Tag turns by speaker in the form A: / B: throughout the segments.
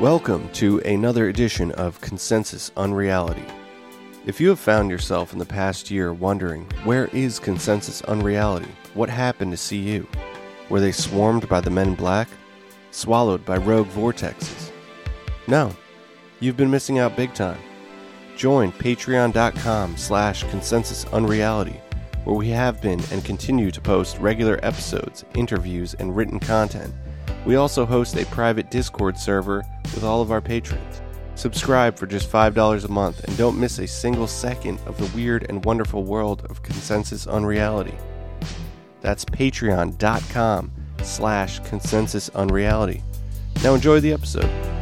A: Welcome to another edition of Consensus Unreality. If you have found yourself in the past year wondering, where is Consensus Unreality? What happened to CU? Were they swarmed by the men in black? Swallowed by rogue vortexes? No, you've been missing out big time. Join patreon.com slash consensus unreality, where we have been and continue to post regular episodes, interviews, and written content. We also host a private Discord server with all of our patrons. Subscribe for just $5 a month and don't miss a single second of the weird and wonderful world of consensus unreality. That's patreon.com slash consensus unreality. Now enjoy the episode.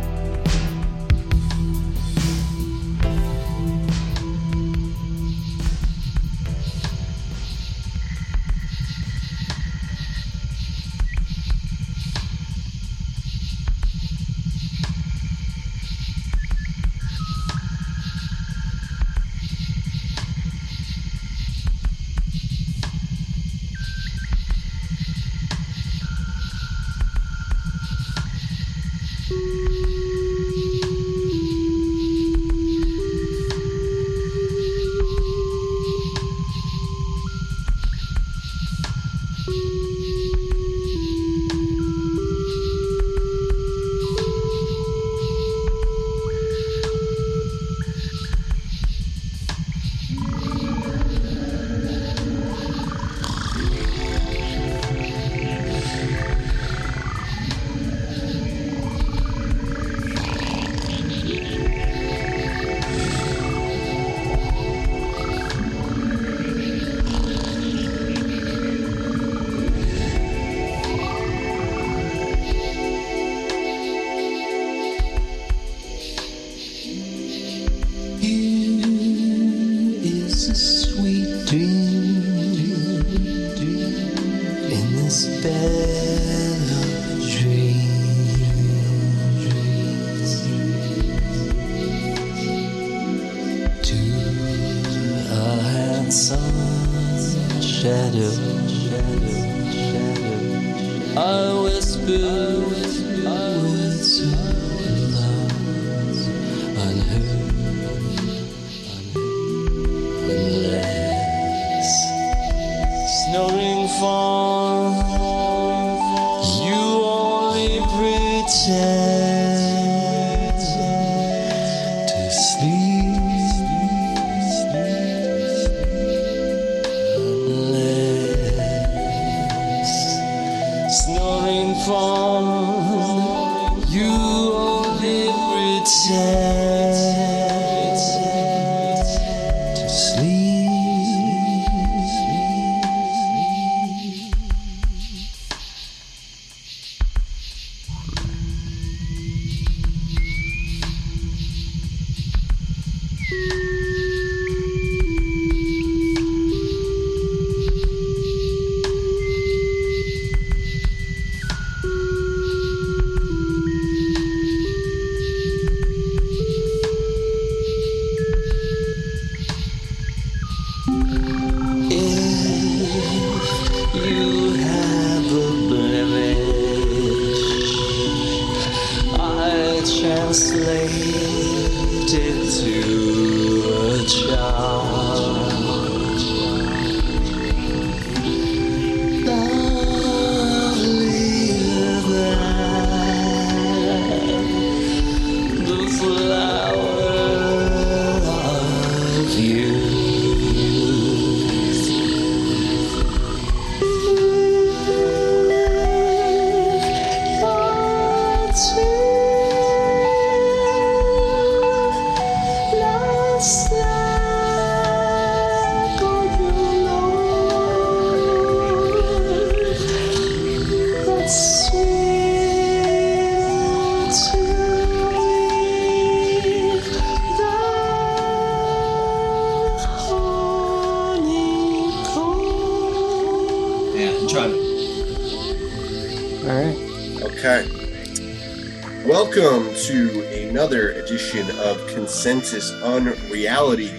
B: Of
A: Consensus Unreality.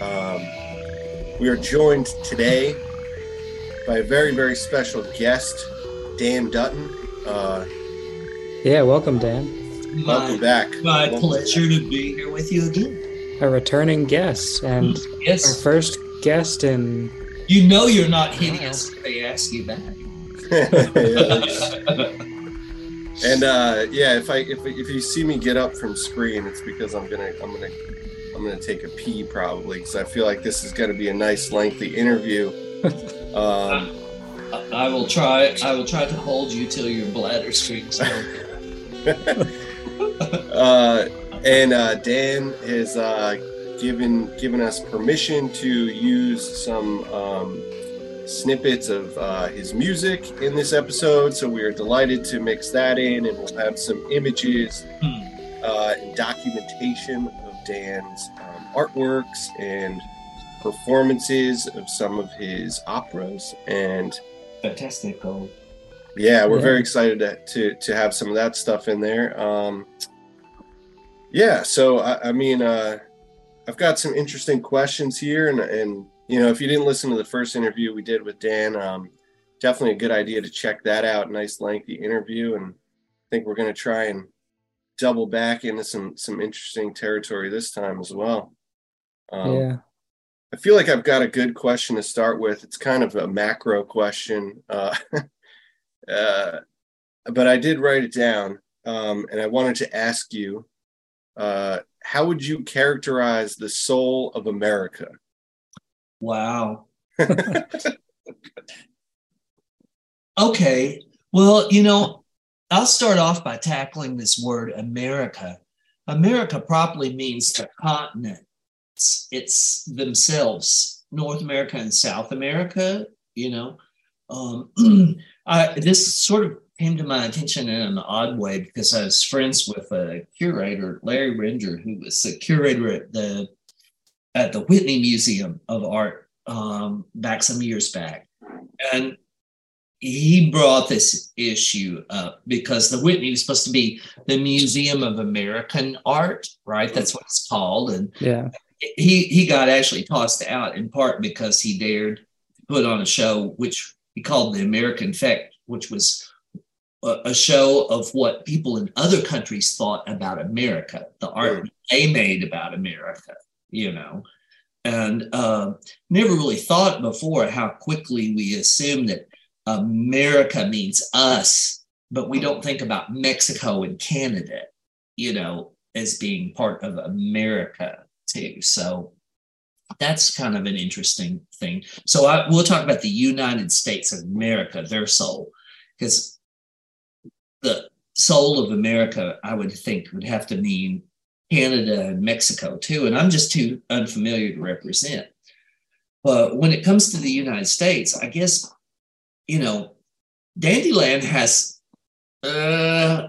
A: Um, we are joined today by a very, very special guest, Dan Dutton. Uh,
C: Yeah, welcome, Dan.
B: Welcome back.
A: My
B: Welcome
A: pleasure to be here with you again.
C: A returning guest and
A: yes.
C: our first guest in
A: you know you're not hideous if they ask you back.
B: and uh, yeah, if I if, if you see me get up from screen, it's because I'm gonna I'm gonna I'm gonna take a pee probably because I feel like this is gonna be a nice lengthy interview. Um,
A: I- I will try. I will try to hold you till your bladder streaks. out.
B: uh, and uh, Dan has uh, given given us permission to use some um, snippets of uh, his music in this episode. So we are delighted to mix that in, and we'll have some images
A: Hmm.
B: uh, and documentation of Dan's um, artworks and performances of some of his operas and
A: Fantastical.
B: yeah, we're
C: Yeah.
B: very excited to, to to have some of that stuff in there. Um, yeah, so I, I mean, uh, I've got some interesting questions here, and and you know, if you didn't listen to the first interview we did with Dan, um, definitely a good idea to check that out. Nice lengthy interview, and I think we're going to try and double back into some some interesting territory this time as well. Um,
C: yeah.
B: I feel like I've got a good question to start with. It's kind of a macro question, uh, uh, but I did write it down, um, and I wanted to ask you: uh, How would you characterize the soul of America?
A: Wow. Okay. Well, you know, I'll start off by tackling this word America. America properly means the continent. It's, it's themselves, North America and South America, you know. Um, I, this sort of came to my attention in an odd way because I was friends with a curator, Larry Rinder, who was the curator at the at the Whitney Museum of Art um, back some years back. And he brought this issue up because the Whitney was supposed to be the Museum of American Art, right? That's what it's called. And
C: Yeah.
A: he he got actually tossed out in part because he dared put on a show which he called the American Effect, which was a, a show of what people in other countries thought about America, the art they made about America, you know. And uh, never really thought before how quickly we assume that America means us, but we don't think about Mexico and Canada, you know, as being part of America too. So that's kind of an interesting thing. So I, we'll talk about the United States of America, their soul, because the soul of America, I would think, would have to mean Canada and Mexico too. And I'm just too unfamiliar to represent. But when it comes to the United States, I guess, you know, Dandyland has uh,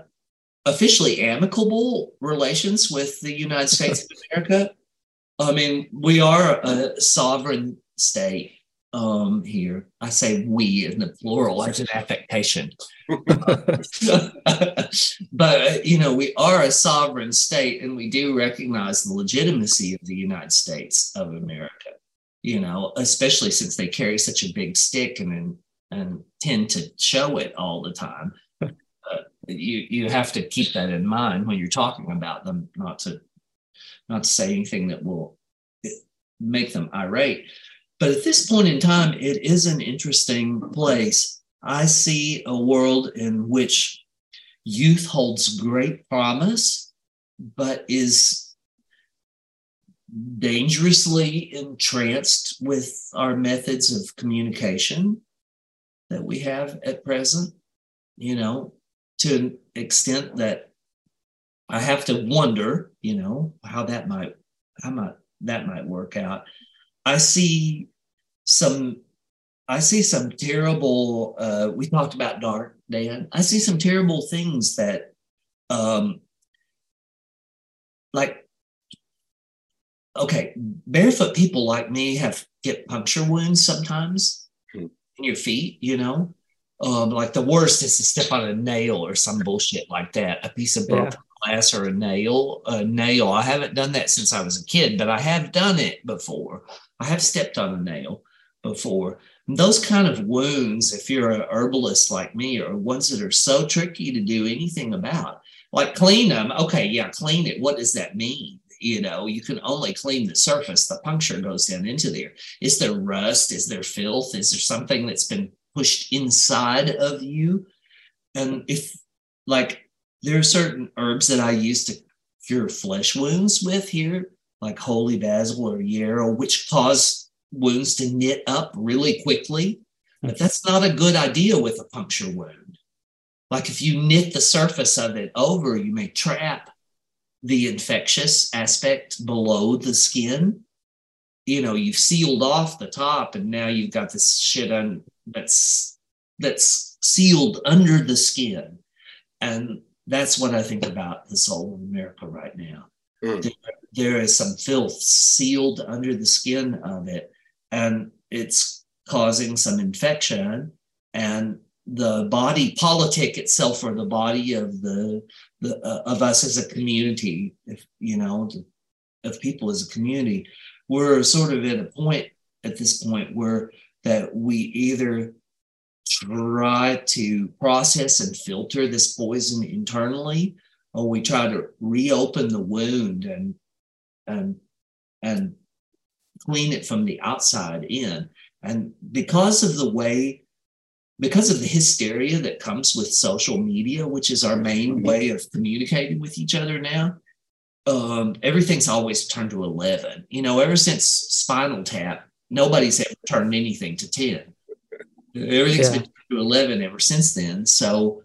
A: officially amicable relations with the United States of America. I mean, we are a sovereign state um, here. I say we in the plural as an affectation. but, you know, we are a sovereign state and we do recognize the legitimacy of the United States of America, you know, especially since they carry such a big stick and, and tend to show it all the time. Uh, you, you have to keep that in mind when you're talking about them, not to not to say anything that will make them irate. But at this point in time, it is an interesting place. I see a world in which youth holds great promise, but is dangerously entranced with our methods of communication that we have at present, you know, to an extent that I have to wonder, you know, how that might how might that might work out. I see some I see some terrible uh we talked about dark Dan. I see some terrible things that um like okay, barefoot people like me have get puncture wounds sometimes
B: Hmm.
A: in your feet, you know. Um, like the worst is to step on a nail or some bullshit like that, a piece of broken glass or a nail, a nail. I haven't done that since I was a kid, but I have done it before. I have stepped on a nail before. And those kind of wounds, if you're a herbalist like me, are ones that are so tricky to do anything about like clean them. Okay, yeah, clean it. What does that mean? You know, you can only clean the surface. The puncture goes down into there. Is there rust? Is there filth? Is there something that's been pushed inside of you? And if, like, there are certain herbs that I use to cure flesh wounds with here, like holy basil or yarrow, which cause wounds to knit up really quickly. But that's not a good idea with a puncture wound. Like if you knit the surface of it over, you may trap the infectious aspect below the skin. You know, you've sealed off the top, and now you've got this shit on that's that's sealed under the skin. And that's what I think about the soul of America right now.
B: Mm.
A: There, there is some filth sealed under the skin of it, and it's causing some infection. And the body politic itself, or the body of the, the uh, of us as a community, if you know, of people as a community, we're sort of at a point at this point where that we either try to process and filter this poison internally, or we try to reopen the wound and and and clean it from the outside in. And because of the way, because of the hysteria that comes with social media, which is our main way of communicating with each other now, um, everything's always turned to 11. You know, ever since Spinal Tap, nobody's ever turned anything to 10. Everything's
C: Yeah.
A: been to 11 ever since then. So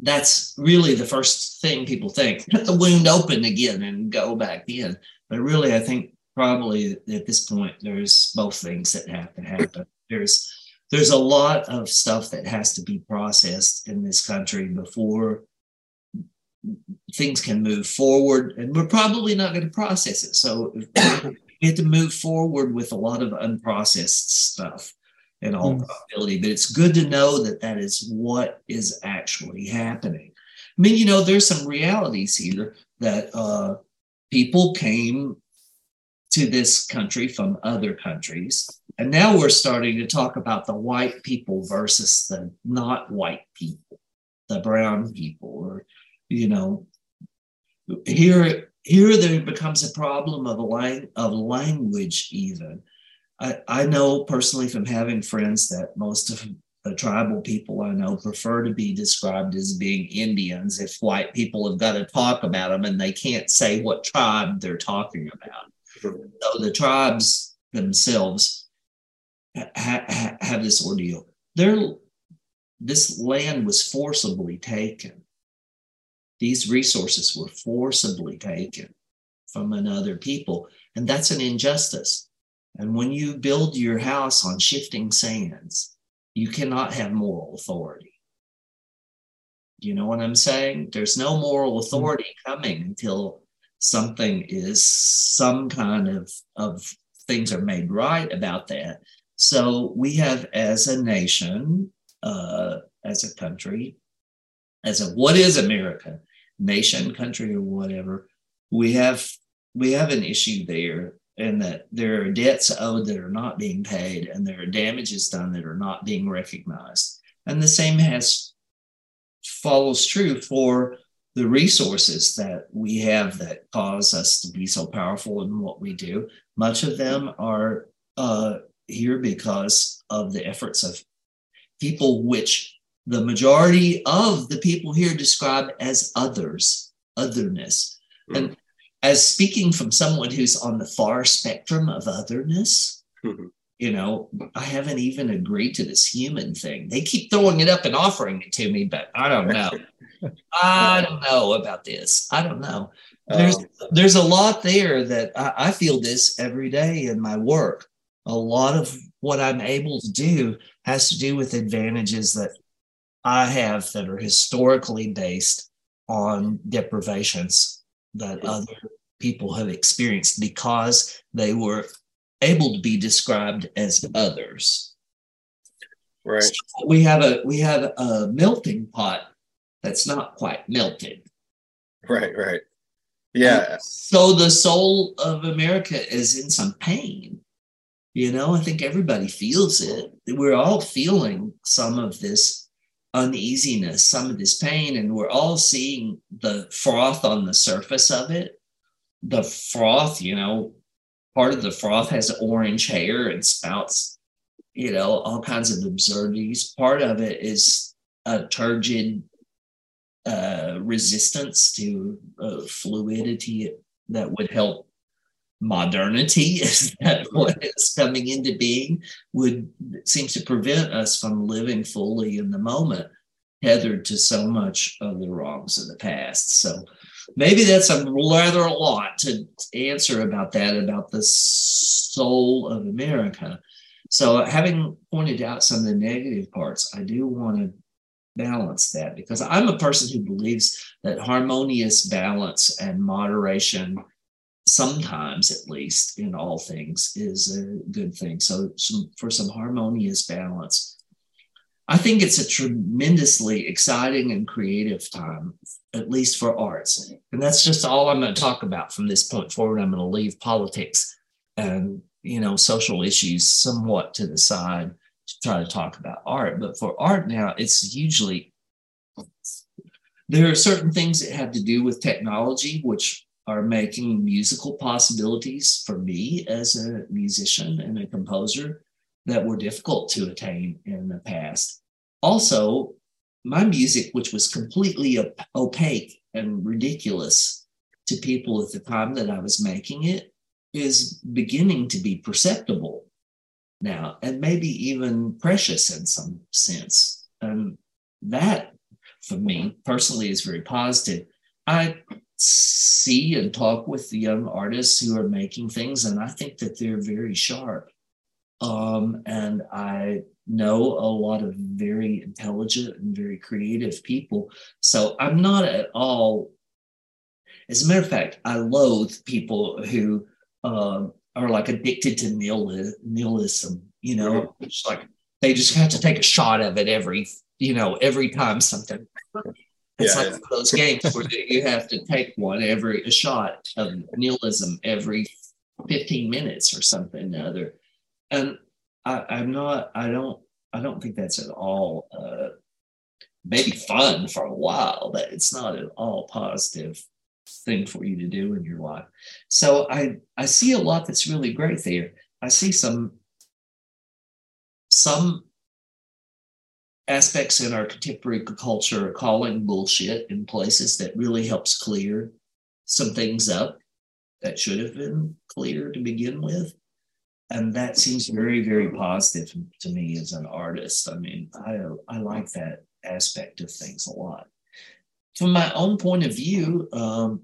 A: that's really the first thing people think cut the wound open again and go back in. But really, I think probably at this point, there's both things that have to happen. There's there's a lot of stuff that has to be processed in this country before things can move forward and we're probably not going to process it so we have to move forward with a lot of unprocessed stuff in all
C: Mm.
A: probability but it's good to know that that is what is actually happening i mean you know there's some realities here that uh, people came to this country from other countries and now we're starting to talk about the white people versus the not white people the brown people or you know here here there becomes a problem of a lang- of language even I, I know personally from having friends that most of the tribal people I know prefer to be described as being Indians if white people have got to talk about them and they can't say what tribe they're talking about. So the tribes themselves ha- ha- have this ordeal. Their, this land was forcibly taken. These resources were forcibly taken from another people, and that's an injustice. And when you build your house on shifting sands, you cannot have moral authority. You know what I'm saying? There's no moral mm-hmm. authority coming until something is some kind of, of things are made right about that. So we have, as a nation, uh, as a country, as a what is America, nation, country, or whatever, we have we have an issue there and that there are debts owed that are not being paid and there are damages done that are not being recognized. And the same has follows true for the resources that we have that cause us to be so powerful in what we do much of them are uh, here because of the efforts of people which the majority of the people here describe as others otherness and as speaking from someone who's on the far spectrum of otherness,
B: Mhm.
A: you know, I haven't even agreed to this human thing. They keep throwing it up and offering it to me, but I don't know. I don't know about this. I don't know. There's
B: Um,
A: there's a lot there that I, I feel this every day in my work. A lot of what I'm able to do has to do with advantages that I have that are historically based on deprivations that other people have experienced because they were able to be described as others.
B: right.
A: We have a we have a melting pot that's not quite melted.
B: Right. Right. Yeah.
A: So the soul of America is in some pain. You know, I think everybody feels it. We're all feeling some of this uneasiness, some of this pain, and we're all seeing the froth on the surface of it. The froth, you know, part of the froth has orange hair and spouts, you know, all kinds of absurdities. Part of it is a turgid uh, resistance to uh, fluidity that would help modernity is that what is coming into being would seems to prevent us from living fully in the moment tethered to so much of the wrongs of the past. So maybe that's a rather a lot to answer about that about the soul of america. So having pointed out some of the negative parts i do want to balance that because i'm a person who believes that harmonious balance and moderation sometimes at least in all things is a good thing. So some, for some harmonious balance i think it's a tremendously exciting and creative time at least for arts. And that's just all i'm going to talk about from this point forward. I'm going to leave politics and you know social issues somewhat to the side try to talk about art but for art now it's hugely there are certain things that have to do with technology which are making musical possibilities for me as a musician and a composer that were difficult to attain in the past. Also, my music, which was completely op- opaque and ridiculous to people at the time that I was making it, is beginning to be perceptible now and maybe even precious in some sense. And that, for me personally, is very positive. I see and talk with the young artists who are making things, and I think that they're very sharp. Um, and I know a lot of very intelligent and very creative people. So I'm not at all, as a matter of fact, I loathe people who uh, are like addicted to nihilism, you know, it's like they just have to take a shot of it every, you know, every time something it's yeah, like yeah. those games where you have to take one every a shot of nihilism every 15 minutes or something or other. And I, I'm not, I don't, I don't think that's at all uh, maybe fun for a while, but it's not at all positive thing for you to do in your life. So I I see a lot that's really great there. I see some some aspects in our contemporary culture are calling bullshit in places that really helps clear some things up that should have been clear to begin with. And that seems very, very positive to me as an artist. I mean, I, I like that aspect of things a lot. From my own point of view, um,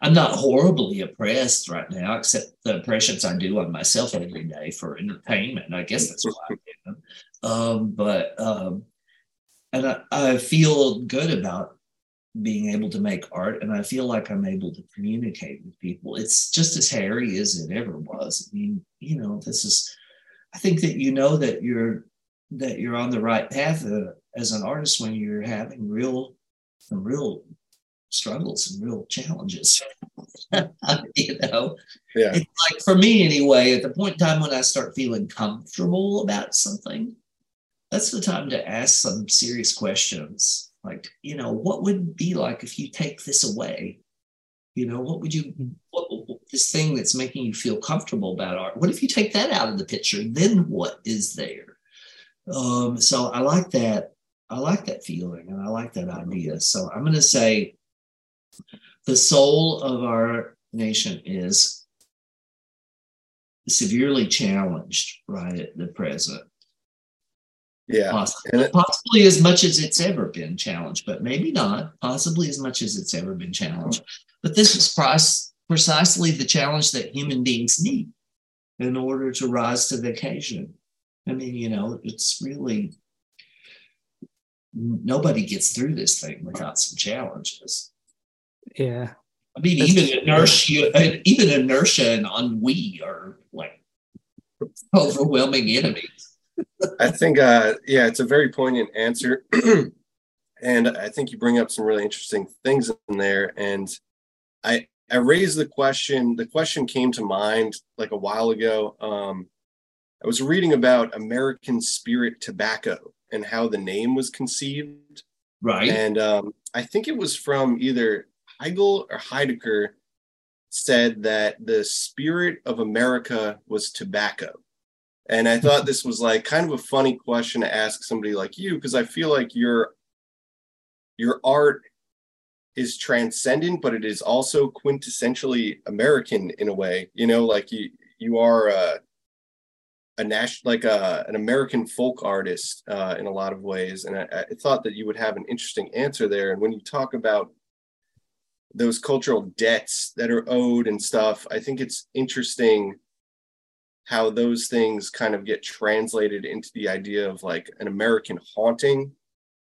A: I'm not horribly oppressed right now, except the oppressions I do on myself every day for entertainment. I guess that's why I do them. Um, but um, and I, I feel good about being able to make art, and I feel like I'm able to communicate with people. It's just as hairy as it ever was. I mean, you know, this is. I think that you know that you're that you're on the right path uh, as an artist when you're having real some real struggles and real challenges. you know, yeah. It's like for me anyway, at the point in time when I start feeling comfortable about something, that's the time to ask some serious questions. Like, you know, what would it be like if you take this away? You know, what would you, what, what, this thing that's making you feel comfortable about art, what if you take that out of the picture? Then what is there? Um, so I like that. I like that feeling and I like that idea. So I'm going to say the soul of our nation is severely challenged right at the present.
B: Yeah.
A: Possibly, it, possibly as much as it's ever been challenged, but maybe not. Possibly as much as it's ever been challenged. But this is price, precisely the challenge that human beings need in order to rise to the occasion. I mean, you know, it's really nobody gets through this thing without some challenges.
C: Yeah.
A: I mean, That's even inertia, even inertia and ennui are like overwhelming enemies.
B: I think, uh, yeah, it's a very poignant answer. and I think you bring up some really interesting things in there. And I, I raised the question, the question came to mind like a while ago. Um, I was reading about American spirit tobacco and how the name was conceived.
A: Right.
B: And um, I think it was from either Hegel or Heidegger said that the spirit of America was tobacco. And I thought this was like kind of a funny question to ask somebody like you because I feel like your your art is transcendent, but it is also quintessentially American in a way. You know, like you you are a, a national like a, an American folk artist uh, in a lot of ways, and I, I thought that you would have an interesting answer there. And when you talk about those cultural debts that are owed and stuff, I think it's interesting how those things kind of get translated into the idea of like an American haunting,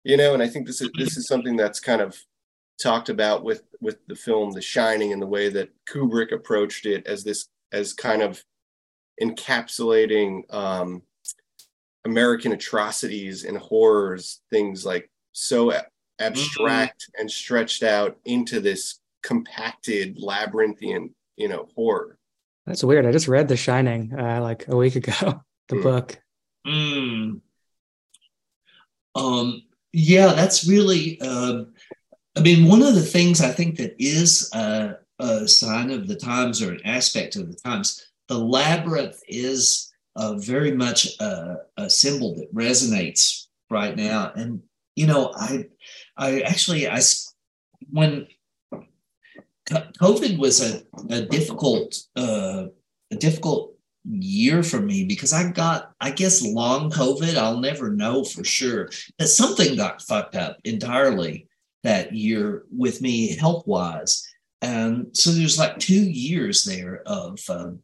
B: you know. And I think this is this is something that's kind of talked about with with the film The Shining and the way that Kubrick approached it as this as kind of encapsulating um, American atrocities and horrors, things like so abstract mm-hmm. and stretched out into this compacted labyrinthian, you know, horror.
C: That's weird. I just read The Shining uh, like a week ago, the mm. book.
A: Mm. Um, yeah, that's really. Uh, I mean, one of the things I think that is a, a, sign of the times or an aspect of the times, the labyrinth is uh, very much a, a symbol that resonates right now. And you know, I, I actually, I when COVID was a, a difficult, uh, a difficult year for me because I got, I guess, long COVID. I'll never know for sure that something got fucked up entirely that year with me health wise. And so there's like two years there of um,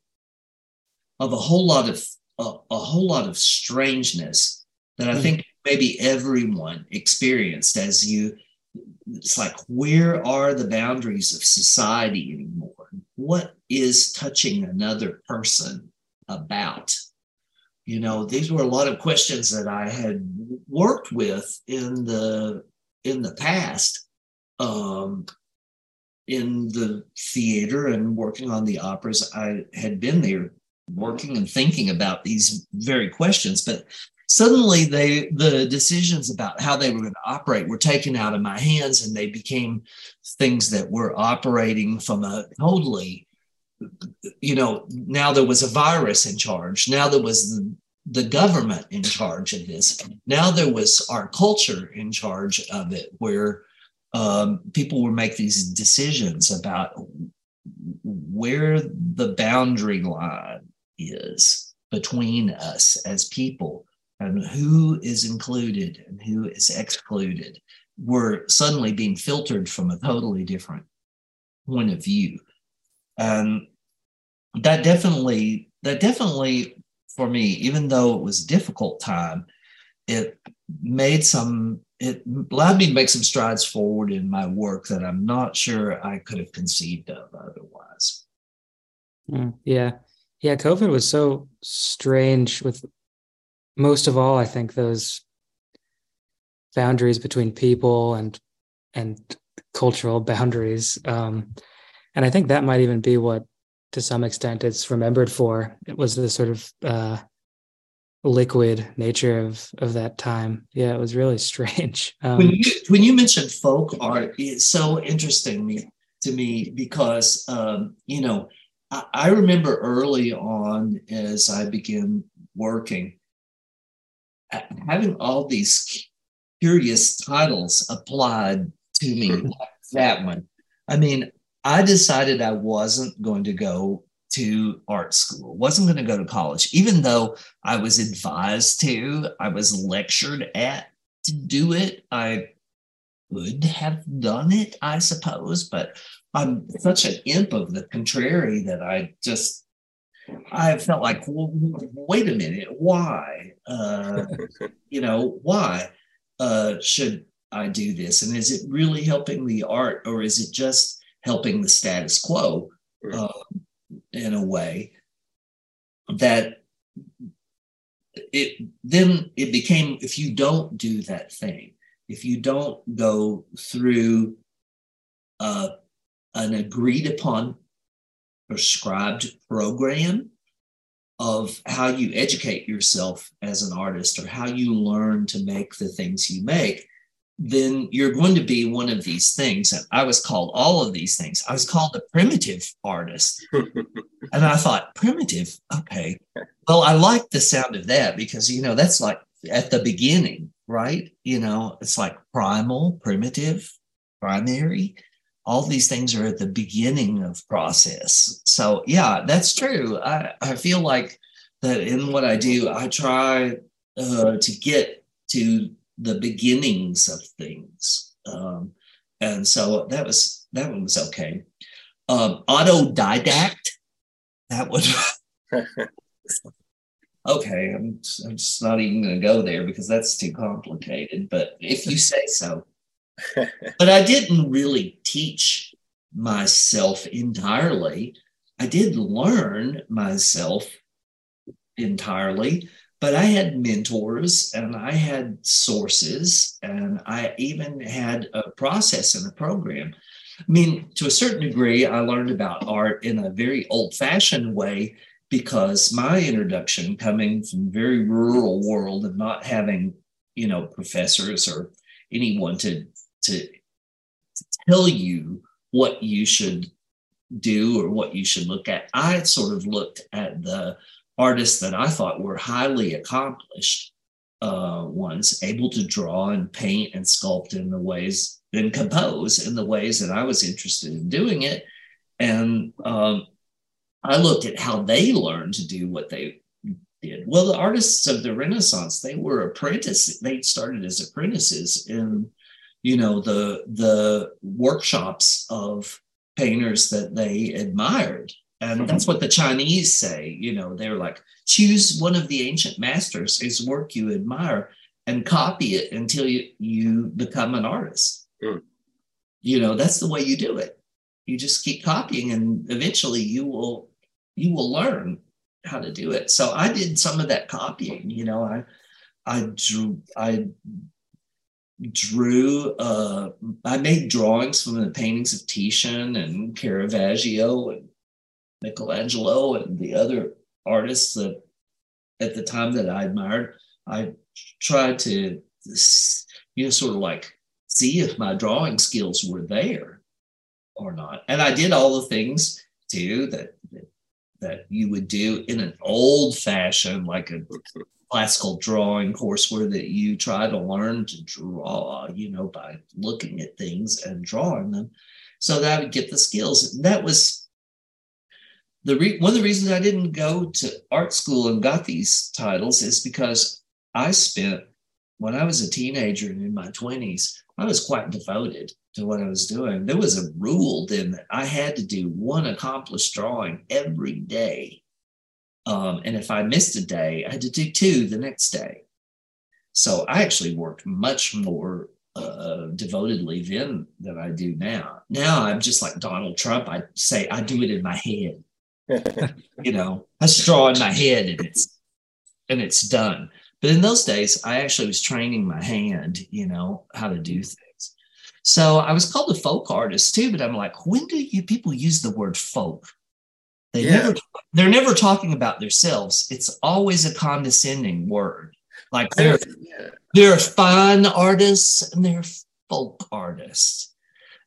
A: of a whole lot of a, a, whole lot of strangeness that I mm. think maybe everyone experienced as you it's like where are the boundaries of society anymore what is touching another person about you know these were a lot of questions that i had worked with in the in the past um, in the theater and working on the operas i had been there working and thinking about these very questions but suddenly they the decisions about how they were going to operate were taken out of my hands and they became things that were operating from a totally you know now there was a virus in charge now there was the, the government in charge of this now there was our culture in charge of it where um, people would make these decisions about where the boundary line is between us as people and who is included and who is excluded were suddenly being filtered from a totally different point of view. And that definitely that definitely for me even though it was a difficult time it made some it allowed me to make some strides forward in my work that i'm not sure i could have conceived of otherwise.
C: Mm, yeah yeah covid was so strange with most of all, I think those boundaries between people and and cultural boundaries. Um, and I think that might even be what, to some extent, it's remembered for. It was the sort of uh, liquid nature of of that time. Yeah, it was really strange.
A: Um, when you when you mentioned folk art, it's so interesting to me because um, you know I, remember early on as I began working having all these curious titles applied to me, like that one. I mean, I decided I wasn't going to go to art school, wasn't going to go to college, even though I was advised to, I was lectured at to do it. I would have done it, I suppose, but I'm such an imp of the contrary that I just I felt like, well, wait a minute, why? Uh, you know, why uh, should I do this? And is it really helping the art, or is it just helping the status quo uh, in a way that it then it became if you don't do that thing, if you don't go through uh, an agreed upon prescribed program, of how you educate yourself as an artist or how you learn to make the things you make, then you're going to be one of these things. And I was called all of these things. I was called a primitive artist. and I thought, primitive? Okay. Well, I like the sound of that because, you know, that's like at the beginning, right? You know, it's like primal, primitive, primary all these things are at the beginning of process. So yeah that's true. I, I feel like that in what i do i try uh, to get to the beginnings of things. Um, and so that was that one was okay. Um, autodidact? That one okay I'm, I'm just not even going to go there because that's too complicated but if you say so but I didn't really teach myself entirely. I did learn myself entirely, but I had mentors and I had sources and I even had a process and a program. I mean, to a certain degree, I learned about art in a very old fashioned way because my introduction coming from very rural world and not having, you know, professors or anyone to to, to tell you what you should do or what you should look at. I sort of looked at the artists that I thought were highly accomplished uh, ones, able to draw and paint and sculpt in the ways and compose in the ways that I was interested in doing it. And um, I looked at how they learned to do what they did. Well, the artists of the Renaissance, they were apprentices. They started as apprentices in you know the the workshops of painters that they admired. And that's what the chinese say you know they're like choose one of the ancient masters whose work you admire and copy it until you you become an artist. Mm. you know that's the way you do it. You just keep copying and eventually you will you will learn how to do it. So i did some of that copying you know i i drew i drew uh, i made drawings from the paintings of titian and caravaggio and michelangelo and the other artists that at the time that i admired. I tried to you know sort of like see if my drawing skills were there or not. And i did all the things too that that, you would do in an old fashion like a classical drawing course where that you try to learn to draw, you know, by looking at things and drawing them, so that I would get the skills. That was the re- one of the reasons I didn't go to art school and got these titles is because I spent when I was a teenager and in my twenties, I was quite devoted to what I was doing. There was a rule then that I had to do one accomplished drawing every day um, and if I missed a day, I had to do two the next day. So I actually worked much more uh, devotedly then than I do now. Now I'm just like Donald Trump. I say I do it in my head. you know, I straw in my head and it's and it's done. But in those days, I actually was training my hand, you know, how to do things. So I was called a folk artist too, but I'm like, when do you people use the word folk? They yeah. never they're never talking about themselves. It's always a condescending word. Like they're yeah. they're fine artists and they're folk artists.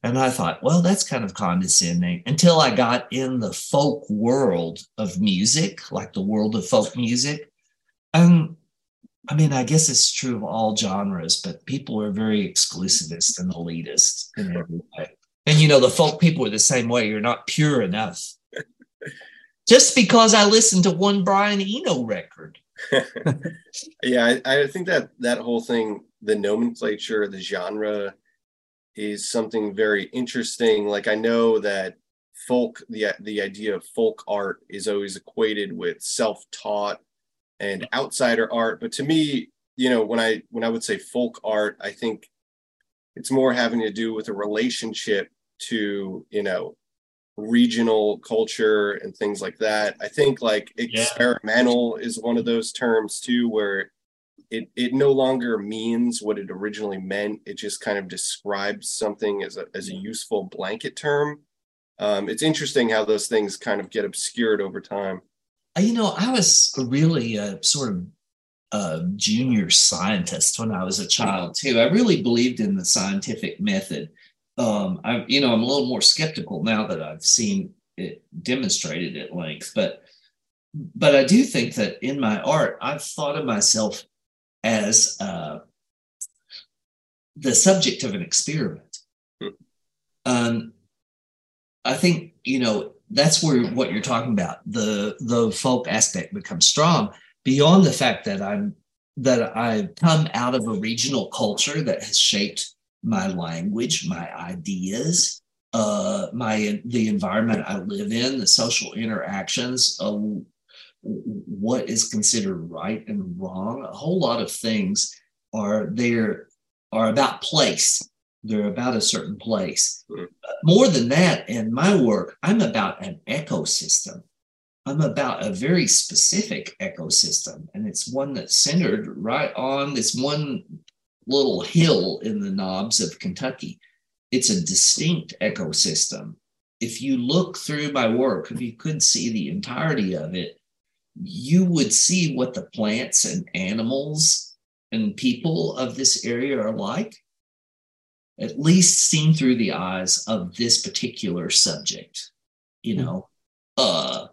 A: And I thought, well, that's kind of condescending until I got in the folk world of music, like the world of folk music. And I mean, I guess it's true of all genres, but people are very exclusivist and elitist in every way. And you know, the folk people are the same way. You're not pure enough just because I listened to one Brian Eno record.
B: yeah, I, I, think that that whole thing, the nomenclature, the genre, is something very interesting. Like I know that folk, the the idea of folk art is always equated with self-taught and outsider art, but to me, you know, when I when I would say folk art, I think it's more having to do with a relationship to you know regional culture and things like that. I think like experimental yeah. is one of those terms too, where it it no longer means what it originally meant. It just kind of describes something as a as a useful blanket term. Um, it's interesting how those things kind of get obscured over time.
A: you know, I was really a sort of a junior scientist when I was a child too. I really believed in the scientific method. Um, I, you know, I'm a little more skeptical now that I've seen it demonstrated at length, but but I do think that in my art, I've thought of myself as uh, the subject of an experiment. Hmm. Um, I think you know that's where what you're talking about the the folk aspect becomes strong beyond the fact that I'm that I've come out of a regional culture that has shaped my language, my ideas, uh, my the environment I live in, the social interactions, uh, what is considered right and wrong. A whole lot of things are there are about place. They're about a certain place. Mm. More than that, in my work, I'm about an ecosystem. I'm about a very specific ecosystem, and it's one that's centered right on this one little hill in the knobs of Kentucky. It's a distinct ecosystem. If you look through my work, if you could see the entirety of it, you would see what the plants and animals and people of this area are like, at least seen through the eyes of this particular subject. You know, uh,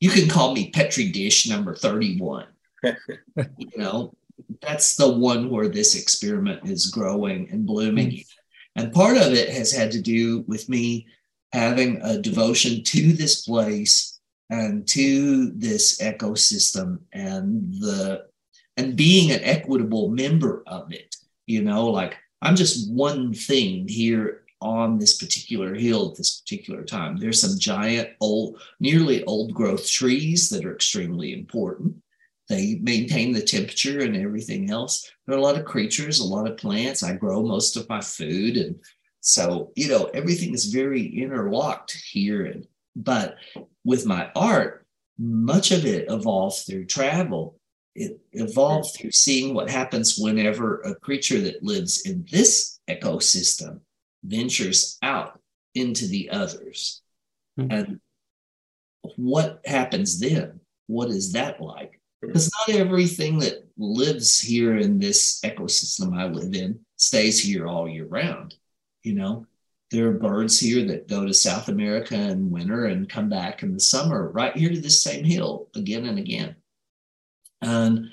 A: you can call me Petri dish number 31. you know, that's the one where this experiment is growing and blooming. Mm. And part of it has had to do with me having a devotion to this place and to this ecosystem and the and being an equitable member of it you know like i'm just one thing here on this particular hill at this particular time there's some giant old nearly old growth trees that are extremely important they maintain the temperature and everything else there are a lot of creatures a lot of plants i grow most of my food and so you know everything is very interlocked here and but with my art, much of it evolved through travel. It evolved through seeing what happens whenever a creature that lives in this ecosystem ventures out into the others. Mm-hmm. And what happens then? What is that like? Because not everything that lives here in this ecosystem I live in stays here all year round. You know, there are birds here that go to South America in winter and come back in the summer, right here to this same hill again and again. And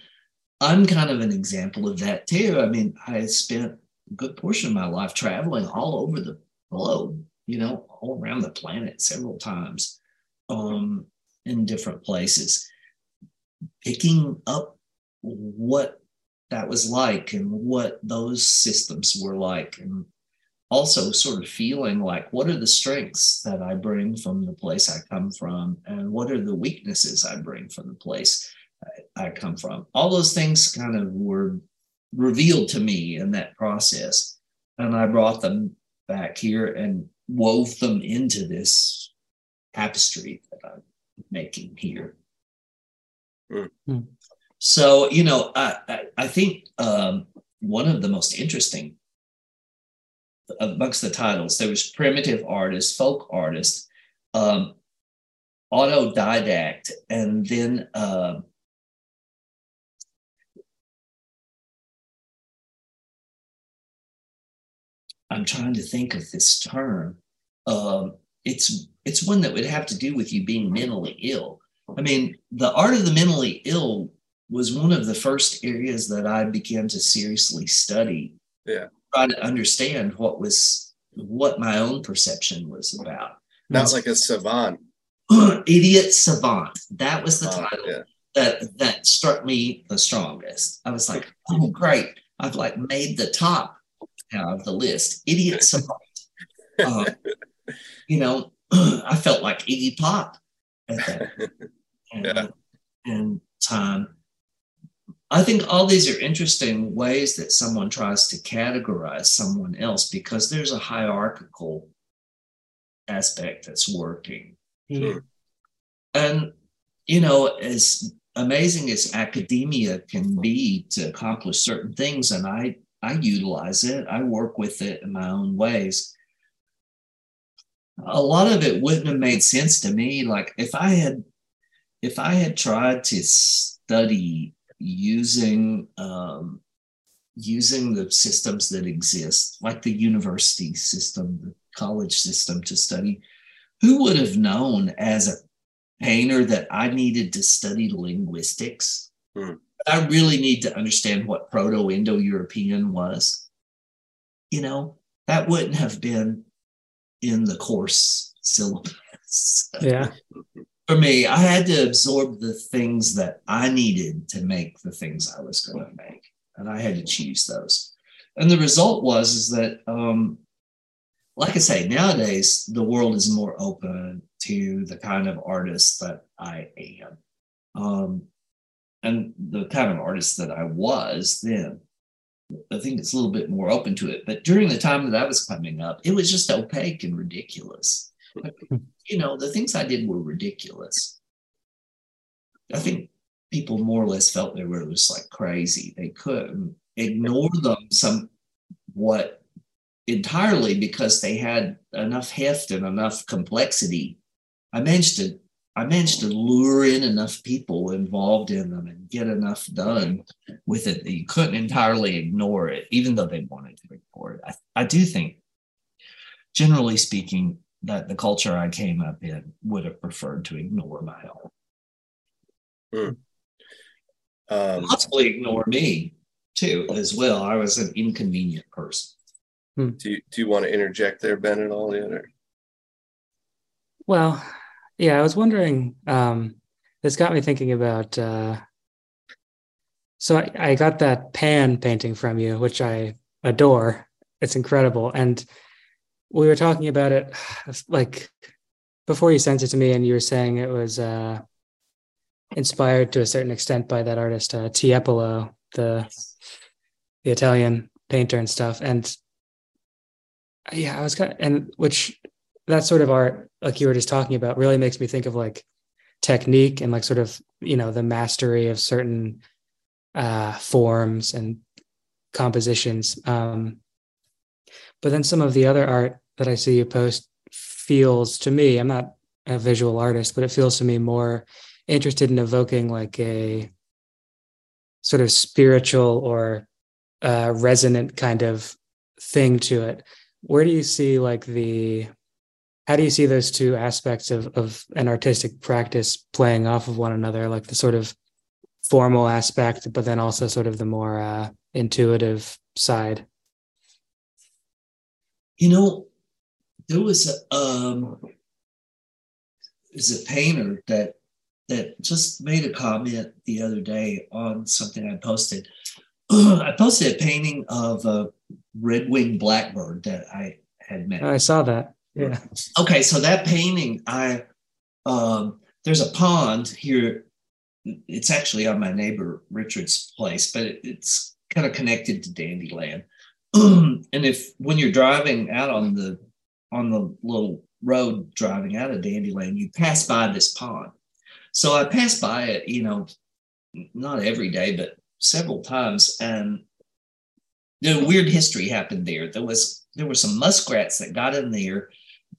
A: I'm kind of an example of that too. I mean, I spent a good portion of my life traveling all over the globe, you know, all around the planet several times um, in different places, picking up what that was like and what those systems were like and also sort of feeling like what are the strengths that I bring from the place I come from, and what are the weaknesses I bring from the place I, come from. All those things kind of were revealed to me in that process. And I brought them back here and wove them into this tapestry that I'm making here. Mm. So, you know, I, I, I think um, one of the most interesting amongst the titles. There was primitive artist, folk artist, um, autodidact, and then uh, I'm trying to think of this term. Um, it's it's one that would have to do with you being mentally ill. I mean, the art of the mentally ill was one of the first areas that I began to seriously study.
B: Yeah
A: try to understand what was what my own perception was about.
B: Not like a savant.
A: Idiot savant. That was the title yeah. that that struck me the strongest. I was like, oh great. I've like made the top out of the list. Idiot savant. Uh, you know, I felt like Iggy Pop at that and, yeah. and time. I think all these are interesting ways that someone tries to categorize someone else because there's a hierarchical aspect that's working.
B: Sure.
A: And, you know, as amazing as academia can be to accomplish certain things, and I, I utilize it, I work with it in my own ways. A lot of it wouldn't have made sense to me. Like if I had if I had tried to study using um, using the systems that exist, like the university system, the college system to study, who would have known as a painter that I needed to study linguistics? Hmm. I really need to understand what Proto Indo European was. You know, that wouldn't have been in the course syllabus.
C: Yeah.
A: For me, I had to absorb the things that I needed to make the things I was going to make, and I had to choose those. And the result was is that, um, like I say, nowadays the world is more open to the kind of artist that I am, um, and the kind of artist that I was then. I think it's a little bit more open to it. But during the time that I was coming up, it was just opaque and ridiculous. you know, the things I did were ridiculous. I think people more or less felt they were just like crazy. They couldn't ignore them somewhat entirely because they had enough heft and enough complexity. I managed to I managed to lure in enough people involved in them and get enough done with it that you couldn't entirely ignore it, even though they wanted to ignore it. I, I do think, generally speaking, that the culture I came up in would have preferred to ignore my own. Hmm. Um, Possibly ignore me too, as well. I was an inconvenient person.
B: Hmm. Do you, do you want to interject there, Ben, at all? Yet, or?
C: Well, yeah, I was wondering. Um, this got me thinking about. Uh, so I, I got that pan painting from you, which I adore. It's incredible, and we were talking about it like before you sent it to me, and you were saying it was uh, inspired to a certain extent by that artist uh, Tiepolo, the the Italian painter and stuff. And yeah, I was kind of, and which that sort of art, like you were just talking about, really makes me think of like technique and like sort of you know the mastery of certain uh, forms and compositions. Um, but then some of the other art that I see you post feels to me, I'm not a visual artist, but it feels to me more interested in evoking like a sort of spiritual or uh, resonant kind of thing to it. Where do you see like the how do you see those two aspects of, of an artistic practice playing off of one another, like the sort of formal aspect, but then also sort of the more uh, intuitive side?
A: You know, there was a um, is a painter that that just made a comment the other day on something I posted. I posted a painting of a red winged blackbird that I had met.
C: Oh, I saw that. Yeah.
A: Okay, so that painting, I um, there's a pond here. It's actually on my neighbor Richard's place, but it, it's kind of connected to Dandyland. and if when you're driving out on the on the little road driving out of Dandyland, you pass by this pond. So I passed by it, you know, not every day, but several times, and the weird history happened there. There was there were some muskrats that got in there,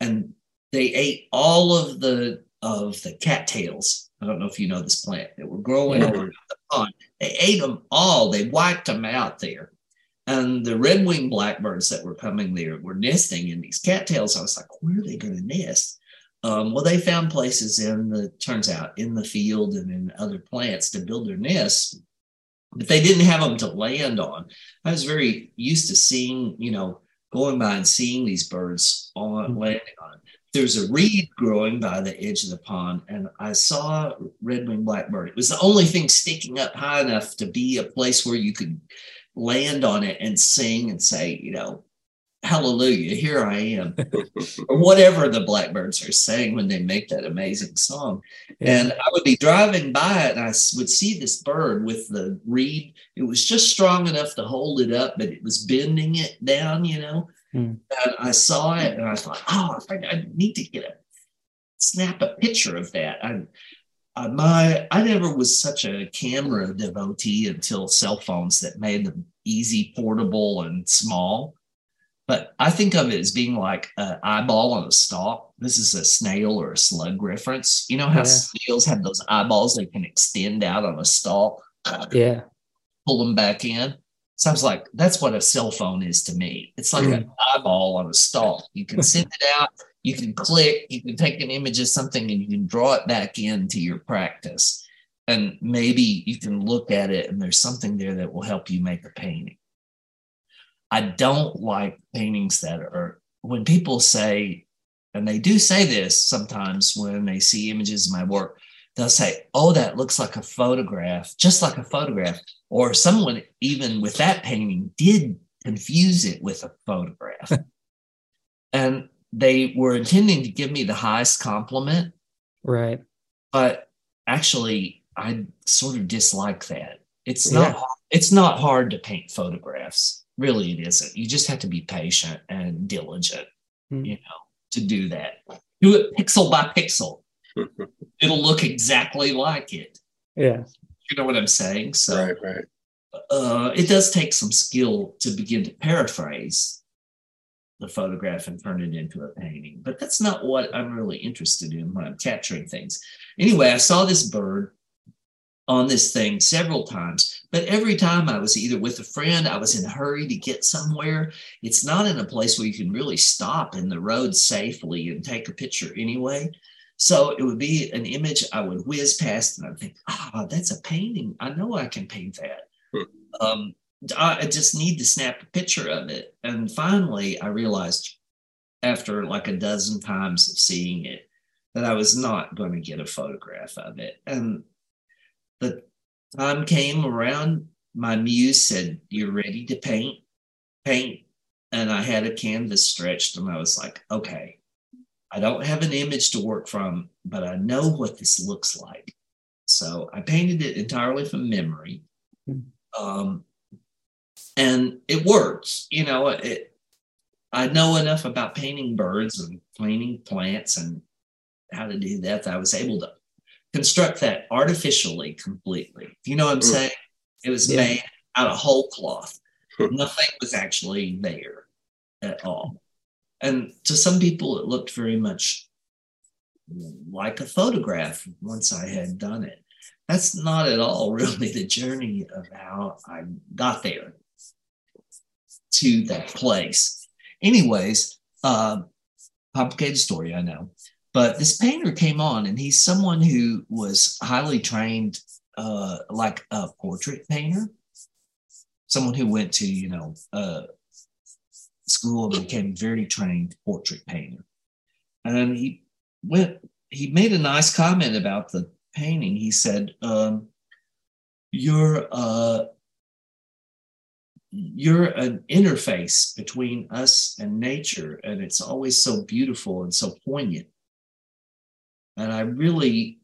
A: and they ate all of the of the cattails. I don't know if you know this plant that were growing yeah. over the pond. They ate them all. They wiped them out there. And the red winged blackbirds that were coming there were nesting in these cattails. I was like, where are they going to nest? Um, well, they found places in the, turns out, in the field and in other plants to build their nests, but they didn't have them to land on. I was very used to seeing, you know, going by and seeing these birds on mm-hmm. landing on. There's a reed growing by the edge of the pond, and I saw red-winged blackbird. It was the only thing sticking up high enough to be a place where you could land on it and sing and say, you know, hallelujah, here I am, or whatever the blackbirds are saying when they make that amazing song. Yeah. And I would be driving by it and I would see this bird with the reed. It was just strong enough to hold it up, but it was bending it down, you know. Mm. And I saw it and I thought, oh, I, need to get a snap a picture of that. I, uh, my I never was such a camera devotee until cell phones that made them easy, portable, and small. But I think of it as being like an eyeball on a stalk. This is a snail or a slug reference. You know how yeah. snails have those eyeballs they can extend out on a stalk?
C: Yeah.
A: Pull them back in. Sounds like that's what a cell phone is to me. It's like mm. an eyeball on a stalk. You can send it out, you can click, you can take an image of something and you can draw it back into your practice. And maybe you can look at it and there's something there that will help you make a painting. I don't like paintings that are when people say, and they do say this sometimes when they see images of my work, they'll say, Oh, that looks like a photograph, just like a photograph. Or someone, even with that painting, did confuse it with a photograph. and they were intending to give me the highest compliment.
C: Right.
A: But actually, I sort of dislike that. It's not yeah. it's not hard to paint photographs really it isn't you just have to be patient and diligent mm-hmm. you know to do that do it pixel by pixel it'll look exactly like it
C: yeah
A: you know what i'm saying
B: so right right
A: uh, it does take some skill to begin to paraphrase the photograph and turn it into a painting but that's not what i'm really interested in when i'm capturing things anyway i saw this bird on this thing several times. But every time I was either with a friend, I was in a hurry to get somewhere. It's not in a place where you can really stop in the road safely and take a picture anyway. So it would be an image I would whiz past and I'd think, ah, oh, that's a painting. I know I can paint that. Hmm. Um, I just need to snap a picture of it. And finally, I realized after like a dozen times of seeing it that I was not going to get a photograph of it. And the time came around, my muse said, You're ready to paint? Paint. And I had a canvas stretched, and I was like, Okay, I don't have an image to work from, but I know what this looks like. So I painted it entirely from memory. Um, and it works. You know, it, I know enough about painting birds and painting plants and how to do that, that I was able to construct that artificially completely. You know what I'm mm. saying? It was yeah. made out of whole cloth. Nothing was actually there at all. And to some people, it looked very much like a photograph once I had done it. That's not at all really the journey of how I got there to that place. Anyways, uh, complicated story, I know. But this painter came on, and he's someone who was highly trained, uh, like a portrait painter, someone who went to, you know, uh, school and became very trained portrait painter. And he went, he made a nice comment about the painting. He said, um, "You're uh, you're an interface between us and nature, and it's always so beautiful and so poignant." And I really,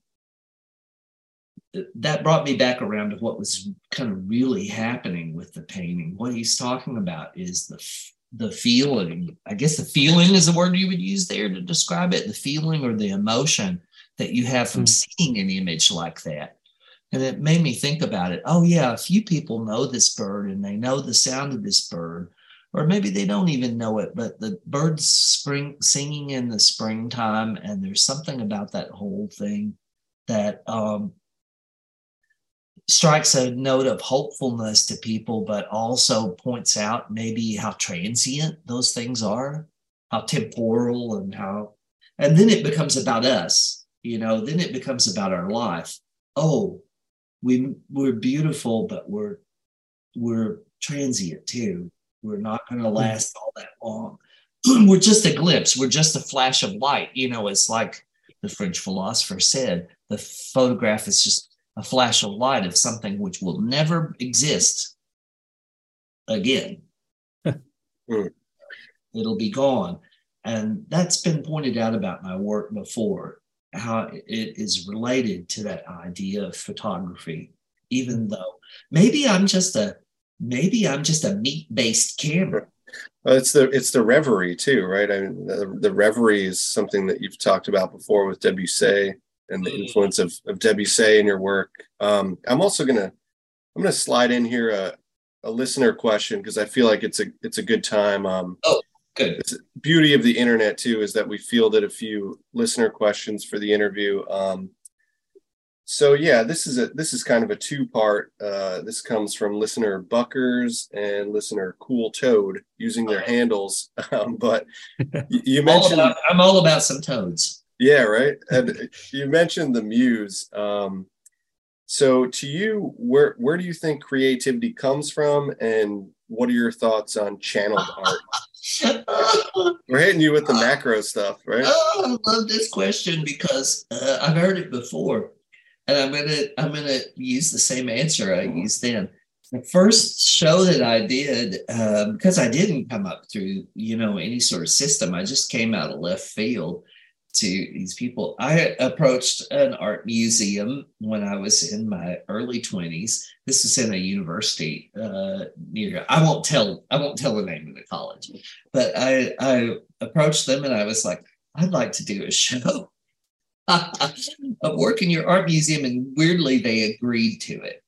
A: that brought me back around to what was kind of really happening with the painting. What he's talking about is the the feeling. I guess the feeling is the word you would use there to describe it. The feeling or the emotion that you have from mm. seeing an image like that. And it made me think about it. Oh, yeah, a few people know this bird and they know the sound of this bird or maybe they don't even know it, but the birds spring singing in the springtime, and there's something about that whole thing that um, strikes a note of hopefulness to people, but also points out maybe how transient those things are, how temporal, and how, and then it becomes about us. You know, then it becomes about our life. Oh, we we're beautiful, but we're we're transient too we're not going to hmm. last all that long. we're just a glimpse. We're just a flash of light. You know, it's like the French philosopher said the photograph is just a flash of light of something which will never exist again. Hmm. It'll be gone. And that's been pointed out about my work before, how it is related to that idea of photography, even though maybe I'm just a maybe I'm just a meat based camera.
B: Well, it's the it's the reverie too, right? I mean, the, the reverie is something that you've talked about before with Debussy and the mm. influence of, of Debussy in your work. Um, I'm also gonna I'm gonna slide in here a, a listener question because I feel like it's a it's a good time. Um,
A: oh, Good.
B: It's beauty of the internet too is that we fielded a few listener questions for the interview. Um, so yeah, this is a this is kind of a two part. Uh, this comes from listener Buckers and listener Cool Toad using their handles. Um, but you mentioned
A: all about, I'm all about some toads.
B: Yeah, right. And you mentioned the muse. Um, so to you, where where do you think creativity comes from, and what are your thoughts on channeled art? We're hitting you with the macro stuff, right?
A: Oh, I love this question because uh, I've heard it before and I'm gonna I'm gonna use the same answer I used then. The first show that I did, uh, because I didn't come up through you know any sort of system, I just came out of left field to these people. I approached an art museum when I was in my early 20s. This is in a university uh, near. I won't tell. I won't tell the name of the college, but I I approached them and I was like, I'd like to do a show of work in your art museum, and weirdly they agreed to it.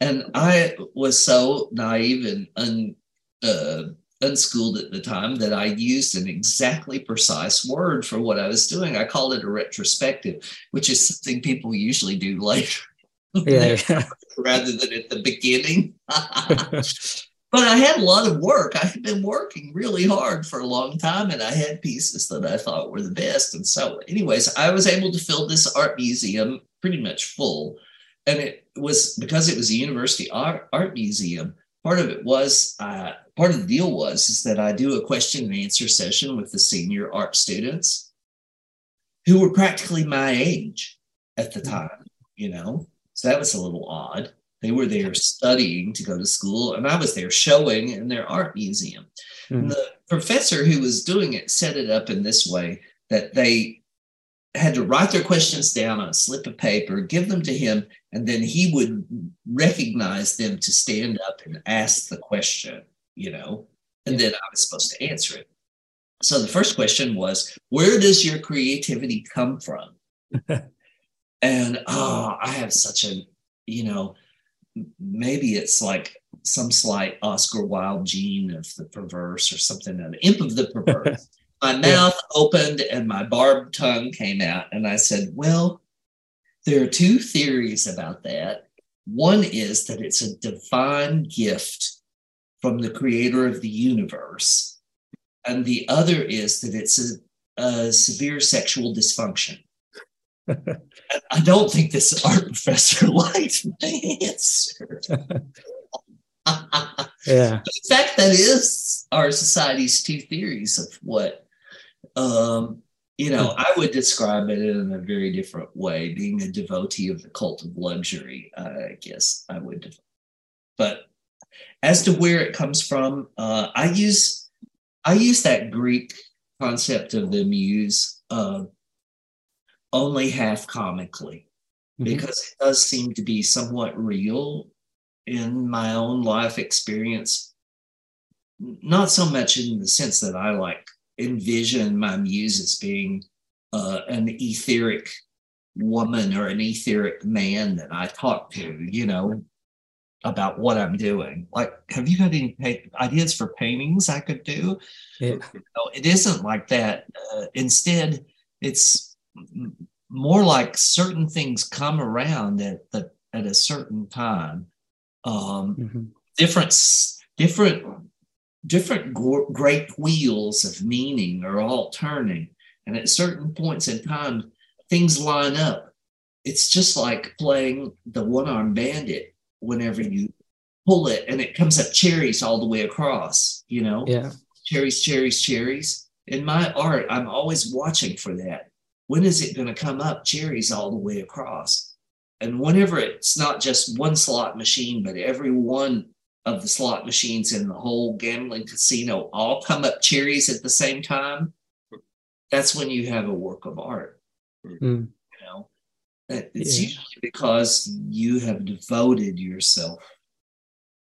A: And I was so naive and un, uh, unschooled at the time that I used an exactly precise word for what I was doing. I called it a retrospective, which is something people usually do later.
C: Yeah, yeah.
A: rather than at the beginning. but I had a lot of work. I had been working really hard for a long time and I had pieces that I thought were the best. And so, anyways, I was able to fill this art museum pretty much full. And it was because it was a university art, art museum. Part of it was, uh, part of the deal was, is that I do a question and answer session with the senior art students who were practically my age at the mm-hmm. time, you know? So that was a little odd. They were there studying to go to school, and I was there showing in their art museum. Mm-hmm. The professor who was doing it set it up in this way that they had to write their questions down on a slip of paper, give them to him, and then he would recognize them to stand up and ask the question, you know, and then I was supposed to answer it. So the first question was, Where does your creativity come from? and oh, I have such a, you know, maybe it's like some slight Oscar Wilde gene of the perverse or something, an imp of the perverse. my mouth opened and my barbed tongue came out, and I said, Well, there are two theories about that. One is that it's a divine gift from the creator of the universe, and the other is that it's a, a severe sexual dysfunction. I don't think this art professor liked my answer.
C: yeah.
A: In fact, that is our society's two theories of what, um, you know, I would describe it in a very different way. Being a devotee of the cult of luxury, I guess I would. But as to where it comes from, uh, I use I use that Greek concept of the muse. Uh, only half comically mm-hmm. because it does seem to be somewhat real in my own life experience. Not so much in the sense that I like envision my muse as being uh, an etheric woman or an etheric man that I talk to, you know, about what I'm doing. Like, have you got any ideas for paintings I could do? Yeah. It isn't like that. Uh, instead, it's more like certain things come around at the at a certain time. Um, mm-hmm. Different different different great wheels of meaning are all turning, and at certain points in time, things line up. It's just like playing the one arm bandit. Whenever you pull it, and it comes up cherries all the way across. You know,
C: yeah,
A: cherries, cherries, cherries. In my art, I'm always watching for that when is it going to come up cherries all the way across? And whenever it's not just one slot machine, but every one of the slot machines in the whole gambling casino all come up cherries at the same time, that's when you have a work of art.
C: Mm.
A: You know, it's yeah. usually because you have devoted yourself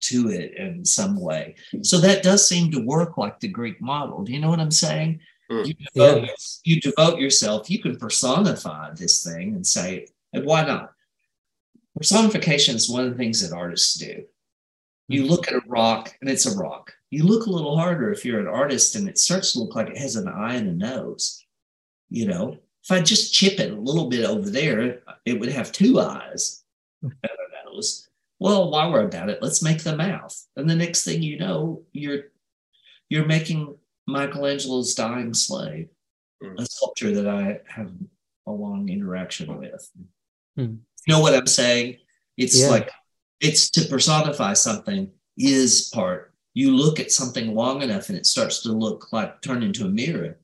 A: to it in some way. So that does seem to work like the Greek model. Do you know what I'm saying? Mm. You, devote, yeah. you devote yourself, you can personify this thing and say, and why not? Personification is one of the things that artists do. You mm. look at a rock and it's a rock. You you look a little harder if you're an artist and it starts to look like it has an eye and a nose. You know, if I just chip it a little bit over there, it would have two eyes and a nose. Well, while we're about it, let's make the mouth. And the next thing you know, you're you're making Michelangelo's dying slave,
B: Mm.
A: a sculpture that I have a long interaction with.
C: Mm.
A: You know what I'm saying? It's
C: Yeah.
A: like it's to personify something is part. You look at something long enough and it starts to look like turn into a mirror.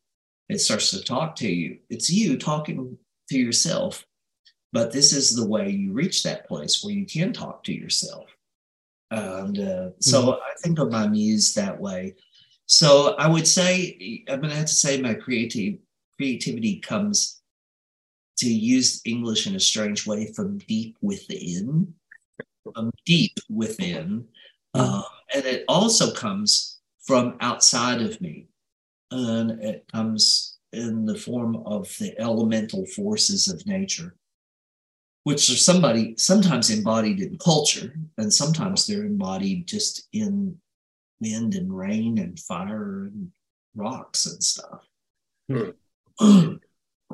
A: It starts to talk to you. It's you talking to yourself. But this is the way you reach that place where you can talk to yourself. And uh, so I think of my muse that way. So I would say I'm going to have to say my creative creativity comes to use English in a strange way from deep within, from deep within, uh, and it also comes from outside of me, and it comes in the form of the elemental forces of nature, which are somebody sometimes embodied in culture, and sometimes they're embodied just in wind and rain and fire and rocks and stuff.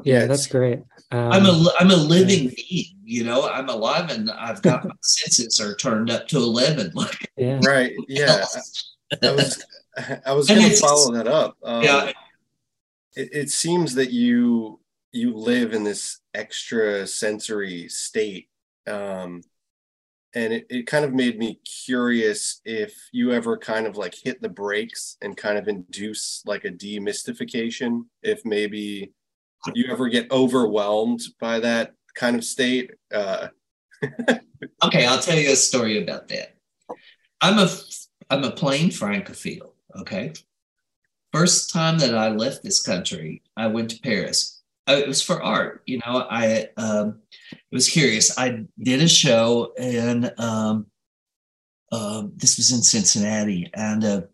C: Yeah, that's great. Um,
A: I'm a I'm a living being, you know. I'm alive and I've got my senses are turned up to eleven. Like
C: yeah.
B: Right. Yeah. I was I was going to follow that up. Um,
A: yeah,
B: it, it seems that you you live in this extra sensory state um and it, it kind of made me curious if you ever kind of like hit the brakes and kind of induce like a demystification if maybe you ever get overwhelmed by that kind of state uh
A: okay. I'll tell you a story about that. I'm a I'm a plain francophile. Okay, first time that I left this country, I went to Paris. Uh, It was for art. You know, I um, was curious. I did a show, and um, um, this was in Cincinnati, and a,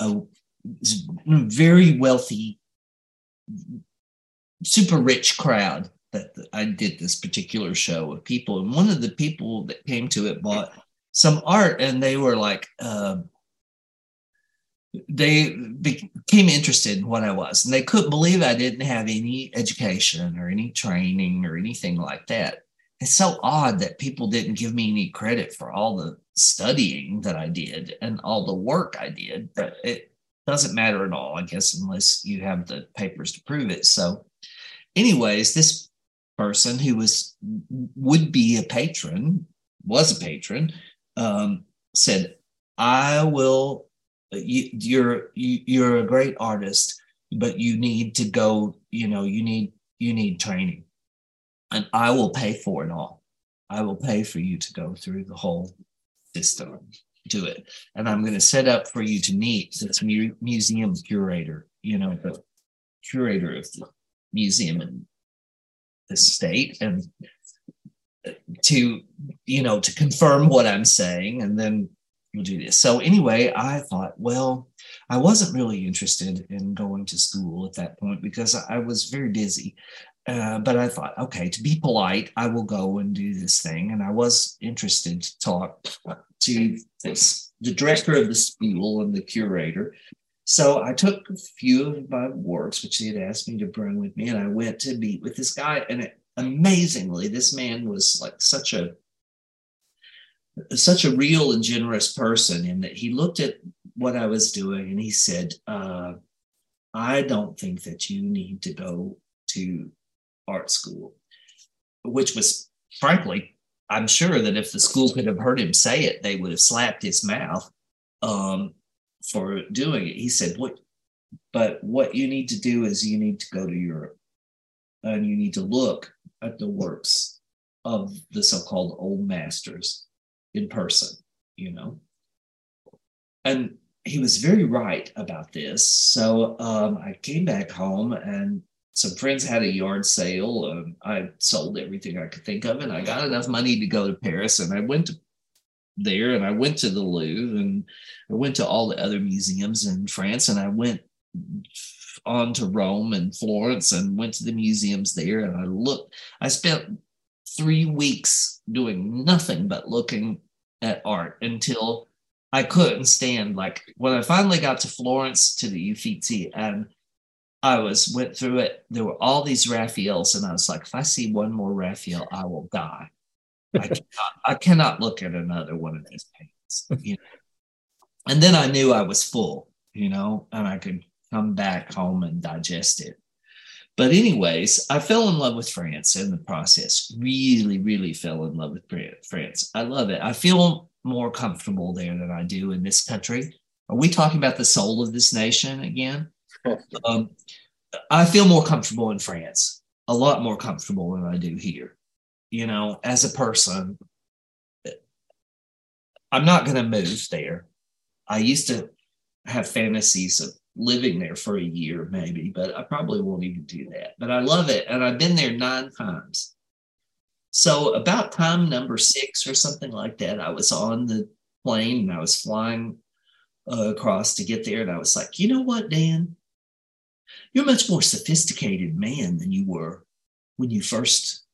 A: a very wealthy, super rich crowd that I did this particular show of people. And one of the people that came to it bought some art, and they were like, um, they became interested in what I was, and they couldn't believe I didn't have any education or any training or anything like that. It's so odd that people didn't give me any credit for all the studying that I did and all the work I did, but it doesn't matter at all, I guess, unless you have the papers to prove it. So, anyways, this person who was would be a patron was a patron um, said, "I will. You, you're you, you're a great artist, but you need to go. You know, you need you need training, and I will pay for it all. I will pay for you to go through the whole system." Do it, and I'm going to set up for you to meet this mu- museum curator. You know, the curator of the museum in the state, and to you know to confirm what i'm saying and then we'll do this. So anyway i thought well i wasn't really interested in going to school at that point because i was very busy. Uh, but i thought okay to be polite i will go and do this thing. And i was interested to talk to this the director of the school and the curator. So I took a few of my works, which he had asked me to bring with me, and I went to meet with this guy. And it, amazingly, this man was like such a such a real and generous person in that he looked at what I was doing and he said, uh, "I don't think that you need to go to art school," which was frankly, I'm sure that if the school could have heard him say it, they would have slapped his mouth. Um, for doing it. He said, "What? But what you need to do is you need to go to Europe, and you need to look at the works of the so-called old masters in person. You know." And he was very right about this. So um, I came back home, and some friends had a yard sale. I sold everything I could think of, and I got enough money to go to Paris, and I went to there and I went to the Louvre and I went to all the other museums in France and I went on to Rome and Florence and went to the museums there and I looked I spent 3 weeks doing nothing but looking at art until I couldn't stand like when I finally got to Florence to the Uffizi and I was went through it. There were all these Raphaels, and I was like, if I see one more Raphael, I will die. I cannot, I cannot look at another one of these paintings. You know? And then I knew I was full, you know, and I could come back home and digest it. But, anyways, I fell in love with France in the process. Really, really fell in love with France. I love it. I feel more comfortable there than I do in this country. Are we talking about the soul of this nation again? um, I feel more comfortable in France, a lot more comfortable than I do here. You know, as a person, I'm not going to move there. I used to have fantasies of living there for a year, maybe, but I probably won't even do that. But I love it. And I've been there nine times. So, about time number six or something like that, I was on the plane and I was flying uh, across to get there. And I was like, you know what, Dan? You're a much more sophisticated man than you were when you first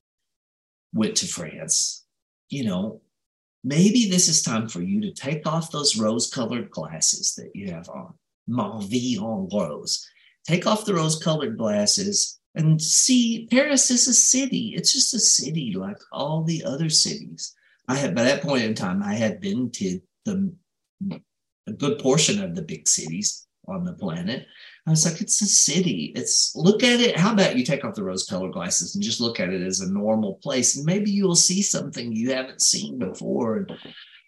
A: went to France. You know, maybe this is time for you to take off those rose colored glasses that you have on. Ma vie en rose. Take off the rose colored glasses and see Paris is a city. It's just a city like all the other cities. I had by that point in time, I had been to the a good portion of the big cities on the planet. I was like, it's a city. It's look at it. How about you take off the rose colored glasses and just look at it as a normal place? And maybe you'll see something you haven't seen before. And,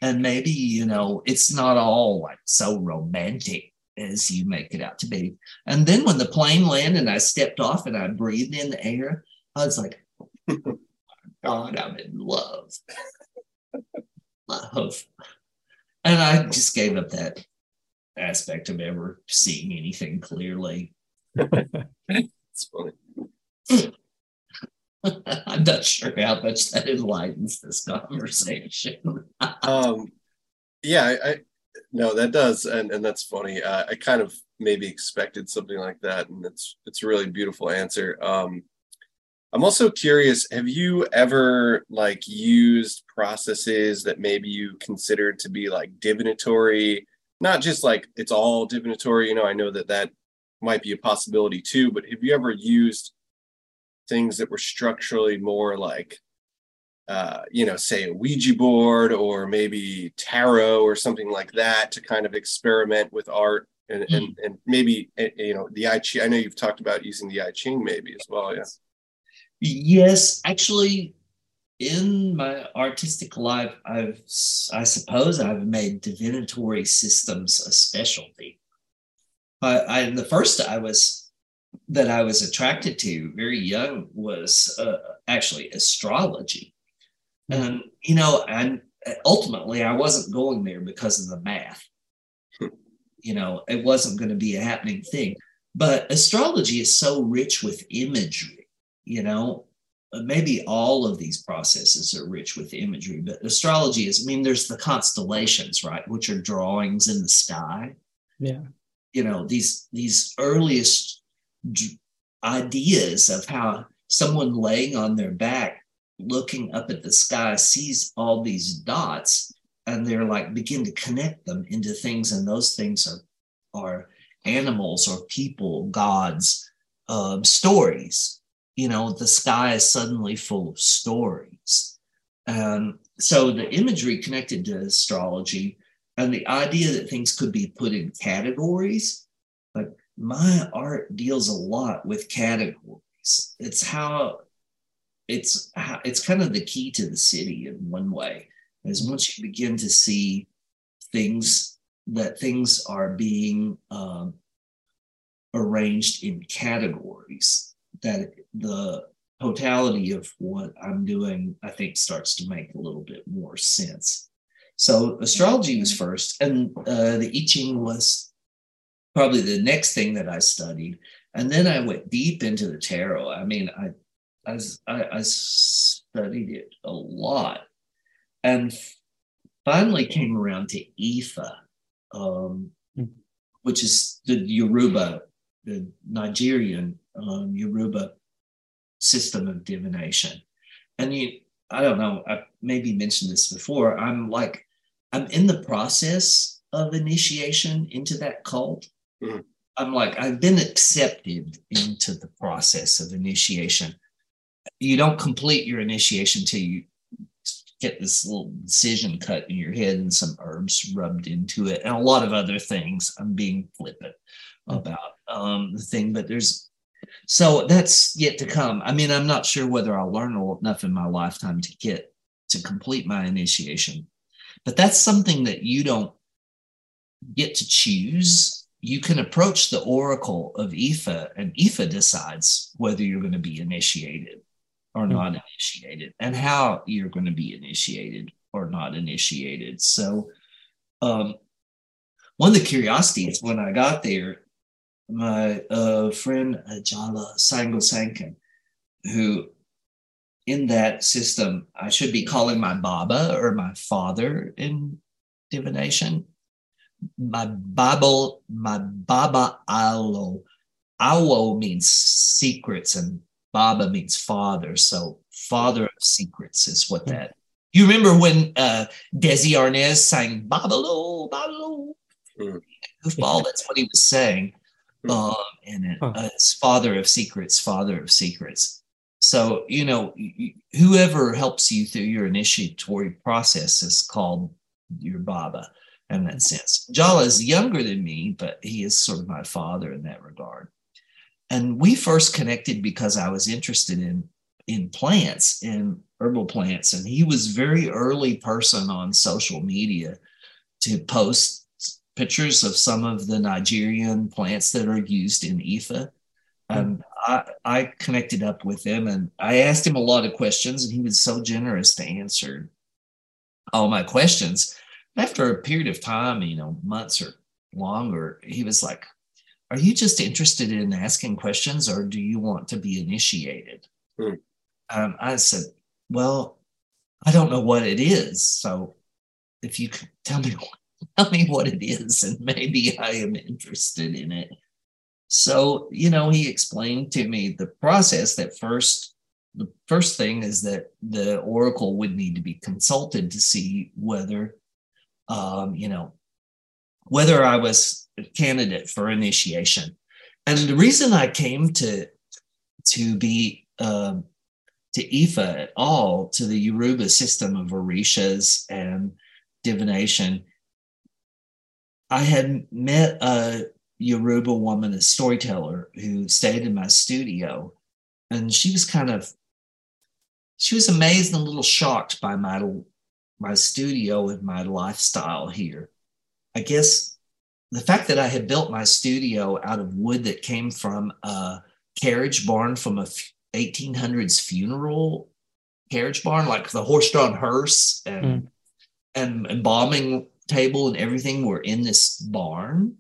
A: and maybe, you know, it's not all like so romantic as you make it out to be. And then when the plane landed and I stepped off and I breathed in the air, I was like, God, I'm in love. love. And I just gave up that aspect of ever seeing anything clearly.
B: it's funny.
A: I'm not sure how much that enlightens this conversation.
B: um, yeah, I, no, that does, and and that's funny. Uh, I kind of maybe expected something like that, and it's it's a really beautiful answer. Um, I'm also curious, have you ever like used processes that maybe you considered to be like divinatory not just like it's all divinatory. You know, I know that that might be a possibility too, but have you ever used things that were structurally more like, uh, you know, say a Ouija board or maybe tarot or something like that to kind of experiment with art and mm. and, and maybe eh, you know the I Ching. I know you've talked about using the I Ching maybe as well. Yeah.
A: Yes, actually, in my artistic life, I've, I suppose I've made divinatory systems a specialty. I, I the first I was that I was attracted to very young was uh, actually astrology, mm-hmm. And you know, and ultimately I wasn't going there because of the math. you know, it wasn't going to be a happening thing. But astrology is so rich with imagery, you know, uh, maybe all of these processes are rich with imagery, but astrology is, I mean, there's the constellations, right, which are drawings in the sky.
C: Yeah.
A: You know, these these earliest ideas of how someone laying on their back looking up at the sky sees all these dots and they're like begin to connect them into things and those things are are animals or people gods um, stories you know, the sky is suddenly full of stories. And so the imagery connected to astrology and the idea that things could be put in categories, like my art deals a lot with categories. It's how it's it's kind of the key to the city in one way. Is once you begin to see things that things are being um, arranged in categories that the totality of what I'm doing, I think, starts to make a little bit more sense. So astrology was first, and uh, the I Ching was probably the next thing that I studied, and then I went deep into the tarot. I mean, I I, I studied it a lot, and finally came around to Ifa, um, hmm. which is the Yoruba, the Nigerian um, Yoruba system of divination. And you, I don't know, I maybe mentioned this before. I'm like, I'm in the process of initiation into that cult. Mm-hmm. I'm like, I've been accepted into the process of initiation. You don't complete your initiation till you get this little incision cut in your head and some herbs rubbed into it and a lot of other things. I'm being flippant mm-hmm. about um, the thing, but there's so that's yet to come. I mean, I'm not sure whether I'll learn enough in my lifetime to get to complete my initiation, but that's something that you don't get to choose. You can approach the oracle of Ifa, and Ifa decides whether you're going to be initiated or mm-hmm. not initiated and how you're going to be initiated or not initiated. So, um, one of the curiosities when I got there, my uh, friend Jala sangosankan who in that system, I should be calling my Baba or my father in divination. My Bible, my Baba Alo. Awo means secrets and Baba means father. So father of secrets is what hmm. that. You remember when uh, Desi Arnaz sang Babalu, Babalu? Mm. Goofball, that's what he was saying. Mm. Um, and it, huh. uh, it's father of secrets, father of secrets. So, you know, whoever helps you through your initiatory process is called your Baba in that sense. Jala is younger than me, but he is sort of my father in that regard and we first connected because I was interested in in plants in herbal plants. And he was very early person on social media to post pictures of some of the Nigerian plants that are used in Ifa hmm. and I, I connected up with him and I asked him a lot of questions and he was so generous to answer all my questions. After a period of time you know months or longer he was like are you just interested in asking questions or do you want to be initiated? Hmm. Um, I said, well, I don't know what it is. So if you could tell me, tell me what it is, and maybe I am interested in it. So, you know, he explained to me the process that first, the first thing is that the oracle would need to be consulted to see whether, um, you know, whether I was a candidate for initiation. And the reason I came to to be um, to Ifa at all, to the Yoruba system of orishas and divination, I had met a Yoruba woman, a storyteller, who stayed in my studio, and she was kind of she was amazed and a little shocked by my my studio and my lifestyle here. I guess the fact that I had built my studio out of wood that came from a carriage barn from a 1800s funeral carriage barn, like the horse-drawn hearse and mm. and embalming table and everything were in this barn.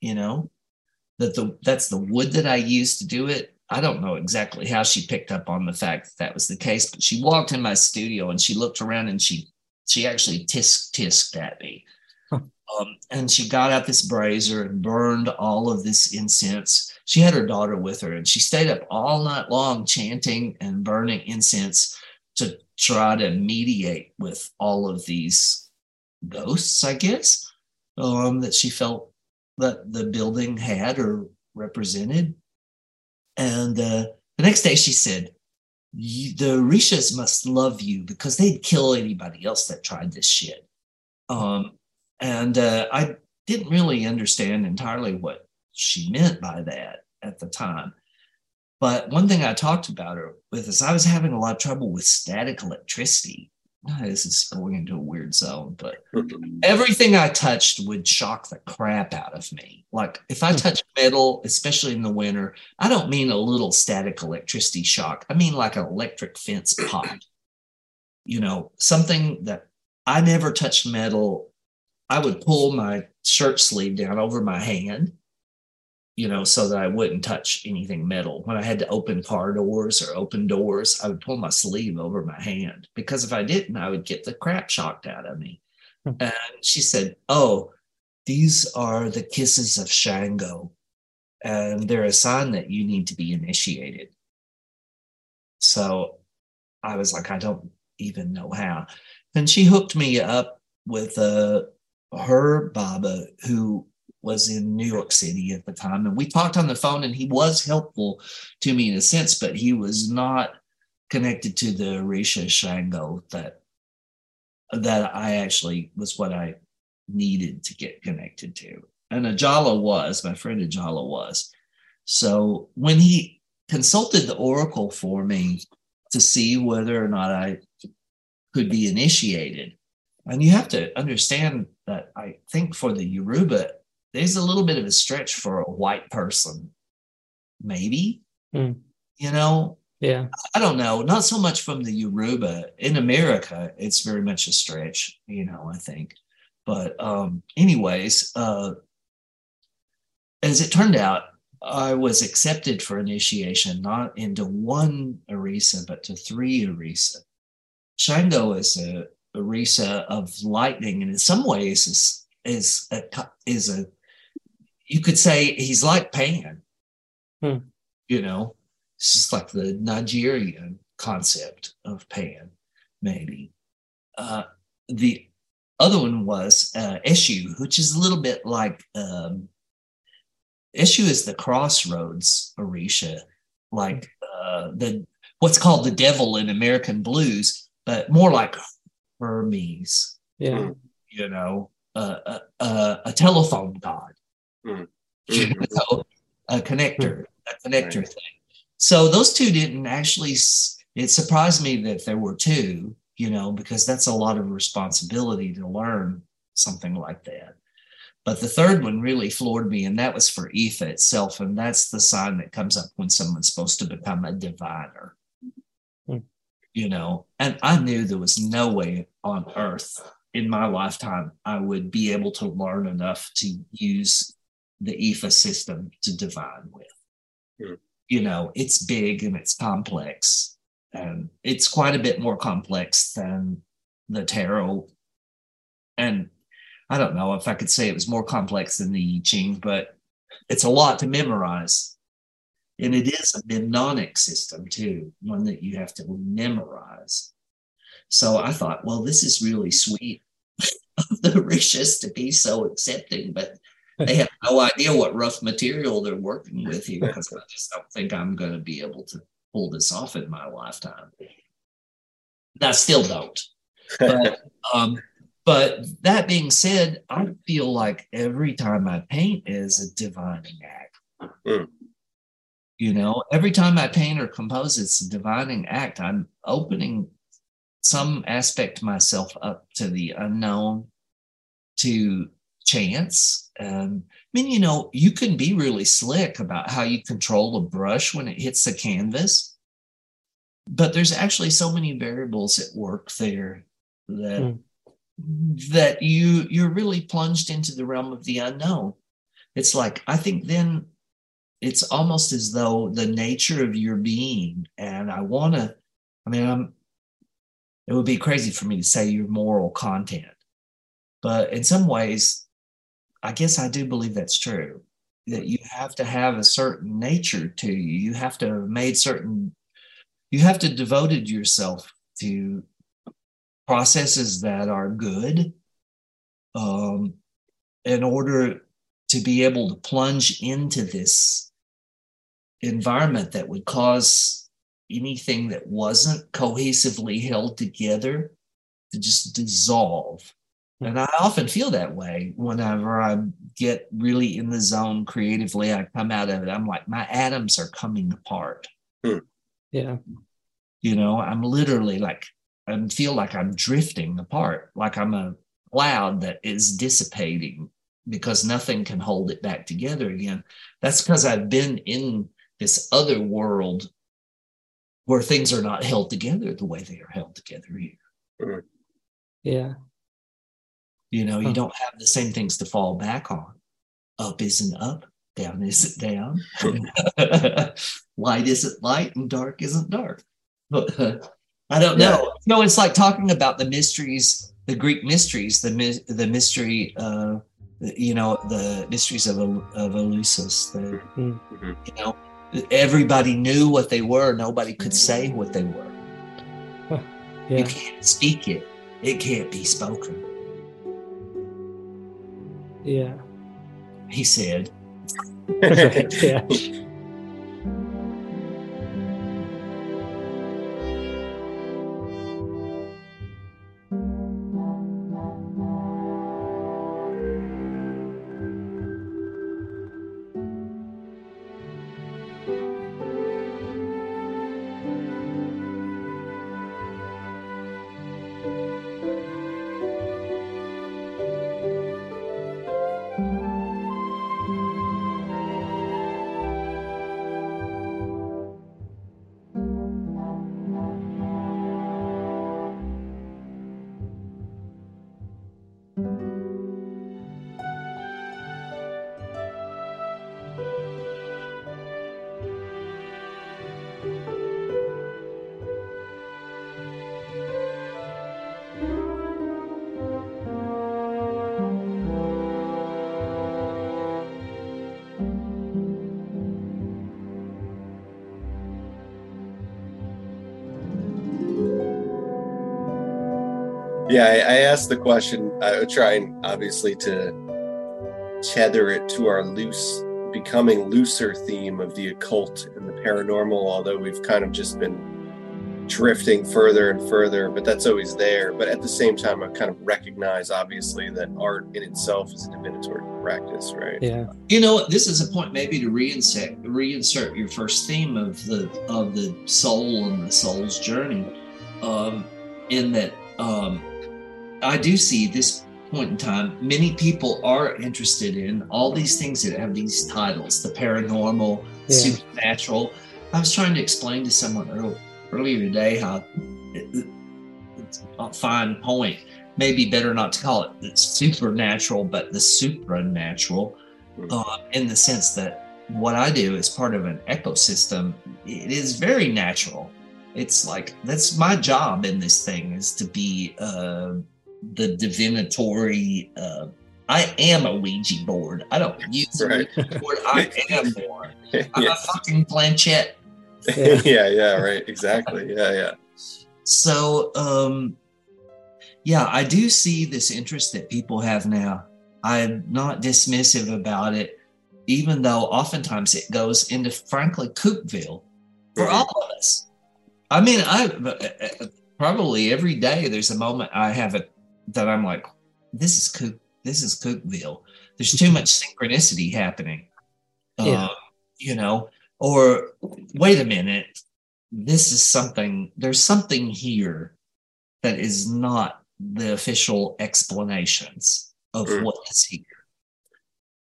A: You know that the that's the wood that I used to do it. I don't know exactly how she picked up on the fact that that was the case, but she walked in my studio and she looked around and she she actually tisk tisked at me um, and she got out this brazier and burned all of this incense. She had her daughter with her, and she stayed up all night long chanting and burning incense to try to mediate with all of these ghosts, I guess, um, that she felt that the building had or represented. And uh, the next day she said, the Rishas must love you because they'd kill anybody else that tried this shit. Um, and uh, I didn't really understand entirely what she meant by that at the time. But one thing I talked about her with is I was having a lot of trouble with static electricity. This is going into a weird zone, but everything I touched would shock the crap out of me. Like if I touch metal, especially in the winter, I don't mean a little static electricity shock. I mean like an electric fence pop. You know, something that I never touched metal I would pull my shirt sleeve down over my hand, you know, so that I wouldn't touch anything metal. When I had to open car doors or open doors, I would pull my sleeve over my hand because if I didn't, I would get the crap shocked out of me. Hmm. And she said, Oh, these are the kisses of Shango, and they're a sign that you need to be initiated. So I was like, I don't even know how. And she hooked me up with a her Baba, who was in New York City at the time, and we talked on the phone, and he was helpful to me in a sense, but he was not connected to the Orisha Shango that that I actually was what I needed to get connected to. And Ajala was, my friend Ajala was. So when he consulted the oracle for me to see whether or not I could be initiated, and you have to understand that I think for the Yoruba, there's a little bit of a stretch for a white person, maybe.
C: Mm.
A: You know,
C: Yeah.
A: I don't know, not so much from the Yoruba. In America, it's very much a stretch, you know, I think. But um, anyways, uh, as it turned out, I was accepted for initiation, not into one Orisa, but to three Orisa. Shango is a Orisa of lightning, and in some ways is is a, is a you could say he's like Pan.
C: Hmm.
A: You know, it's just like the Nigerian concept of Pan, maybe. Uh, the other one was uh, Eshu, which is a little bit like um, Eshu is the crossroads Orisha, like uh, the what's called the devil in American blues, but more like Hermes,
C: Yeah.
A: you know, uh, uh, uh, a telephone god,
B: Mm.
A: you
B: Mhm.
A: know, a connector, a connector
B: Right.
A: thing. So those two didn't actually. It surprised me that there were two, you know, because that's a lot of responsibility to learn something like that. But the third one really floored me, and that was for Ifa itself, and that's the sign that comes up when someone's supposed to become a diviner. You know, and I knew there was no way on earth in my lifetime I would be able to learn enough to use the IFA system to divine with.
B: Hmm.
A: You know, it's big and it's complex, and it's quite a bit more complex than the tarot. And I don't know if I could say it was more complex than the I Ching, but it's a lot to memorize. And it is a mnemonic system too, one that you have to memorize. So I thought, well, this is really sweet of the Rishas to be so accepting, but they have no idea what rough material they're working with here because I just don't think I'm going to be able to pull this off in my lifetime. And I still don't. But, um, but that being said, I feel like every time I paint is a divining act.
B: Mm.
A: You know, every time I paint or compose, it's a divining act. I'm opening some aspect of myself up to the unknown, to chance. Um, I mean, you know, you can be really slick about how you control a brush when it hits the canvas, but there's actually so many variables at work there that
C: Mm.
A: that you you're really plunged into the realm of the unknown. It's like I think then it's almost as though the nature of your being, and I want to. I mean, I'm. It would be crazy for me to say your moral content, but in some ways, I guess I do believe that's true. That you have to have a certain nature to you. You have to have made certain. You have to devoted yourself to processes that are good um, in order to be able to plunge into this environment that would cause anything that wasn't cohesively held together to just dissolve. And I often feel that way whenever I get really in the zone creatively. I come out of it, I'm like, my atoms are coming apart. Hmm.
C: Yeah.
A: You know, I'm literally like, I feel like I'm drifting apart, like I'm a cloud that is dissipating because nothing can hold it back together again. That's because I've been in this other world where things are not held together the way they are held together here.
C: Yeah.
A: You know, you
C: Huh.
A: don't have the same things to fall back on. Up isn't up, down isn't down. light isn't light, and dark isn't dark. But uh, I don't
B: Yeah.
A: know. You know, it's like talking about the mysteries, the Greek mysteries, the my- the mystery, uh, you know, the mysteries of of Eleusis. The,
C: Mm.
B: Mhm.
A: You know, everybody knew what they were. Nobody could say what they were. You
C: Yeah.
A: can't speak it. It can't be spoken.
C: Yeah.
A: He said.
C: Yeah.
B: asked the question. I would try and obviously to tether it to our loose, becoming looser theme of the occult and the paranormal, although we've kind of just been drifting further and further, but that's always there. But at the same time, I kind of recognize, obviously, that art in itself is a divinatory practice, right?
C: Yeah.
A: You know, this is a point maybe to reinsert reinsert your first theme of the of the soul and the soul's journey, um, in that um, I do see this point in time. Many people are interested in all these things that have these titles: the paranormal,
C: Yeah.
A: supernatural. I was trying to explain to someone earl- earlier today how it- it's a fine point. Maybe better not to call it the supernatural, but the supernatural, uh, in the sense that what I do is part of an ecosystem. It is very natural. It's like that's my job in this thing is to be uh, the divinatory. Uh, I am a Ouija board. I don't use a
B: Right.
A: Ouija board. I am one. I'm
B: yeah.
A: a fucking planchette
C: Yeah.
B: yeah, yeah, right. Exactly. Yeah, yeah.
A: So, um, yeah, I do see this interest that people have now. I'm not dismissive about it, even though oftentimes it goes into, frankly, Cookville for all of us. I mean, I uh, probably every day there's a moment I have it that I'm like, this is Cook, this is Cookville. There's too much synchronicity happening.
C: Yeah.
A: Um, you know, or wait a minute, this is something, there's something here that is not the official explanations of
B: Mm.
A: what is here.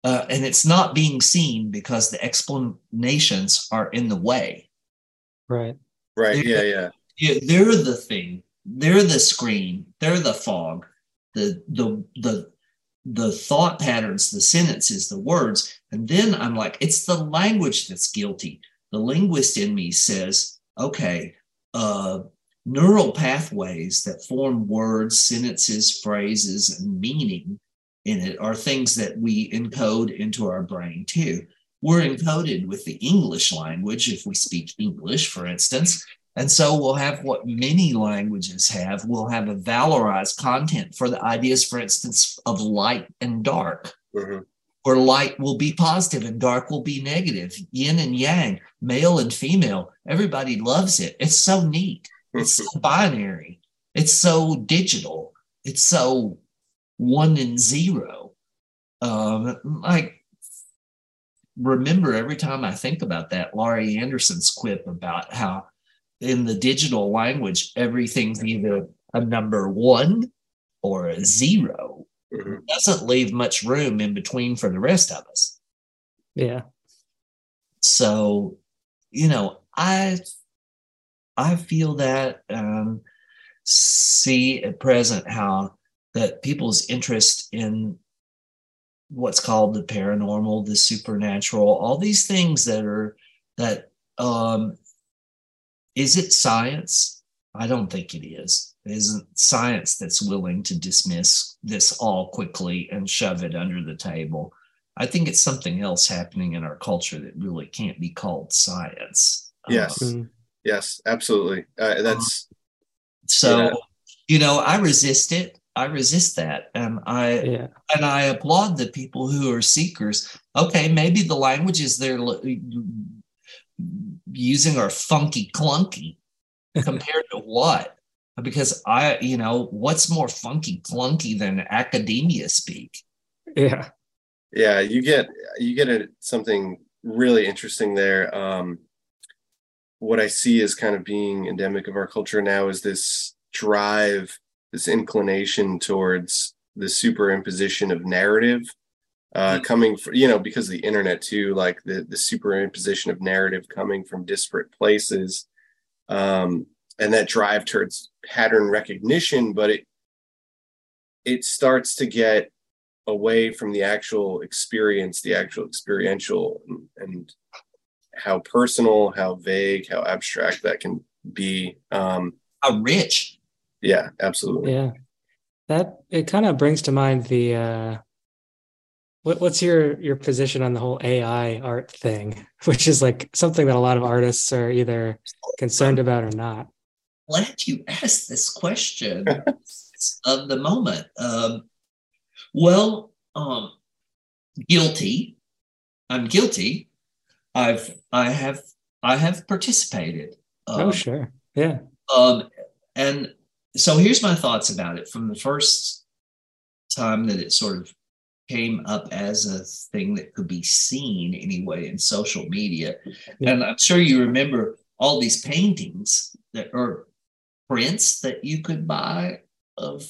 A: Uh, and it's not being seen because the explanations are in the way.
C: Right.
B: Right. Yeah, yeah.
A: Yeah, they're the thing. They're the screen. They're the fog. The the the the thought patterns, the sentences, the words. And then I'm like, it's the language that's guilty. The linguist in me says, okay, uh, neural pathways that form words, sentences, phrases, and meaning in it are things that we encode into our brain too. We're encoded with the English language if we speak English, for instance. And so we'll have what many languages have. We'll have a valorized content for the ideas, for instance, of light and dark,
B: Mhm.
A: where light will be positive and dark will be negative, yin and yang, male and female. Everybody loves it. It's so neat. It's so binary. It's so digital. It's so one and zero. Um, like, remember every time I think about that, Laurie Anderson's quip about how in the digital language, everything's either a number one or a zero.
B: Mhm.
A: Doesn't leave much room in between for the rest of us.
C: Yeah.
A: So, you know, I I feel that um, see at present how that people's interest in what's called the paranormal, the supernatural, all these things that are that um, is it science? I don't think it is. It isn't science that's willing to dismiss this all quickly and shove it under the table. I think it's something else happening in our culture that really can't be called science.
B: Yes.
A: Um.
B: Yes, absolutely. Uh, that's
A: so,
B: Yeah.
A: you know, I resist it. I resist that, and I
C: Yeah.
A: and I applaud the people who are seekers. Okay, maybe the languages they're l- using are funky clunky compared to what? Because I, you know, what's more funky clunky than academia speak?
C: Yeah.
B: Yeah, you get you get a, something really interesting there. Um, what I see as kind of being endemic of our culture now is this drive, this inclination towards the superimposition of narrative, uh,
A: Mhm.
B: coming from you know because of the internet too, like the the superimposition of narrative coming from disparate places, um, and that drive towards pattern recognition, but it it starts to get away from the actual experience, the actual experiential, and, and how personal, how vague, how abstract that can be. Um,
A: How rich?
B: yeah, absolutely.
C: Yeah. That it kind of brings to mind the uh what what's your your position on the whole AI art thing, which is like something that a lot of artists are either concerned about or not.
A: Glad you asked this question of the moment. Um, well, um, guilty. I'm guilty. I've I have I have participated.
C: Oh,
A: Um,
C: sure. Yeah.
A: Um, and so here's my thoughts about it from the first time that it sort of came up as a thing that could be seen anyway in social media.
C: Yeah.
A: And I'm sure you remember all these paintings that are prints that you could buy of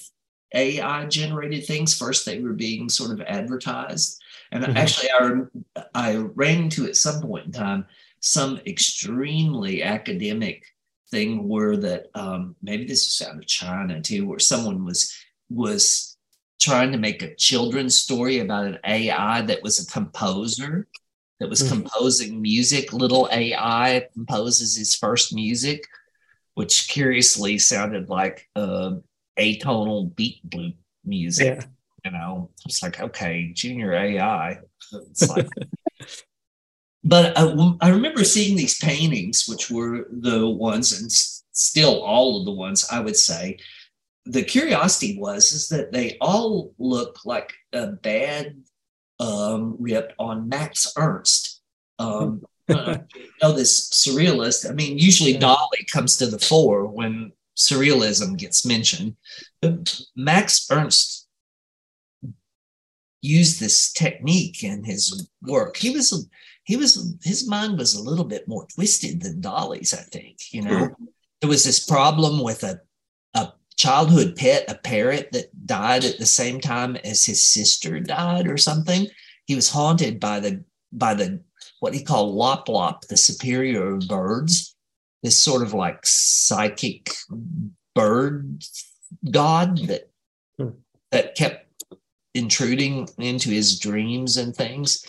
A: AI generated things. First, they were being sort of advertised. And
C: Mhm.
A: actually, I, I ran into at some point in time some extremely academic thing where that um, maybe this was out of China too, where someone was was trying to make a children's story about an AI that was a composer that was
C: Mhm.
A: composing music. Little AI composes his first music, which curiously sounded like uh, atonal beat loop music.
C: Yeah.
A: You know, it's like okay, junior AI. It's like but I, I remember seeing these paintings, which were the ones, and s- still all of the ones I would say. The curiosity was is that they all look like a bad um, rip on Max Ernst. Um, uh, you know this surrealist. I mean, usually
C: Yeah.
A: Dalí comes to the fore when surrealism gets mentioned. But Max Ernst used this technique in his work. He was he was his mind was a little bit more twisted than Dalí's, I think. You know, there was this problem with a childhood pet, a parrot that died at the same time as his sister died or something. He was haunted by the by the what he called Loplop, the superior of birds, this sort of like psychic bird god that
C: Hmm.
A: that kept intruding into his dreams and things.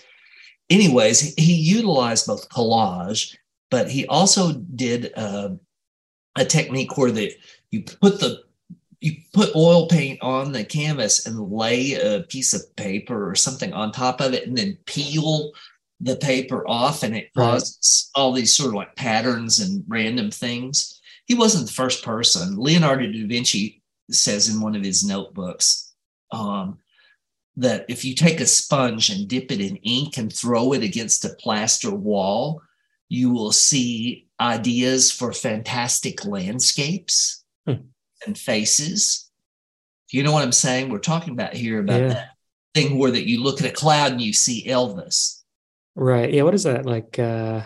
A: Anyways, he, utilized both collage, but he also did uh, a technique where the you put the you put oil paint on the canvas and lay a piece of paper or something on top of it and then peel the paper off and it
C: Right.
A: causes all these sort of like patterns and random things. He wasn't the first person. Leonardo da Vinci says in one of his notebooks um, that if you take a sponge and dip it in ink and throw it against a plaster wall, you will see ideas for fantastic landscapes
C: Hmm.
A: And faces. You know what I'm saying? We're talking about here about
C: Yeah.
A: that thing where that you look at a cloud and you see Elvis.
C: Right. Yeah. What is that? Like uh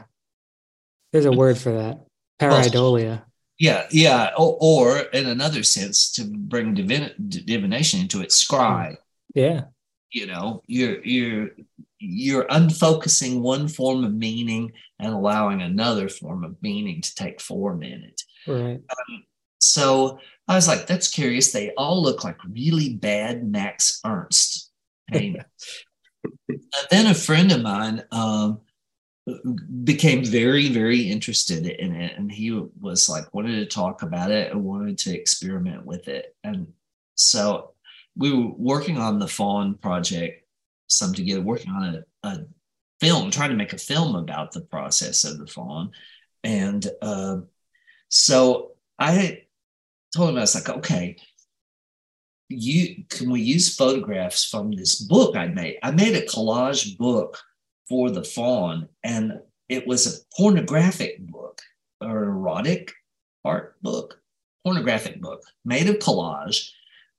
C: there's a word for that. Pareidolia.
A: Yeah, yeah. Or, or in another sense, to bring divin- divination into it, scry.
C: Yeah.
A: you know you're you're you're unfocusing one form of meaning and allowing another form of meaning to take form in it
C: Right.
A: so i was like that's curious. They all look like really bad max ernst. Paintings and then a friend of mine um, became very very interested in it. And he was like wanted to talk about it and wanted to experiment with it. And so we were working on the fawn project some together working on a, a film trying to make a film about the process of the fawn. And uh, so i told him i was like okay you can we use photographs from this book I made? I made a collage book for the fawn, and it was a pornographic book or erotic art book, pornographic book made of collage,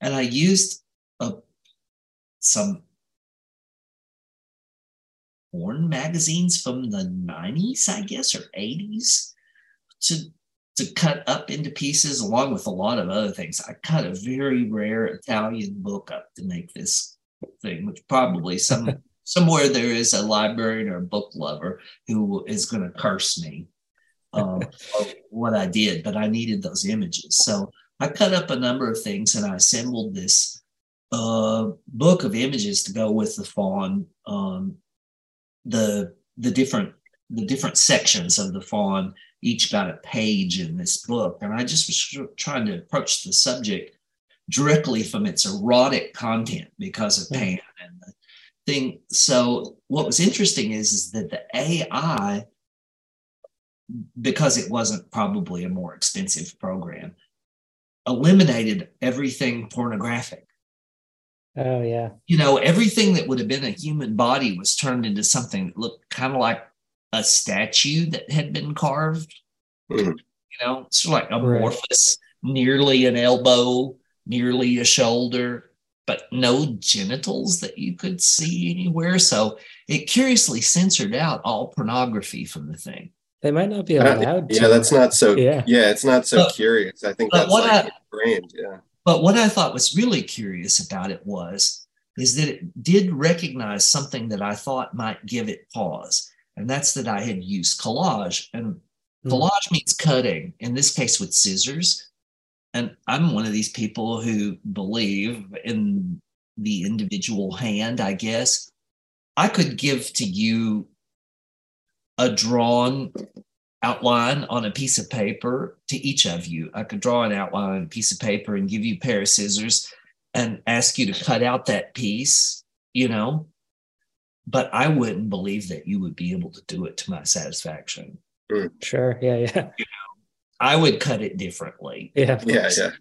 A: and I used a some porn magazines from the 90s, I guess, or 80s to to cut up into pieces along with a lot of other things. I cut a very rare Italian book up to make this thing, which probably some somewhere there is a librarian or a book lover who is going to curse me um, what I did, but I needed those images. So I cut up a number of things and I assembled this uh, book of images to go with the fawn. Um, the the different the different sections of the fawn each got a page in this book, and I just was trying to approach the subject directly from its erotic content because of mm-hmm. Pan and the thing. So what was interesting is, is that the AI, because it wasn't probably a more expensive program, eliminated everything pornographic.
C: Oh yeah.
A: You know, everything that would have been a human body was turned into something that looked kind of like a statue that had been carved. Mm. You know, it's like amorphous, right. nearly an elbow, nearly a shoulder, but no genitals that you could see anywhere. So it curiously censored out all pornography from the thing.
C: They might not be allowed. Uh,
B: yeah, that's not so. Yeah, yeah, it's not so but, curious. I think that's what like I, brand. Yeah.
A: But what I thought was really curious about it was is that it did recognize something that I thought might give it pause, and that's that I had used collage. And mm. collage means cutting. In this case, with scissors. And I'm one of these people who believe in the individual hand. I guess I could give to you a drawn outline on a piece of paper to each of you. I could draw an outline on a piece of paper and give you a pair of scissors and ask you to cut out that piece, you know. But I wouldn't believe that you would be able to do it to my satisfaction.
C: Mm. Sure. Yeah. Yeah. You know,
A: I would cut it differently.
C: Yeah.
B: Yeah. Yeah.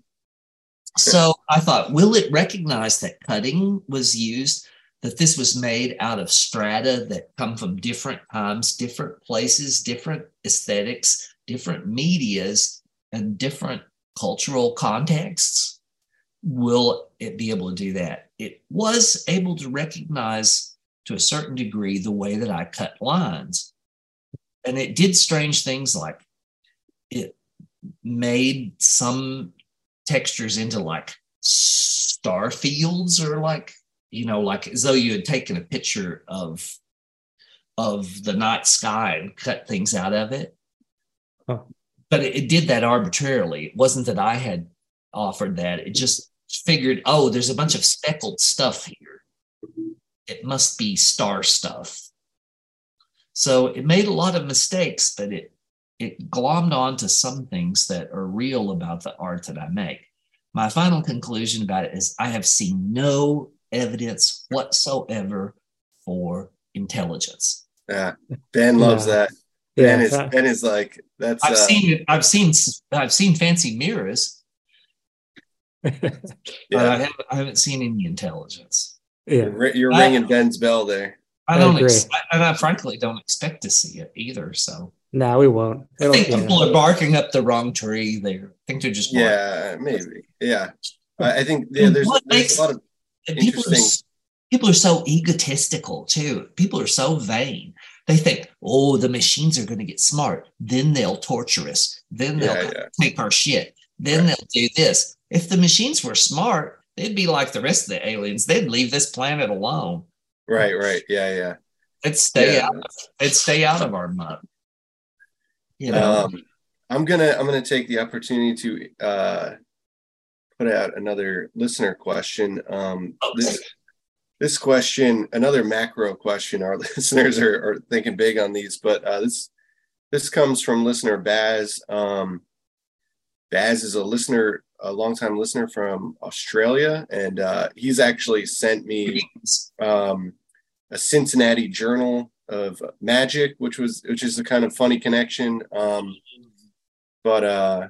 A: So I thought, will it recognize that cutting was used? that this was made out of strata that come from different times, different places, different aesthetics, different medias, and different cultural contexts. Will it be able to do that? It was able to recognize to a certain degree the way that I cut lines. And it did strange things like it made some textures into like star fields or like you know, like as though you had taken a picture of of the night sky and cut things out of it. Huh. But it, it did that arbitrarily. It wasn't that I had offered that. It just figured, oh, there's a bunch of speckled stuff. It must be star stuff. So it made a lot of mistakes, but it it glommed onto some things that are real about the art that I make. My final conclusion about it is I have seen no evidence whatsoever for intelligence.
B: Yeah, Ben loves yeah. that. Ben yeah, is Ben is like that's.
A: I've uh, seen I've seen I've seen fancy mirrors. yeah. I haven't, I haven't seen any intelligence.
B: Yeah, you're, you're ringing Ben's bell there.
A: I don't, I ex- and I frankly don't expect to see it either. So
C: no, we won't.
A: It'll, I think people are barking up the wrong tree there. I think they're just
B: barking. yeah, maybe yeah. I think yeah, there's, there's a lot of
A: people are, people are so egotistical too. People are so vain. They think, oh, the machines are going to get smart. Then they'll torture us. Then they'll yeah, yeah. take our shit. Then right. they'll do this. If the machines were smart, they'd be like the rest of the aliens. They'd leave this planet alone.
B: Right, right. Yeah, yeah.
A: It'd stay yeah. out. Of, it'd stay out of our mud.
B: You know. Um, I'm gonna I'm gonna take the opportunity to uh, put out another listener question. Um, this, this question, another macro question. Our listeners are, are thinking big on these, but uh, this this comes from listener Baz. Um, Baz is a listener, a longtime listener from Australia, and uh, he's actually sent me um, a Cincinnati Journal of Magic, which was which is a kind of funny connection. Um, but uh,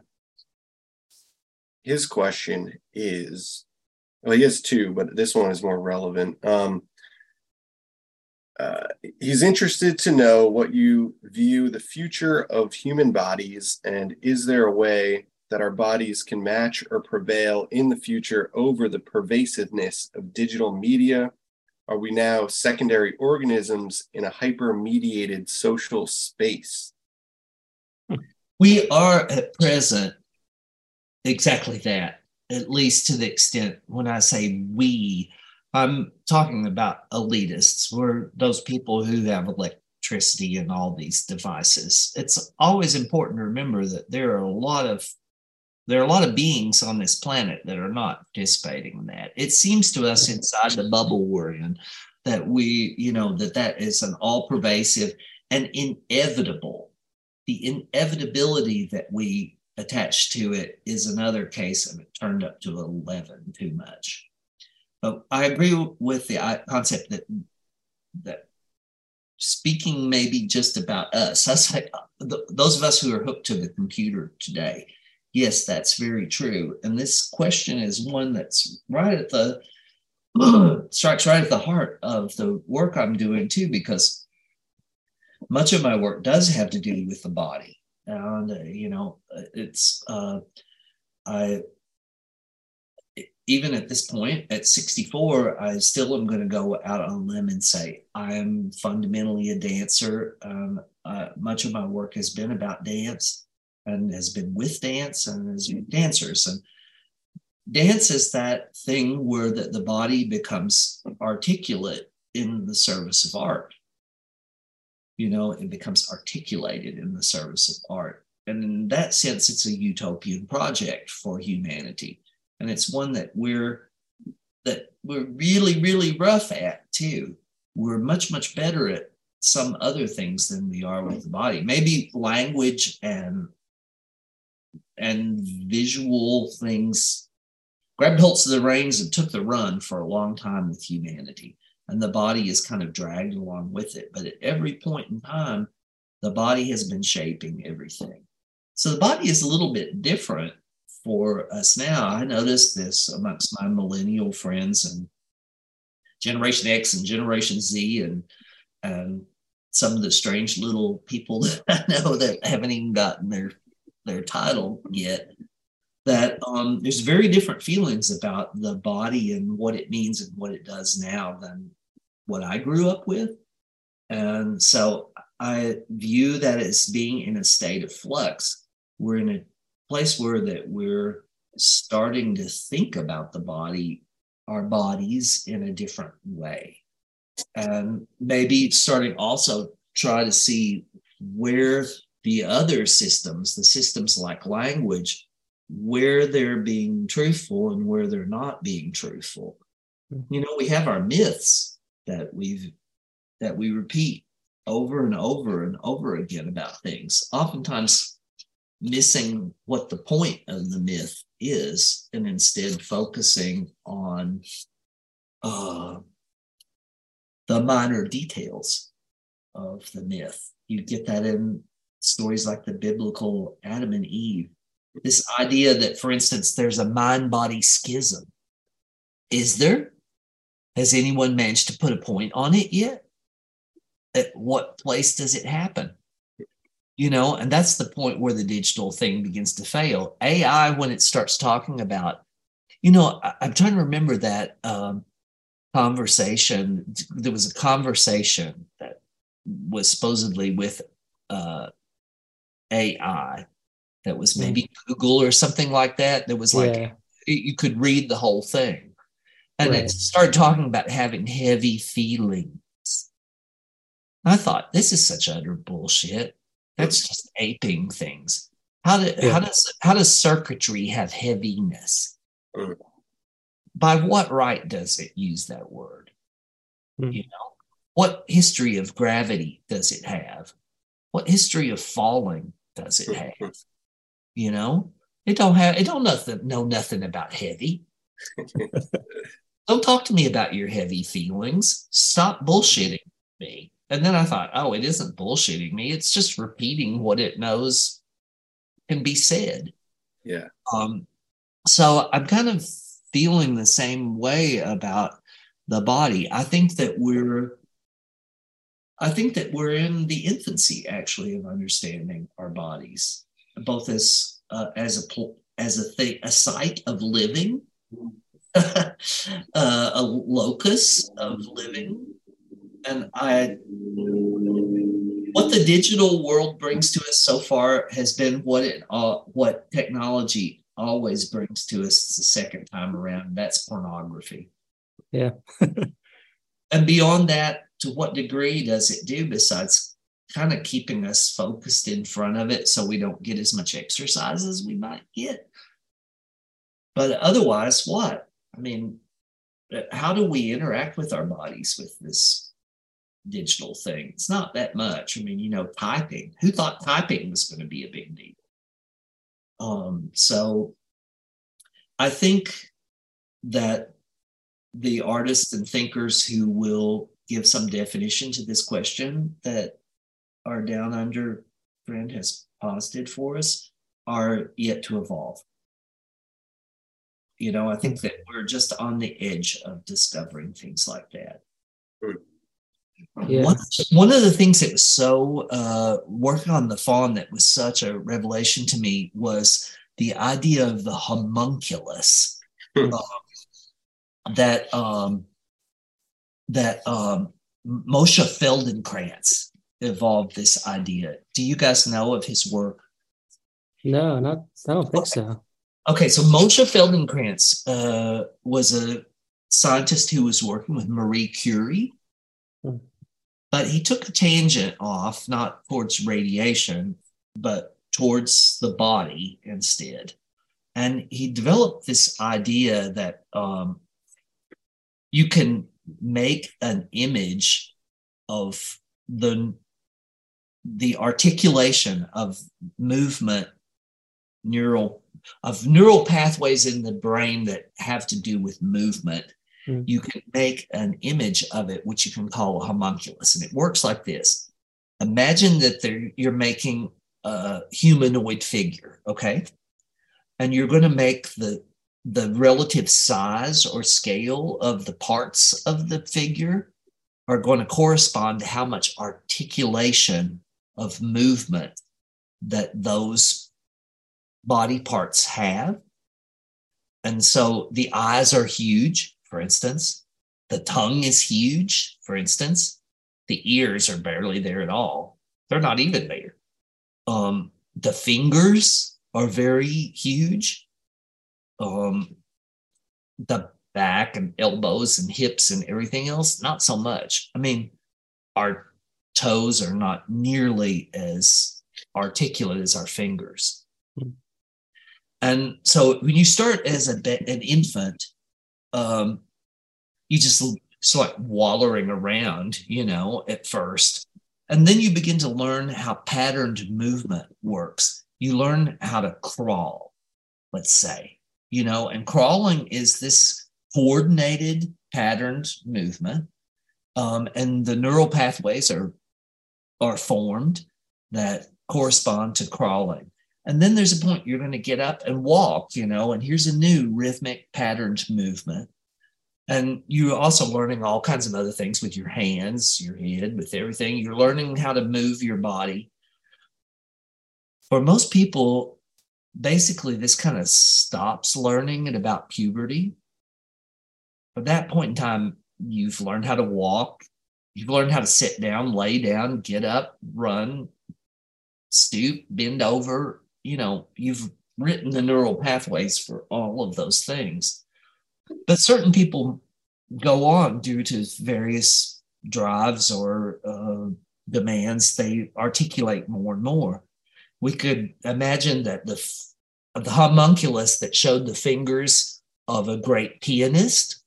B: his question is Well, he has two, but this one is more relevant. Um, uh, he's interested to know what you view the future of human bodies, and is there a way that our bodies can match or prevail in the future over the pervasiveness of digital media? Are we now secondary organisms in a hyper mediated social space?
A: We are at present exactly that, at least to the extent when I say we, I'm talking about elitists. We're those people who have electricity and all these devices. It's always important to remember that there are a lot of there are a lot of beings on this planet that are not participating in that. It seems to us inside the bubble we're in that we, you know, that that is an all pervasive and inevitable. The inevitability that we attach to it is another case of it turned up to 11 too much. But I agree with the uh, concept that that speaking maybe just about us, us those of us who are hooked to the computer today, yes, that's very true. And this question is one that's right at the strikes right at the heart of the work I'm doing too, because much of my work does have to do with the body. And uh, you know, it's uh, I even at this point at 64 i still am going to go out on a limb and say i'm fundamentally a dancer um, uh, much of my work has been about dance and has been with dance and as dancers. And dance is that thing where the, the body becomes articulate in the service of art. You know it becomes articulated in the service of art. And in that sense it's a utopian project for humanity. And it's one that we're that we're really really rough at too. We're much much better at some other things than we are with the body. Maybe language and and visual things. Grabbed hold of the reins and took the run for a long time with humanity and the body is kind of dragged along with it. But at every point in time the body has been shaping everything. So the body is a little bit different for us now. I noticed this amongst my millennial friends and Generation X and Generation Z and and some of the strange little people that I know that haven't even gotten their their title yet. That um, there's very different feelings about the body and what it means and what it does now than what I grew up with. And so I view that as being in a state of flux. We're in a place where that we're starting to think about the body, our bodies in a different way. And maybe starting also try to see where the other systems, the systems like language, where they're being truthful and where they're not being truthful. Mm-hmm. You know, we have our myths that we've that we repeat over and over and over again about things. Oftentimes missing what the point of the myth is and instead focusing on uh, the minor details of the myth. You get that in stories like the biblical Adam and Eve. This idea that, for instance, there's a mind body schism. Is there? Has anyone managed to put a point on it yet? At what place does it happen? you know and that's the point where the digital thing begins to fail ai when it starts talking about you know I, am trying to remember that um, conversation there was a conversation that was supposedly with uh, ai that was maybe google or something like that that was like yeah. you could read the whole thing and right. it started talking about having heavy feelings i thought this is such utter bullshit that's just aping things. How, do, yeah. how does how does circuitry have heaviness? Mm. By what right does it use that word? Mm. You know, what history of gravity does it have? What history of falling does it have? You know, it don't have it don't nothing know nothing about heavy. don't talk to me about your heavy feelings. Stop bullshitting me. And then I thought, oh, it isn't bullshitting me. It's just repeating what it knows can be said.
B: Yeah.
A: Um, so I'm kind of feeling the same way about the body. I think that we're I think that we're in the infancy actually of understanding our bodies, both as uh, as a as a thing, a site of living, uh, a locus of living, and I. What the digital world brings to us so far has been what it uh, what technology always brings to us the second time around. That's pornography.
C: Yeah.
A: and beyond that, to what degree does it do besides kind of keeping us focused in front of it so we don't get as much exercise as we might get? But otherwise, what? I mean, how do we interact with our bodies with this digital thing? It's not that much. I mean, you know, typing. Who thought typing was going to be a big deal? Um, so I think that the artists and thinkers who will give some definition to this question that our down under friend has posited for us are yet to evolve. You know, I think that we're just on the edge of discovering things like that. Yeah. One, one of the things that was so uh, working on the faun that was such a revelation to me was the idea of the homunculus. um, that um, that um, Moshe Feldenkrais evolved this idea. Do you guys know of his work?
C: No, not. I don't think so.
A: Okay, so Moshe Feldenkrais uh, was a scientist who was working with Marie Curie, hmm. but he took a tangent off, not towards radiation, but towards the body instead. And he developed this idea that um, you can make an image of the the articulation of movement neural of neural pathways in the brain that have to do with movement. Mm. you can make an image of it which you can call a homunculus and it works like this. Imagine that you're making a humanoid figure okay? And you're going to make the the relative size or scale of the parts of the figure are going to correspond to how much articulation of movement that those body parts have. And so the eyes are huge, for instance. The tongue is huge, for instance. The ears are barely there at all. They're not even there. Um, the fingers are very huge um, the back and elbows and hips and everything else, not so much. I mean, our toes are not nearly as articulate as our fingers. Mm. And so when you start as a, an infant, um, you just sort of wallowing around, you know, at first. And then you begin to learn how patterned movement works. You learn how to crawl, let's say you know, and crawling is this coordinated patterned movement. Um, and the neural pathways are are formed that correspond to crawling. And then there's a point you're going to get up and walk, you know, and here's a new rhythmic patterned movement. And you're also learning all kinds of other things with your hands, your head, with everything. You're learning how to move your body. For most people, basically this kind of stops learning at about puberty. At that point in time, you've learned how to walk, you've learned how to sit down, lay down, get up, run, stoop, bend over. You know, you've written the neural pathways for all of those things. But certain people go on due to various drives or uh, demands, they articulate more and more we could imagine that the the homunculus that showed the fingers of a great pianist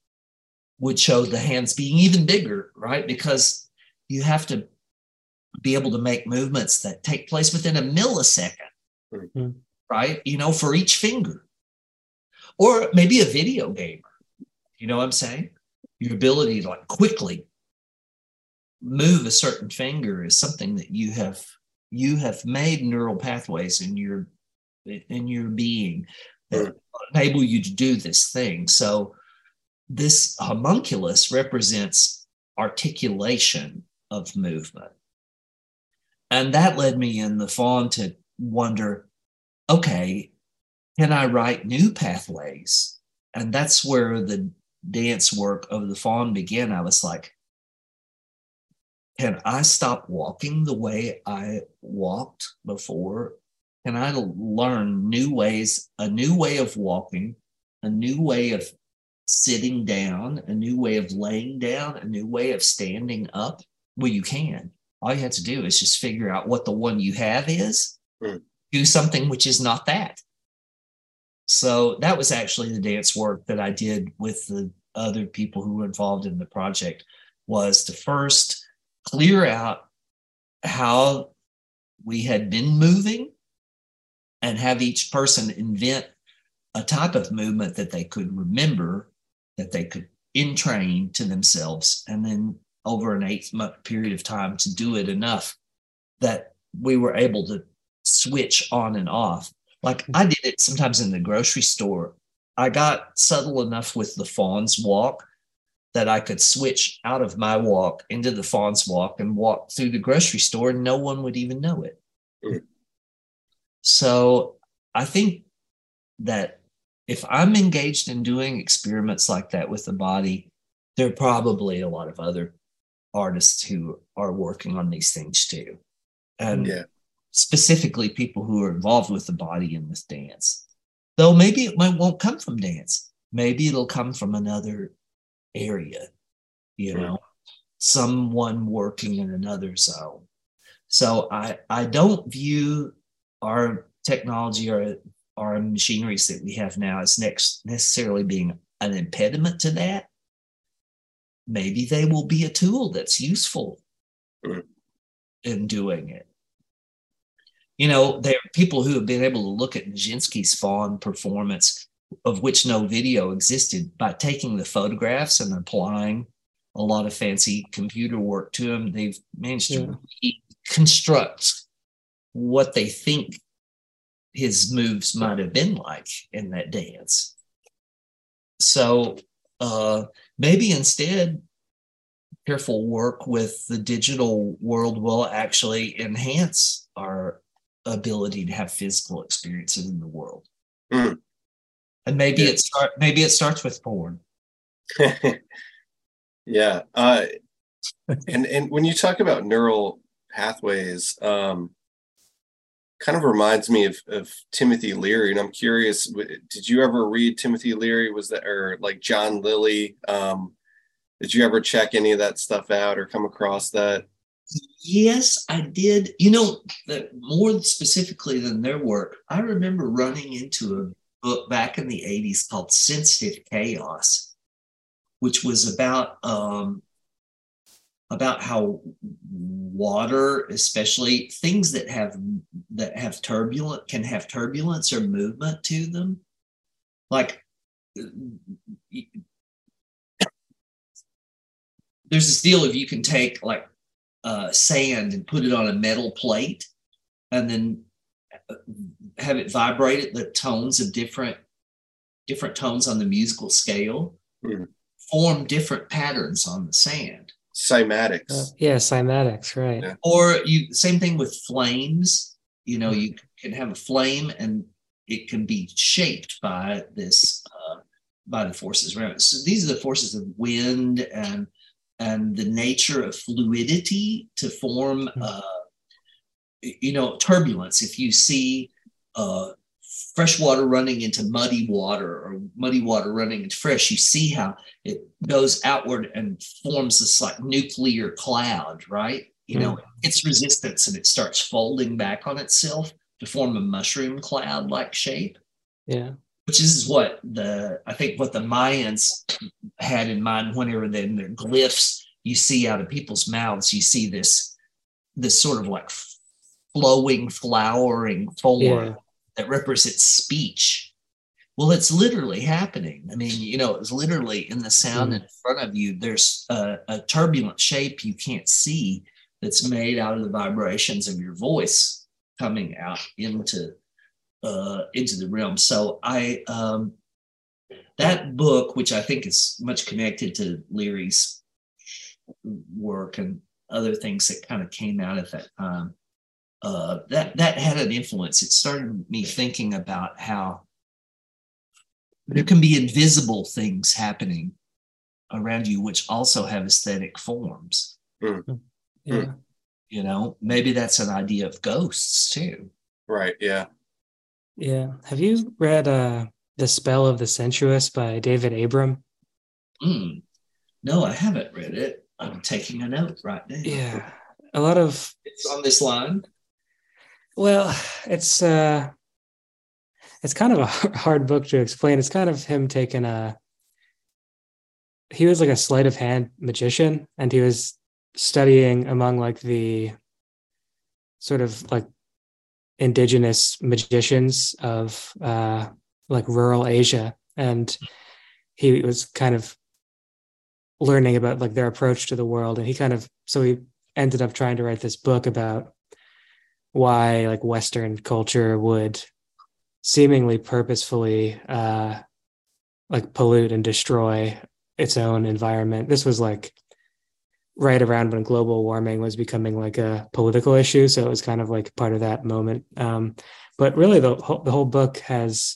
A: would show the hands being even bigger, right? Because you have to be able to make movements that take place within a millisecond, mm-hmm. right? You know, for each finger. Or maybe a video gamer. You know what I'm saying? Your ability to like quickly move a certain finger is something that you have you have made neural pathways in your in your being that enable you to do this thing. So this homunculus represents articulation of movement. And that led me in the faun to wonder okay, can I write new pathways? And that's where the dance work of the faun began. I was like, can I stop walking the way I walked before? Can I learn new ways, a new way of walking, a new way of sitting down, a new way of laying down, a new way of standing up? Well, you can. All you have to do is just figure out what the one you have is, mm. do something which is not that. So that was actually the dance work that I did with the other people who were involved in the project was to first clear out how we had been moving and have each person invent a type of movement that they could remember, that they could entrain to themselves, and then over an eight month period of time to do it enough that we were able to switch on and off. Like I did it sometimes in the grocery store. I got subtle enough with the faun's walk that I could switch out of my walk into the faun's walk and walk through the grocery store and no one would even know it. Mm. So I think that if I'm engaged in doing experiments like that with the body, there are probably a lot of other artists who are working on these things too. And yeah. specifically people who are involved with the body in this dance. Though maybe it might, won't come from dance. Maybe it'll come from another area, you know, someone working in another zone. So I, I don't view our technology or our machineries that we have now as next necessarily being an impediment to that. Maybe they will be a tool that's useful mm. in doing it. You know, there are people who have been able to look at Nijinsky's faun performance, of which no video existed, by taking the photographs and applying a lot of fancy computer work to them. They've managed yeah. to reconstruct what they think his moves might have been like in that dance. So uh, maybe instead, careful work with the digital world will actually enhance our ability to have physical experiences in the world. Mm. And maybe yeah. it start maybe it starts with porn.
B: yeah. Uh, and and when you talk about neural pathways, um, kind of reminds me of, of Timothy Leary. And I'm curious, did you ever read Timothy Leary? Was that, or like John Lilly? Um, did you ever check any of that stuff out or come across that?
A: Yes, I did. You know, that more specifically than their work, I remember running into a book back in the 80s called Sensitive Chaos, which was about um, about how water especially things that have that have turbulent can have turbulence or movement to them. Like there's this deal of you can take like uh, sand and put it on a metal plate and then have it vibrate at the tones of different different tones on the musical scale mm. form different patterns on the sand
B: cymatics. Uh,
C: yeah, cymatics, right. Yeah.
A: Or you same thing with flames. You know, you can have a flame and it can be shaped by this uh, by the forces around it. So these are the forces of wind and and the nature of fluidity to form hmm. uh, you know turbulence. If you see uh, fresh water running into muddy water or muddy water running into fresh, you see how it goes outward and forms this like nuclear cloud, right? You know, mm-hmm. it's resistance and it starts folding back on itself to form a mushroom cloud like shape.
C: Yeah.
A: Which is what the, I think what the Mayans had in mind whenever they, in their glyphs you see out of people's mouths, you see this, this sort of like flowing, flowering form. That represents speech. Well, it's literally happening. I mean, you know, it's literally in the sound mm. in front of you. There's a, a, turbulent shape you can't see that's made out of the vibrations of your voice coming out into uh, into the realm. So I um, that book, which I think is much connected to Leary's work and other things that kind of came out at that time, uh, that that had an influence. It started me thinking about how there can be invisible things happening around you, which also have aesthetic forms.
B: Mm.
C: Yeah.
A: You know, maybe that's an idea of ghosts too.
B: Right. Yeah.
C: Yeah. Have you read uh The Spell of the Sensuous by David Abram?
A: Mm. No, I haven't read it. I'm taking a note right now.
C: Yeah. A lot of
A: It's on this line.
C: Well, it's uh it's kind of a hard book to explain. It's kind of him taking a he was like a sleight of hand magician and he was studying among like the sort of like indigenous magicians of uh like rural Asia and he was kind of learning about like their approach to the world and he kind of so he ended up trying to write this book about why like western culture would seemingly purposefully uh like pollute and destroy its own environment. This was like right around when global warming was becoming like a political issue. So it was kind of like part of that moment. Um but really the whole, the whole book has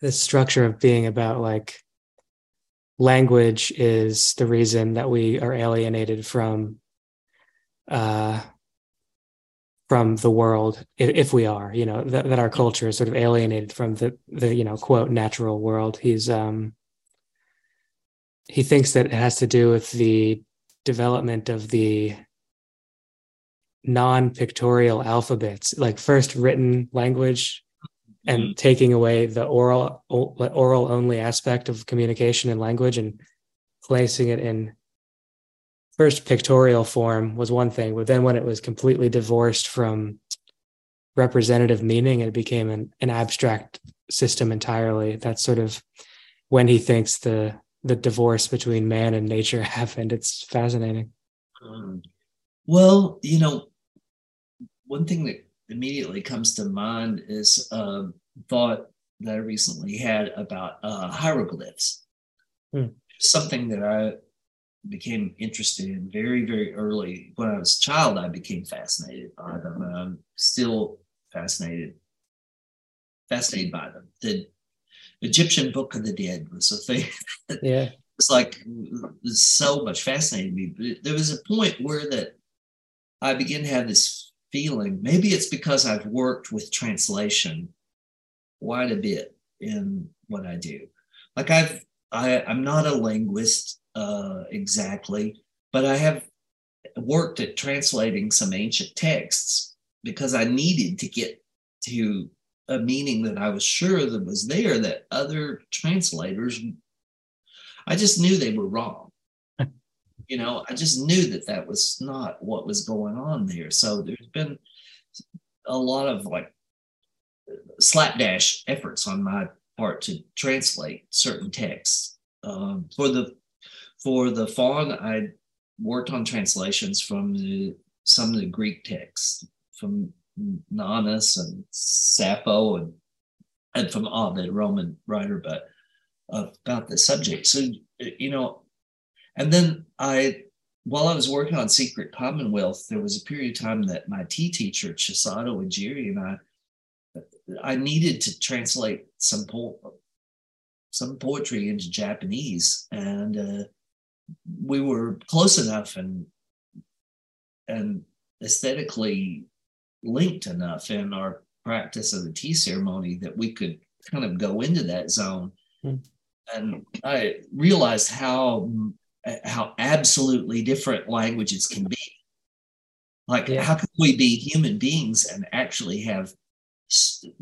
C: this structure of being about like language is the reason that we are alienated from uh from the world if, we are you know that, that our culture is sort of alienated from the the you know quote natural world. He's um he thinks that it has to do with the development of the non-pictorial alphabets like first written language and taking away the oral oral only aspect of communication and language and placing it in first pictorial form was one thing but then when it was completely divorced from representative meaning it became an, an abstract system entirely that's sort of when he thinks the the divorce between man and nature happened it's fascinating
A: Um, well, you know, one thing that immediately comes to mind is a thought that I recently had about uh, hieroglyphs.
C: Hmm.
A: Something that I became interested in very, very early. When I was a child, I became fascinated by them. and I'm still fascinated, fascinated by them. The Egyptian Book of the Dead was a thing
C: yeah
A: it's like it's so much fascinated me. But there was a point where that I began to have this feeling. Maybe it's because I've worked with translation quite a bit in what I do. Like I've I, I'm not a linguist uh, exactly, but I have worked at translating some ancient texts because I needed to get to a meaning that I was sure that was there that other translators I just knew they were wrong. you know, I just knew that that was not what was going on there. So there's been a lot of like slapdash efforts on my part to translate certain texts. Um, for the for the faun, I worked on translations from the, some of the Greek texts, from Nonnus and Sappho, and and from Ovid, Roman writer, but about the subject. So, you know, and then I, while I was working on Secret Commonwealth, there was a period of time that my tea teacher, Chisato Ujiri, and I, I needed to translate some po- some poetry into Japanese, and uh, we were close enough and and aesthetically linked enough in our practice of the tea ceremony that we could kind of go into that zone.
C: Hmm
A: and I realized how how absolutely different languages can be. Like,
C: Yeah.
A: how can we be human beings and actually have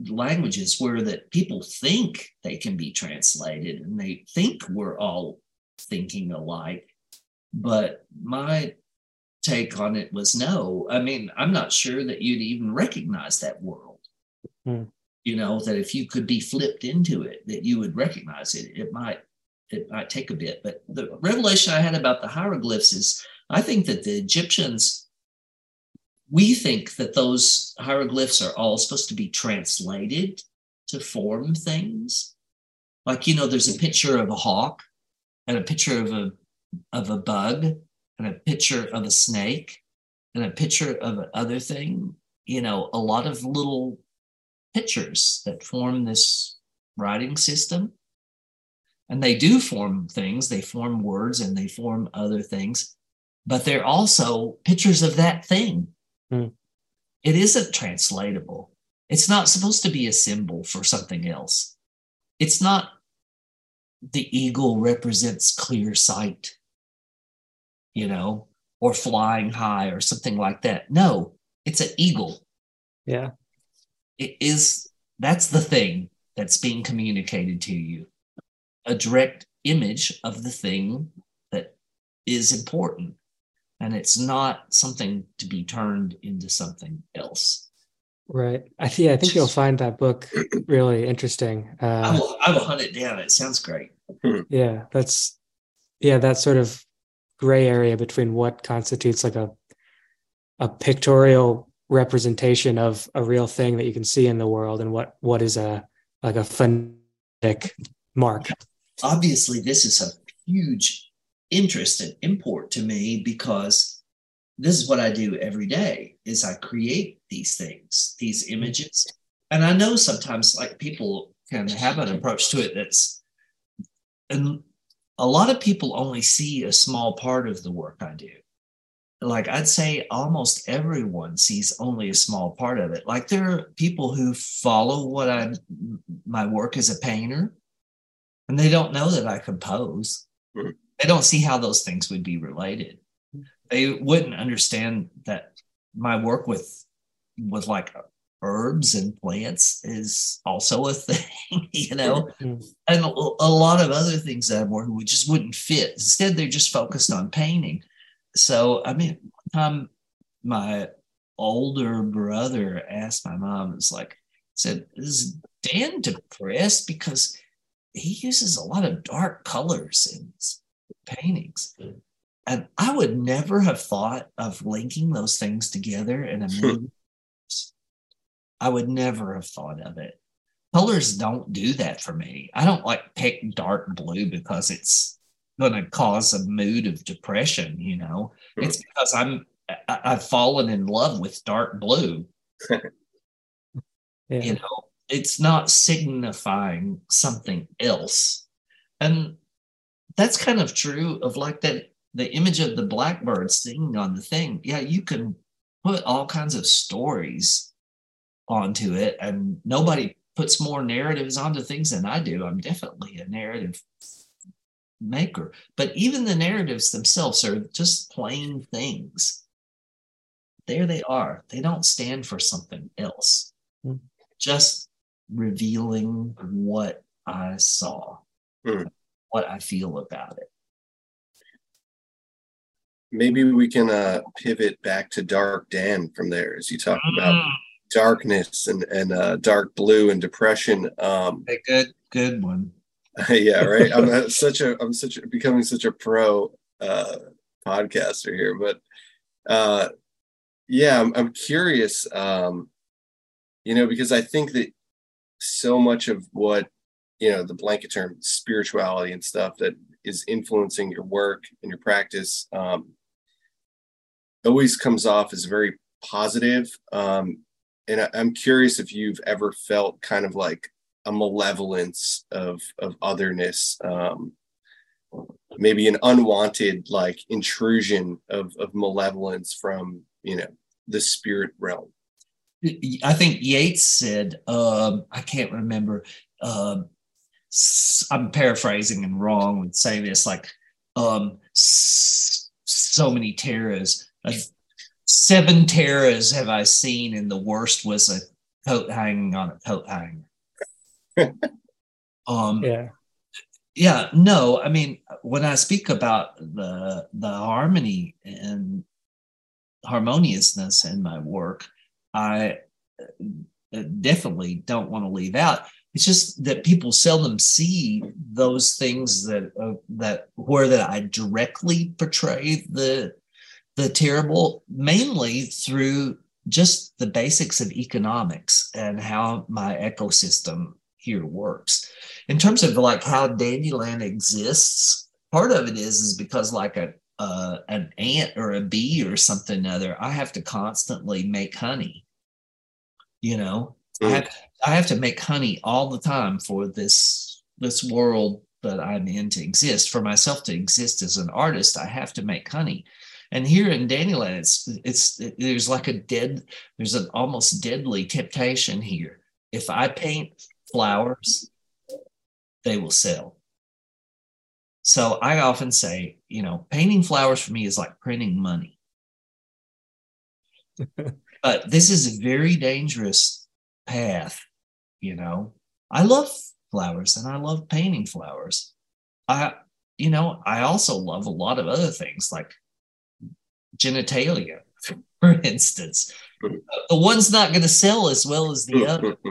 A: languages where that people think they can be translated and they think we're all thinking alike? But my take on it was no. I mean, I'm not sure that you'd even recognize that world
C: Hmm.
A: you know that if you could be flipped into it that you would recognize it it might it might take a bit but the revelation i had about the hieroglyphs is i think that the egyptians we think that those hieroglyphs are all supposed to be translated to form things Like, you know, there's a picture of a hawk and a picture of a of a bug and a picture of a snake and a picture of another thing. You know, a lot of little pictures that form this writing system. And they do form things, they form words and they form other things, but they're also pictures of that thing.
C: Hmm.
A: It isn't translatable. It's not supposed to be a symbol for something else. It's not the eagle represents clear sight, you know, or flying high or something like that. No, it's an eagle.
C: Yeah.
A: It is, that's the thing that's being communicated to you a direct image of the thing that is important. And it's not something to be turned into something else.
C: Right. I yeah, I think you'll find that book really interesting.
A: I
C: Uh,
A: will, I will hunt it down. It sounds great.
C: yeah, that's yeah, that sort of gray area between what constitutes like a a pictorial representation of a real thing that you can see in the world and what what is a like a phonetic mark.
A: obviously this is a huge interest and import to me because this is what I do every day is I create these things, these images. And I know sometimes like people can have an approach to it that's and a lot of people only see a small part of the work I do. Like I'd say almost everyone sees only a small part of it. Like there are people who follow what I my work as a painter and they don't know that I compose.
B: Mhm.
A: They don't see how those things would be related. They wouldn't understand that my work with with like herbs and plants is also a thing, you know,
C: Mm.
A: and a, a lot of other things that I'm working with just wouldn't fit. Instead, they're just focused on painting. So, I mean, time my older brother asked my mom, it's like, said, is Dan depressed because he uses a lot of dark colors in his paintings? And I would never have thought of linking those things together in a movie. I would never have thought of it. Colors don't do that for me. I don't like pick dark blue because it's going to cause a mood of depression, you know.
B: Hmm.
A: It's because I'm I, I've fallen in love with dark blue
C: Yeah.
A: you know it's not signifying something else and that's kind of true of like that the image of the blackbird singing on the thing yeah you can put all kinds of stories onto it and nobody puts more narratives onto things than i do i'm definitely a narrative maker but even the narratives themselves are just plain things there they are they don't stand for something else
C: Hmm.
A: just revealing what I saw,
B: Hmm.
A: what I feel about it.
B: Maybe we can uh, pivot back to Dark Dan from there as you talk about
A: Mm.
B: darkness and and uh, dark blue and depression. Um,
A: A good, good one.
B: yeah, right. I'm uh, such a I'm such a, becoming such a pro uh, podcaster here, but uh, yeah, I'm, I'm curious. Um, you know, because I think that so much of what you know the blanket term spirituality and stuff that is influencing your work and your practice um, always comes off as very positive. Um, and I, I'm curious if you've ever felt kind of like a malevolence of of otherness, um, maybe an unwanted like intrusion of of malevolence from you know the spirit realm.
A: I think Yeats said, um, I can't remember. S- I'm paraphrasing and wrong with saying this, like um, so many terrors. Uh, seven terrors have I seen, and the worst was a coat hanging on a coat hanger. um,
C: Yeah.
A: yeah no i mean when i speak about the the harmony and harmoniousness in my work i uh, definitely don't want to leave out it's just that people seldom see those things that uh, that where that i directly portray the the terrible mainly through just the basics of economics and how my ecosystem here works. In terms of like how Dandyland exists, part of it is is because like a uh, an ant or a bee or something other, I have to constantly make honey. You know, mm. I have I have to make honey all the time for this this world that I'm in to exist. For myself to exist as an artist, I have to make honey. And here in Dandyland, it's it's it, there's like a dead, there's an almost deadly temptation here. If I paint flowers, they will sell. So I often say, you know, painting flowers for me is like printing money. but this is a very dangerous path, you know. I love flowers and I love painting flowers. I, you know, I also love a lot of other things like genitalia, for instance. The one's not going to sell as well as the other.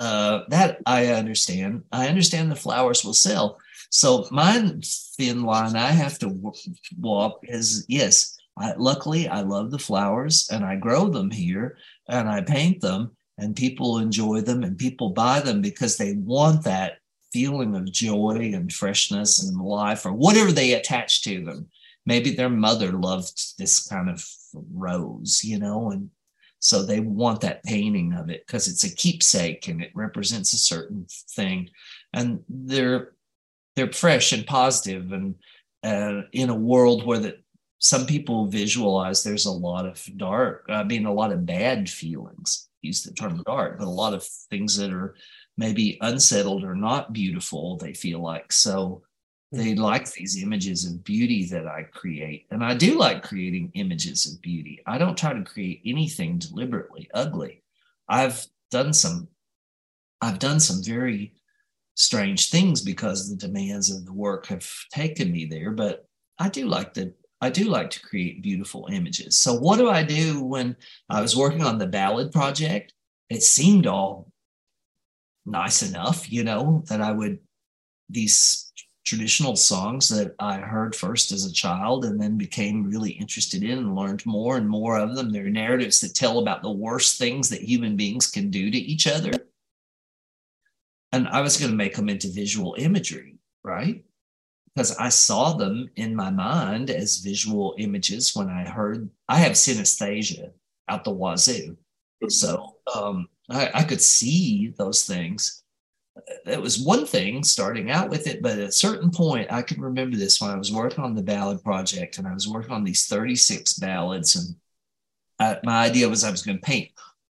A: Uh, that I understand. I understand the flowers will sell. So my thin line I have to walk is yes. I, luckily, I love the flowers and I grow them here and I paint them and people enjoy them and people buy them because they want that feeling of joy and freshness and life or whatever they attach to them. Maybe their mother loved this kind of rose, you know, and so they want that painting of it because it's a keepsake and it represents a certain thing. And they're they're fresh and positive and uh, in a world where that some people visualize there's a lot of dark, I mean, a lot of bad feelings. Use the term dark, but a lot of things that are maybe unsettled or not beautiful. They feel like so they like these images of beauty that I create. And I do like creating images of beauty. I don't try to create anything deliberately ugly. I've done some I've done some very strange things because the demands of the work have taken me there. But I do like the I do like to create beautiful images. So what do I do when I was working on the ballad project? It seemed all nice enough, you know, that I would these traditional songs that I heard first as a child and then became really interested in and learned more and more of them. They're narratives that tell about the worst things that human beings can do to each other and I was going to make them into visual imagery, right? Because I saw them in my mind as visual images when I heard, I have synesthesia out the wazoo. So um, I, I could see those things. It was one thing starting out with it, but at a certain point, I can remember this when I was working on the ballad project and I was working on these 36 ballads. And I, my idea was I was going to paint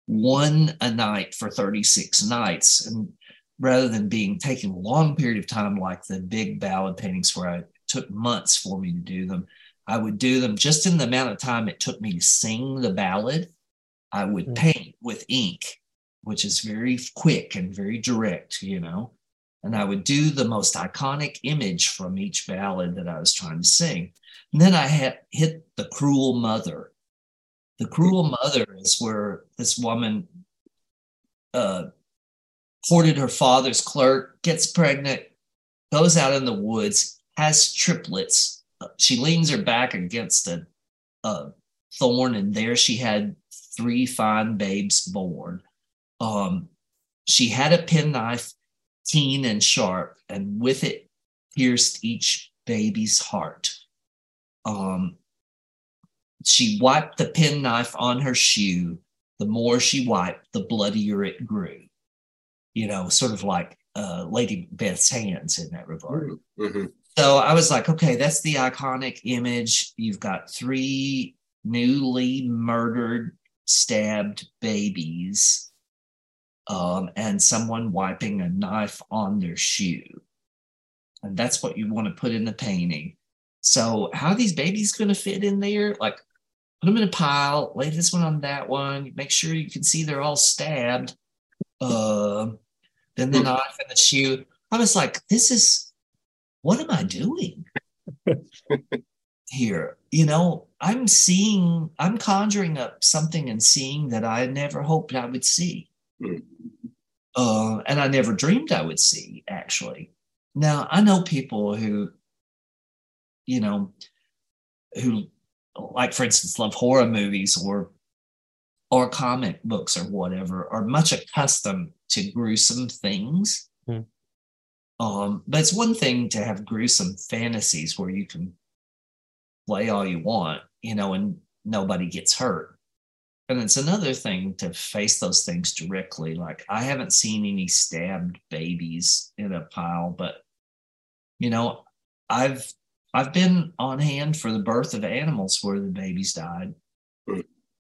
A: one a night for 36 nights. And rather than being taking a long period of time like the big ballad paintings where I took months for me to do them. I would do them just in the amount of time it took me to sing the ballad. I would mm. paint with ink, which is very quick and very direct, you know. And I would do the most iconic image from each ballad that I was trying to sing. And then I had hit the cruel mother. The cruel mother is where this woman uh, courted her father's clerk, gets pregnant, goes out in the woods, has triplets. She leans her back against a, a thorn, and there she had three fine babes born. Um, she had a penknife, keen and sharp, and with it pierced each baby's heart. Um, she wiped the penknife on her shoe. The more she wiped, the bloodier it grew you know, sort of like uh, Lady Beth's hands in that regard. Mm-hmm. So I was like, okay, that's the iconic image. You've got three newly murdered, stabbed babies, um, and someone wiping a knife on their shoe. And that's what you want to put in the painting. So, how are these babies going to fit in there? Like, put them in a pile, lay this one on that one, make sure you can see they're all stabbed. Uh, then the knife and the shoe. I was like, this is what am I doing here? You know, I'm seeing, I'm conjuring up something and seeing that I never hoped I would see. Hmm. Uh, and I never dreamed I would see, actually. Now, I know people who, you know, who, like, for instance, love horror movies or or comic books or whatever are much accustomed to gruesome things.
C: Hmm.
A: Um, but it's one thing to have gruesome fantasies where you can play all you want, you know, and nobody gets hurt. And it's another thing to face those things directly. Like I haven't seen any stabbed babies in a pile, but you know, I've I've been on hand for the birth of animals where the babies died
B: Hmm.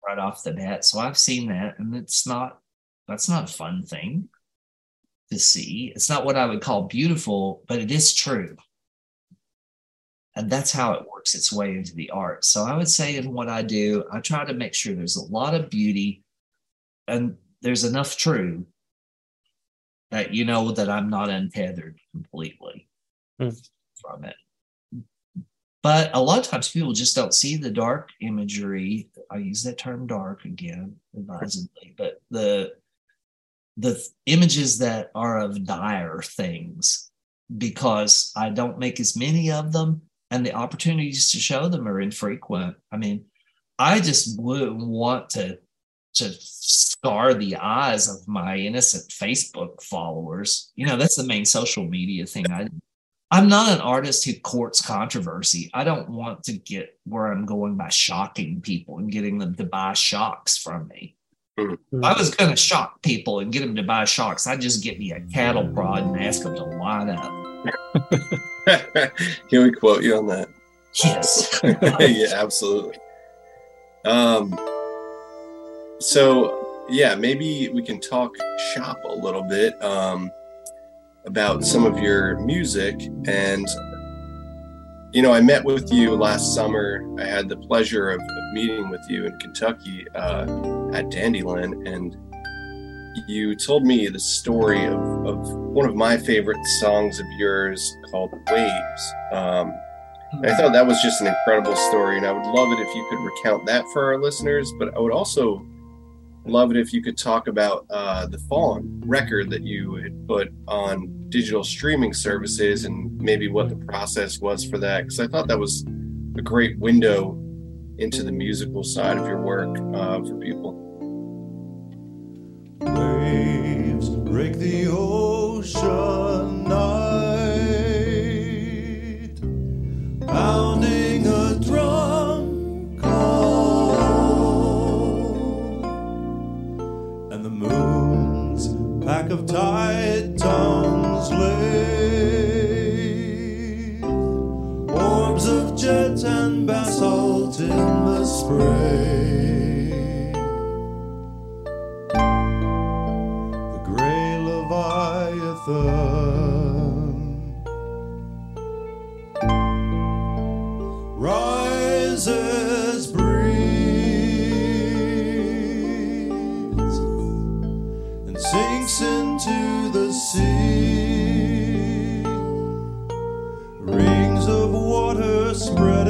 A: right off the bat. So I've seen that, and it's not that's not a fun thing to see. It's not what I would call beautiful, but it is true. And that's how it works its way into the art. So I would say in what I do, I try to make sure there's a lot of beauty and there's enough true that you know that I'm not untethered completely
C: Hmm.
A: from it. But a lot of times people just don't see the dark imagery. I use that term dark again, advisedly, but the the images that are of dire things because I don't make as many of them and the opportunities to show them are infrequent. I mean, I just wouldn't want to to scar the eyes of my innocent Facebook followers. You know, that's the main social media thing. I I'm not an artist who courts controversy. I don't want to get where I'm going by shocking people and getting them to buy shocks from me. If I was going to shock people and get them to buy shocks, I'd just get me a cattle prod and ask them to line up.
B: Can we quote you on that?
A: Yes.
B: yeah, absolutely. Um, so yeah, maybe we can talk shop a little bit um, about some of your music. And you know, I met with you last summer. I had the pleasure of, of meeting with you in Kentucky uh, at Dandyland, and you told me the story of, of one of my favorite songs of yours called Waves. Um, I thought that was just an incredible story, and I would love it if you could recount that for our listeners. But I would also love it if you could talk about uh, the Faun record that you had put on digital streaming services and maybe what the process was for that. Because I thought that was a great window into the musical side of your work uh, for people.
D: Waves break the ocean night, pounding a drum call, and the moon's pack of tide tongues lay, orbs of jet and basalt in the spray. Leviathan rises breathes and sinks into the sea. Rings of water spread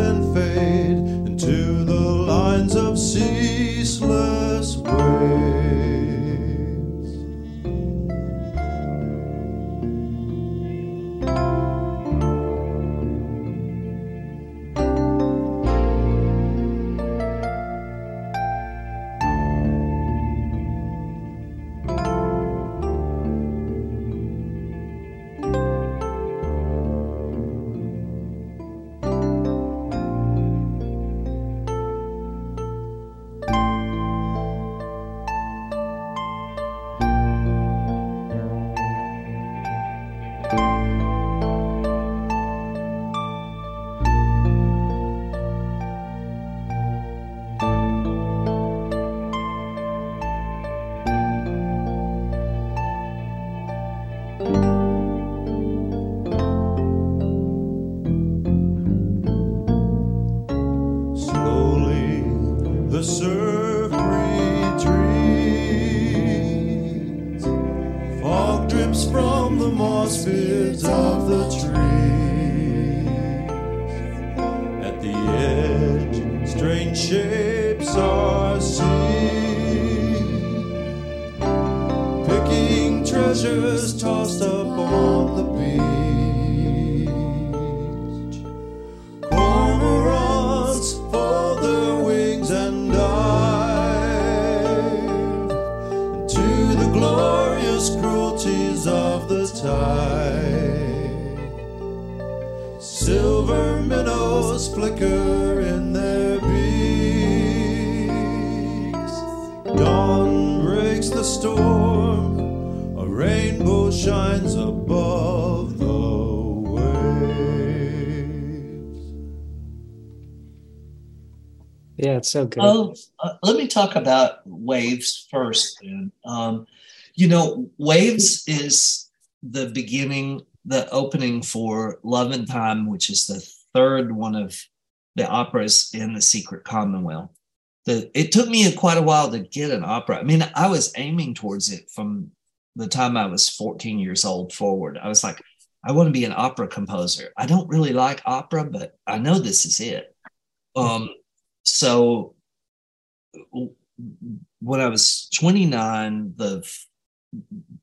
C: Yeah, it's so good.
A: Oh, uh, let me talk about waves first. Then. Um, you know, waves is the beginning, the opening for Love and Time, which is the third one of the operas in the Secret Commonwealth. The, it took me quite a while to get an opera. I mean, I was aiming towards it from the time I was 14 years old forward. I was like, I want to be an opera composer. I don't really like opera, but I know this is it. Um, so when I was 29, the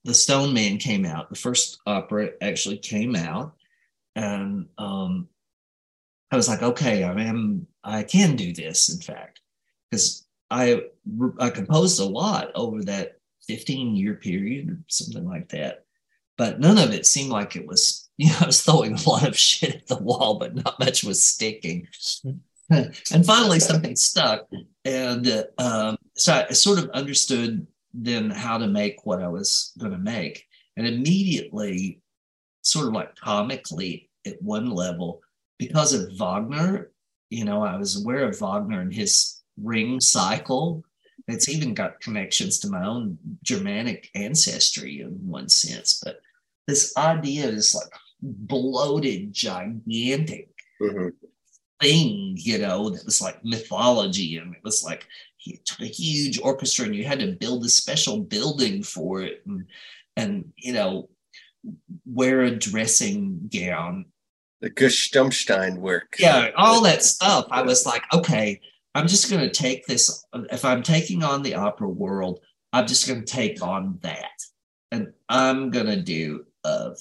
A: the Stone Man came out. The first opera actually came out, and um, I was like, okay, I am I can do this. In fact, because I I composed a lot over that 15 year period or something like that, but none of it seemed like it was. You know, I was throwing a lot of shit at the wall, but not much was sticking. and finally, something stuck, and um, so I sort of understood then how to make what I was going to make. And immediately, sort of like comically at one level, because of Wagner, you know, I was aware of Wagner and his ring cycle. It's even got connections to my own Germanic ancestry in one sense. But this idea is like bloated, gigantic
B: Mhm.
A: Thing, you know, that was like mythology and it was like a huge orchestra and you had to build a special building for it and, and you know, wear a dressing gown.
B: The Gesamtkunstwerk.
A: Yeah, all that stuff. I was like, okay, I'm just going to take this. If I'm taking on the opera world, I'm just going to take on that. And I'm going to do, a,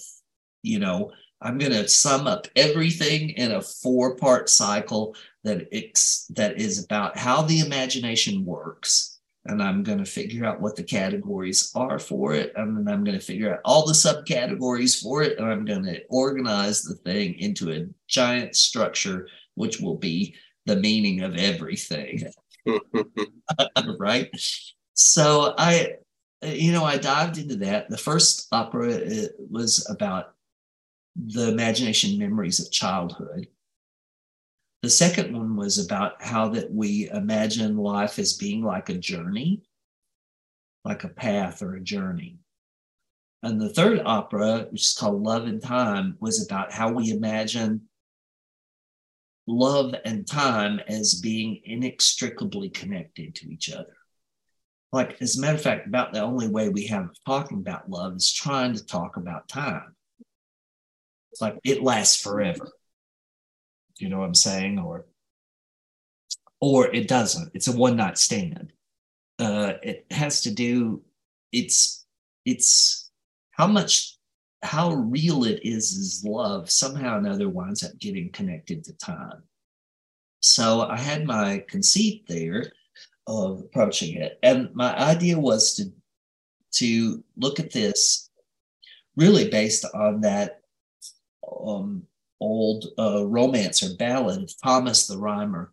A: you know, I'm going to sum up everything in a four part cycle that ex- that is about how the imagination works. And I'm going to figure out what the categories are for it. And then I'm going to figure out all the subcategories for it. And I'm going to organize the thing into a giant structure, which will be the meaning of everything. right? So I, you know, I dived into that. The first opera uh, was about the imagination memories of childhood. The second one was about how that we imagine life as being like a journey, like a path or a journey. And the third opera, which is called Love and Time, was about how we imagine love and time as being inextricably connected to each other. Like, as a matter of fact, about the only way we have of talking about love is trying to talk about time. Like it lasts forever. You know what I'm saying? Or or it doesn't. It's a one night stand. Uh, it has to do. It's it's how much how real it is is love somehow or another winds up getting connected to time. So I had my conceit there of approaching it, and my idea was to to look at this really based on that um, old uh, romance or ballad of Thomas the Rhymer.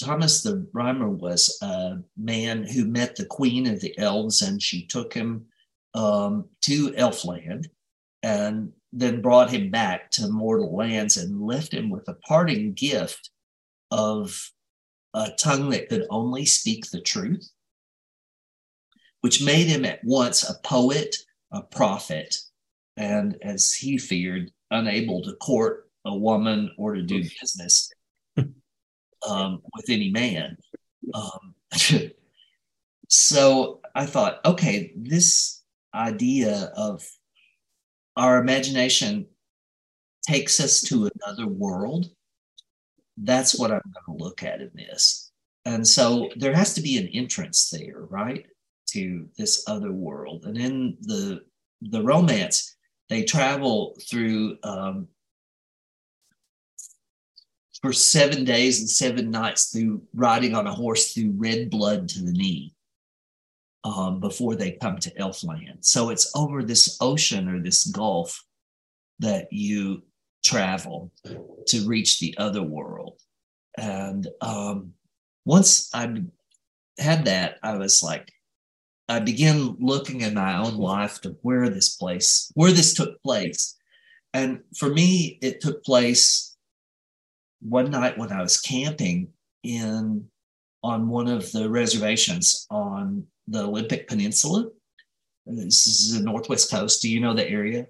A: Thomas the Rhymer was a man who met the queen of the elves, and she took him um, to Elfland and then brought him back to mortal lands and left him with a parting gift of a tongue that could only speak the truth, which made him at once a poet, a prophet, and as he feared, unable to court a woman or to do business um, with any man. Um, so I thought, okay, this idea of our imagination takes us to another world. That's what I'm going to look at in this. And so there has to be an entrance there, right, to this other world. And in the the romance, they travel through um, for seven days and seven nights through riding on a horse through red blood to the knee um, before they come to Elfland. So it's over this ocean or this gulf that you travel to reach the other world. And um, once I had that, I was like, I began looking in my own life to where this place, where this took place. And for me, it took place one night when I was camping in on one of the reservations on the Olympic Peninsula. This is the Northwest Coast. Do you know the area?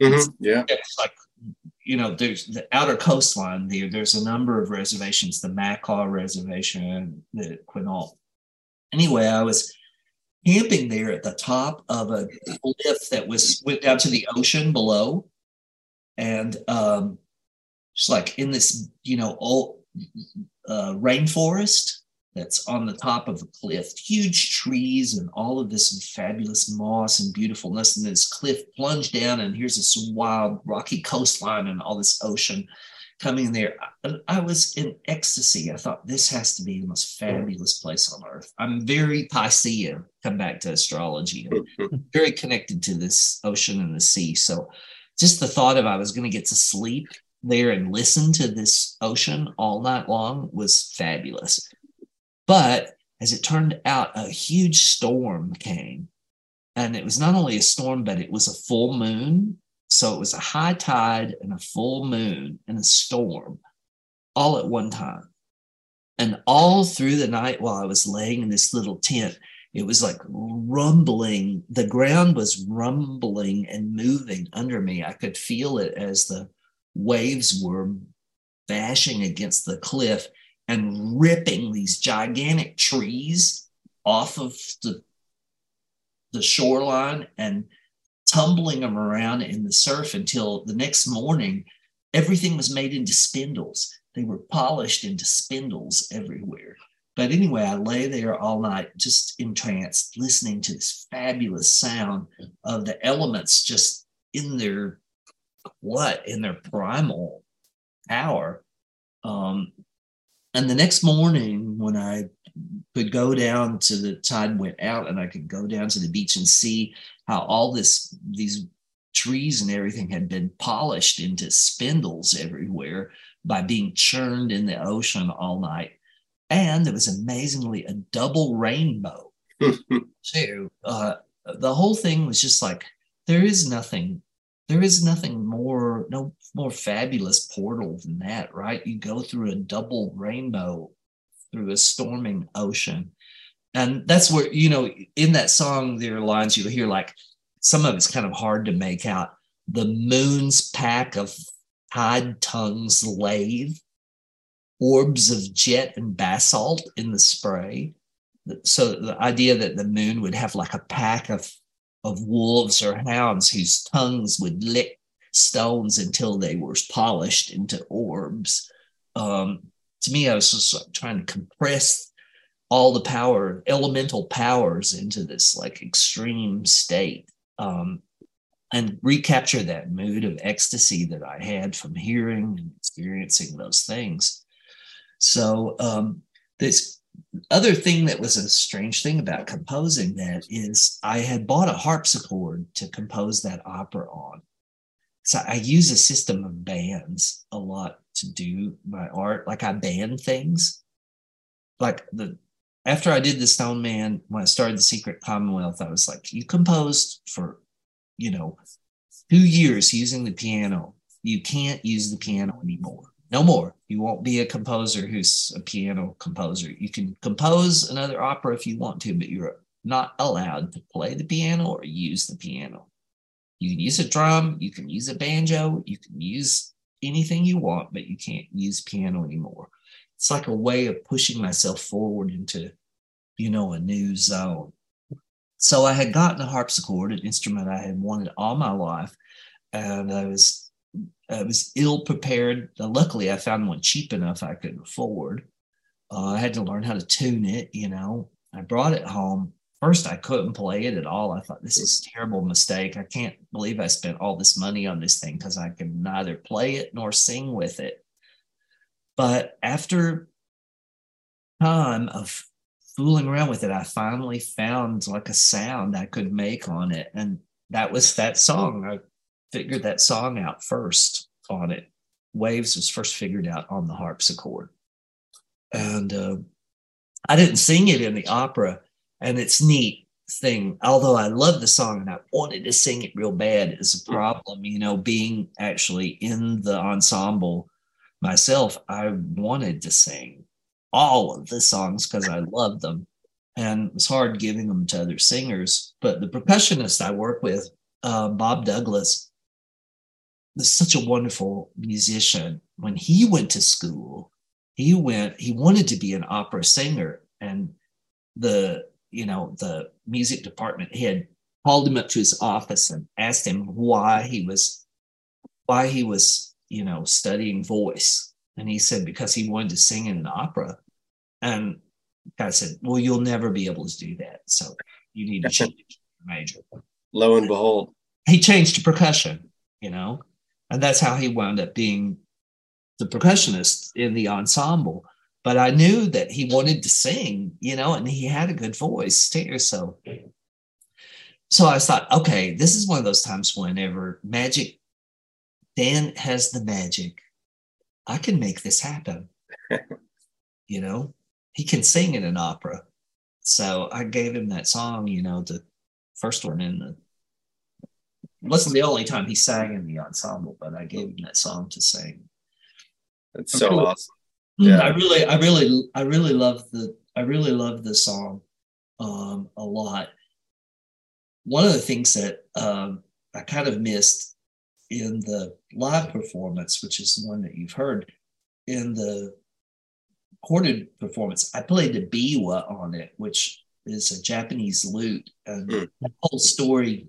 E: Mhm, Yeah.
A: It's like, you know, there's the outer coastline there. There's a number of reservations, the Makah Reservation, the Quinault. Anyway, I was camping there at the top of a cliff that was went down to the ocean below. And um it's like in this, you know, old uh, rainforest that's on the top of a cliff, huge trees and all of this fabulous moss and beautifulness. And this cliff plunged down, and here's this wild rocky coastline and all this ocean coming in there. I, I was in ecstasy. I thought this has to be the most fabulous place on earth. I'm very Piscean, come back to astrology, and very connected to this ocean and the sea. So just the thought of I was going to get to sleep there and listen to this ocean all night long was fabulous. But as it turned out, a huge storm came. And it was not only a storm, but it was a full moon. So it was a high tide and a full moon and a storm all at one time. And all through the night while I was laying in this little tent, it was like rumbling. The ground was rumbling and moving under me. I could feel it as the waves were bashing against the cliff and ripping these gigantic trees off of the, the shoreline and tumbling them around in the surf until the next morning, everything was made into spindles. They were polished into spindles everywhere. But anyway, I lay there all night just entranced, listening to this fabulous sound of the elements just in their what in their primal power. Um, and the next morning, when I could go down to the tide went out, and I could go down to the beach and see how all this these trees and everything had been polished into spindles everywhere by being churned in the ocean all night. And there was amazingly a double rainbow too. Uh, the whole thing was just like there is nothing there is nothing more no more fabulous portal than that right? You go through a double rainbow through a storming ocean. And that's where you know in that song there are lines you'll hear like some of it's kind of hard to make out. The moon's pack of tide tongues lave orbs of jet and basalt in the spray so the idea that the moon would have like a pack of of wolves or hounds whose tongues would lick stones until they were polished into orbs. Um, to me, I was just trying to compress all the power, elemental powers into this like extreme state um, and recapture that mood of ecstasy that I had from hearing and experiencing those things. So, um, this other thing that was a strange thing about composing that is I had bought a harpsichord to compose that opera on. So I use a system of bands a lot to do my art. Like I band things. Like the after I did the Stone Man, when I started the Secret Commonwealth, I was like, you composed for, you know, two years using the piano. You can't use the piano anymore no more. You won't be a composer who's a piano composer. You can compose another opera if you want to, but you're not allowed to play the piano or use the piano. You can use a drum, you can use a banjo, you can use anything you want, but you can't use piano anymore. It's like a way of pushing myself forward into, you know, a new zone. So I had gotten a harpsichord, an instrument I had wanted all my life, and I was I was ill prepared. Uh, luckily, I found one cheap enough I could afford. Uh, I had to learn how to tune it. You know, I brought it home. First, I couldn't play it at all. I thought this is a terrible mistake. I can't believe I spent all this money on this thing because I can neither play it nor sing with it. But after time of fooling around with it, I finally found like a sound I could make on it, and that was that song. I figured that song out first. on it. Waves was first figured out on the harpsichord. And uh, I didn't sing it in the opera. And it's neat thing, although I love the song and I wanted to sing it real bad, is a problem, you know, being actually in the ensemble myself, I wanted to sing all of the songs because I loved them. And it was hard giving them to other singers. But the percussionist I work with, uh, Bob Douglas, such a wonderful musician. When he went to school, he went, he wanted to be an opera singer. And the, you know, the music department had called him up to his office and asked him why he was, why he was, you know, studying voice. And he said, because he wanted to sing in an opera. And guy said, Well, you'll never be able to do that. So you need to change major.
B: Lo and behold.
A: He changed to percussion, you know, and that's how he wound up being the percussionist in the ensemble. But I knew that he wanted to sing, you know, and he had a good voice too. So so I thought, okay, this is one of those times whenever magic, Dan has the magic. I can make this happen. you know, he can sing in an opera. So I gave him that song, you know, the first one in the wasn't the only time he sang in the ensemble, but I gave him that song to sing.
B: That's so really, awesome.
A: Yeah. I really, I really, I really love the I really love the song um a lot. One of the things that um I kind of missed in the live performance, which is the one that you've heard, in the recorded performance, I played the biwa on it, which is a Japanese lute, and mm. the whole story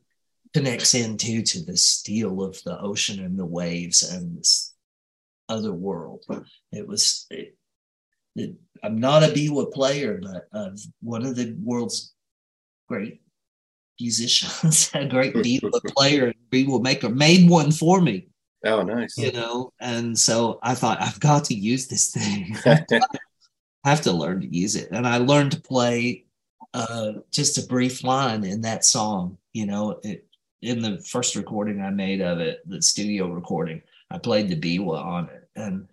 A: connects into to the steel of the ocean and the waves and this other world. It was. It, it, I'm not a biwa player, but uh, one of the world's great musicians, a great biwa player, biwa maker, made one for me.
B: Oh, nice.
A: You know, and so I thought I've got to use this thing. I have to learn to use it. And I learned to play uh, just a brief line in that song. You know, it, in the first recording I made of it, the studio recording, I played the biwa on it. And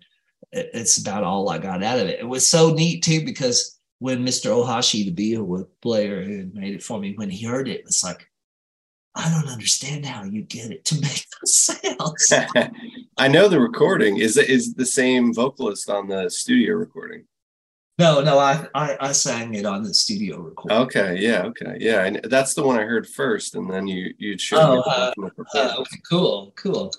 A: it, it's about all I got out of it. It was so neat too, because when Mr. Ohashi, the biwa player who made it for me, when he heard it, it's like, I don't understand how you get it to make those sounds.
B: I know the recording is is the same vocalist on the studio recording.
A: No, no, I, I, I sang it on the studio recording.
B: Okay, yeah, okay, yeah, and that's the one I heard first, and then you you'd show oh, me
A: uh, uh, okay, cool, cool.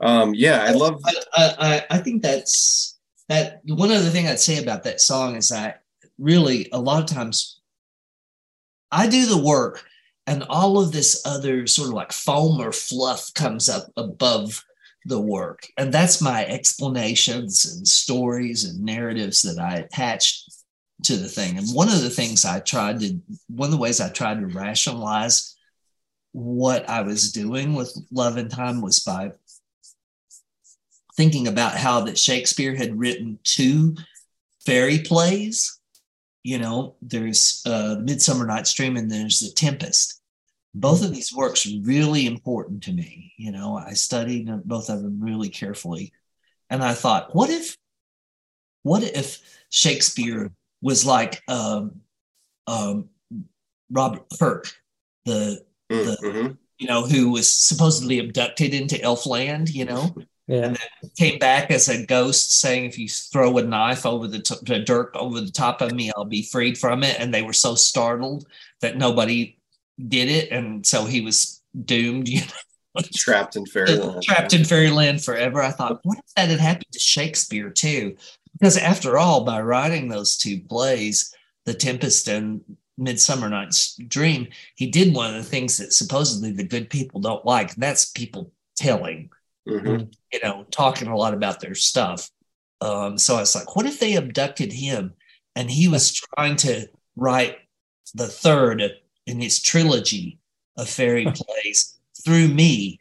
B: Um, yeah, I love.
A: I, I I think that's that. One other thing I'd say about that song is that really a lot of times I do the work and all of this other sort of like foam or fluff comes up above the work. And that's my explanations and stories and narratives that i attached to the thing. And one of the things i tried to one of the ways i tried to rationalize what i was doing with love and time was by thinking about how that shakespeare had written two fairy plays. You know there's uh midsummer night's dream and there's the tempest both of these works are really important to me. You know, I studied both of them really carefully. And I thought, what if, what if Shakespeare was like um, um, Robert Kirk, the, the mm-hmm. you know, who was supposedly abducted into Elfland, you know,
C: yeah.
A: and then came back as a ghost saying, if you throw a knife over the, t- the dirt over the top of me, I'll be freed from it. And they were so startled that nobody did it, and so he was doomed. You know,
B: trapped in fairyland.
A: Trapped in fairyland forever. I thought, what if that had happened to Shakespeare too? Because after all, by writing those two plays, The Tempest and Midsummer Night's Dream, he did one of the things that supposedly the good people don't like. And that's people telling, mm-hmm. you know, talking a lot about their stuff. Um, so I was like, what if they abducted him and he was trying to write the third in his trilogy of fairy plays through me,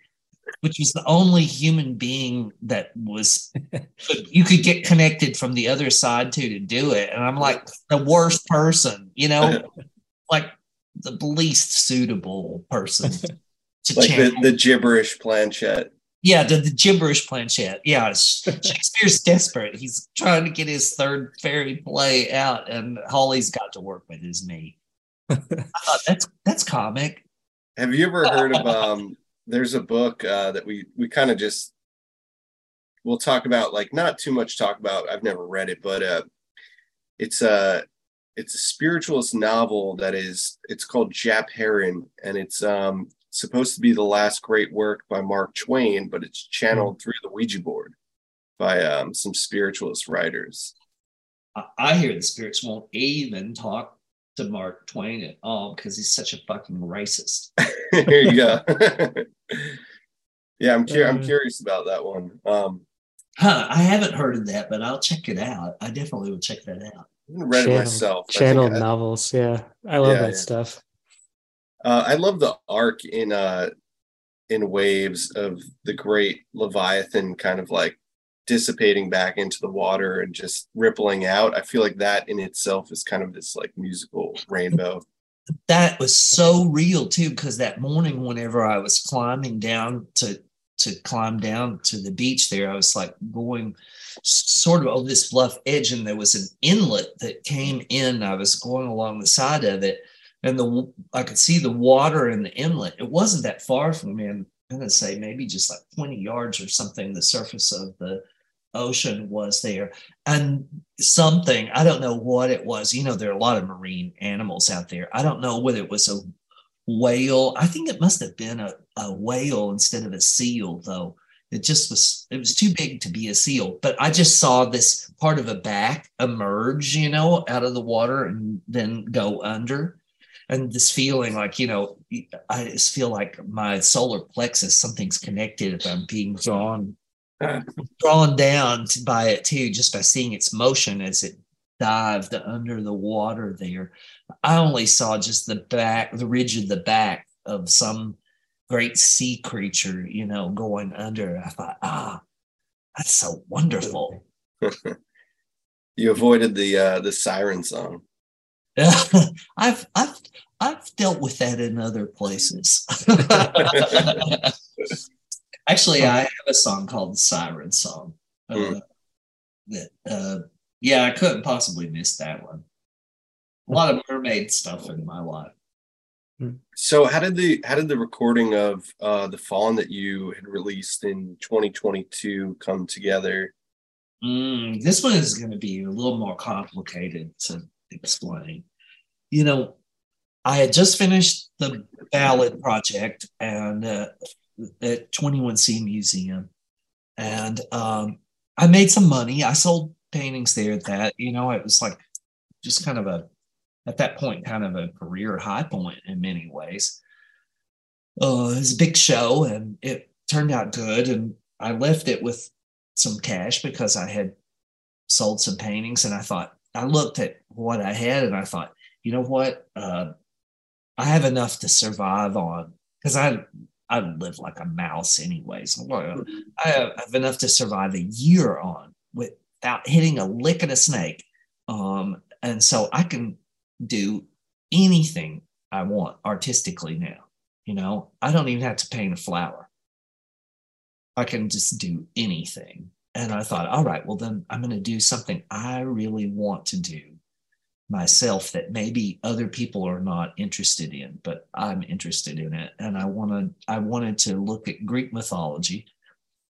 A: which was the only human being that was you could get connected from the other side to to do it. And I'm like the worst person, you know, like the least suitable person
B: to like the, the gibberish planchette.
A: Yeah, the, the gibberish planchette. Yeah, Shakespeare's desperate. He's trying to get his third fairy play out, and Hawley's got to work with his knee. Thought that's that's comic.
B: Have you ever heard of um there's a book uh that we we kind of just we'll talk about like not too much talk about. I've never read it, but uh it's a it's a spiritualist novel that is it's called Jap Herron and it's um supposed to be the last great work by Mark Twain, but it's channeled through the Ouija board by um, some spiritualist writers.
A: I, I hear the spirits won't even talk to Mark Twain at all because he's such a fucking racist.
B: Here you go. yeah, I'm curious. I'm curious about that one. Um,
A: huh? I haven't heard of that, but I'll check it out. I definitely will check that out.
B: I read
C: Channeled-
B: it myself. I think
C: Channeled
B: I-
C: novels. Yeah. I love
B: Yeah,
C: that
B: yeah.
C: stuff.
B: Uh, I love the arc in uh in waves of the great Leviathan kind of like dissipating back into the water and just rippling out. I feel like that in itself is kind of this like musical rainbow.
A: that was so real too because that morning whenever i was climbing down to to climb down to the beach there i was like going sort of over this bluff edge and there was an inlet that came in i was going along the side of it and the I could see the water in the inlet it wasn't that far from me i'm gonna say maybe just like 20 yards or something the surface of the ocean was there. And something i don't know what it was you know there are a lot of marine animals out there. I don't know whether it was a whale. I think it must have been a, a whale instead of a seal though. It just was it was too big to be a seal. But i just saw this part of a back emerge you know out of the water and then go under. And this feeling like you know i just feel like my solar plexus something's connected if i'm being drawn drawn down by it too, just by seeing its motion as it dived under the water there. I only saw just the back, the ridge of the back of some great sea creature, you know, going under. I thought, ah, that's so wonderful.
B: You avoided the uh the siren song. Yeah.
A: I've I've I've dealt with that in other places. Actually, I have a song called the Siren Song. Uh,
B: Hmm.
A: that uh, yeah, I couldn't possibly miss that one. A lot of mermaid stuff in my life.
B: So how did the how did the recording of uh the Faun that you had released in 2022 come together?
A: Mm, this one is going to be a little more complicated to explain. You know, I had just finished the ballad project and uh, at 21C Museum, and um, I made some money. I sold paintings there at that. You know, it was like just kind of a at that point kind of a career high point in many ways. Uh, it was a big show and it turned out good, and I left it with some cash because I had sold some paintings and I thought I looked at what I had and I thought, you know what? Uh, I have enough to survive on because I I live like a mouse anyways. I have enough to survive a year on without hitting a lick of a snake. Um, and so I can do anything I want artistically now. You know, I don't even have to paint a flower. I can just do anything. And I thought, all right, well, then I'm going to do something I really want to do myself that maybe other people are not interested in, but I'm interested in it. And I wanted, I wanted to look at Greek mythology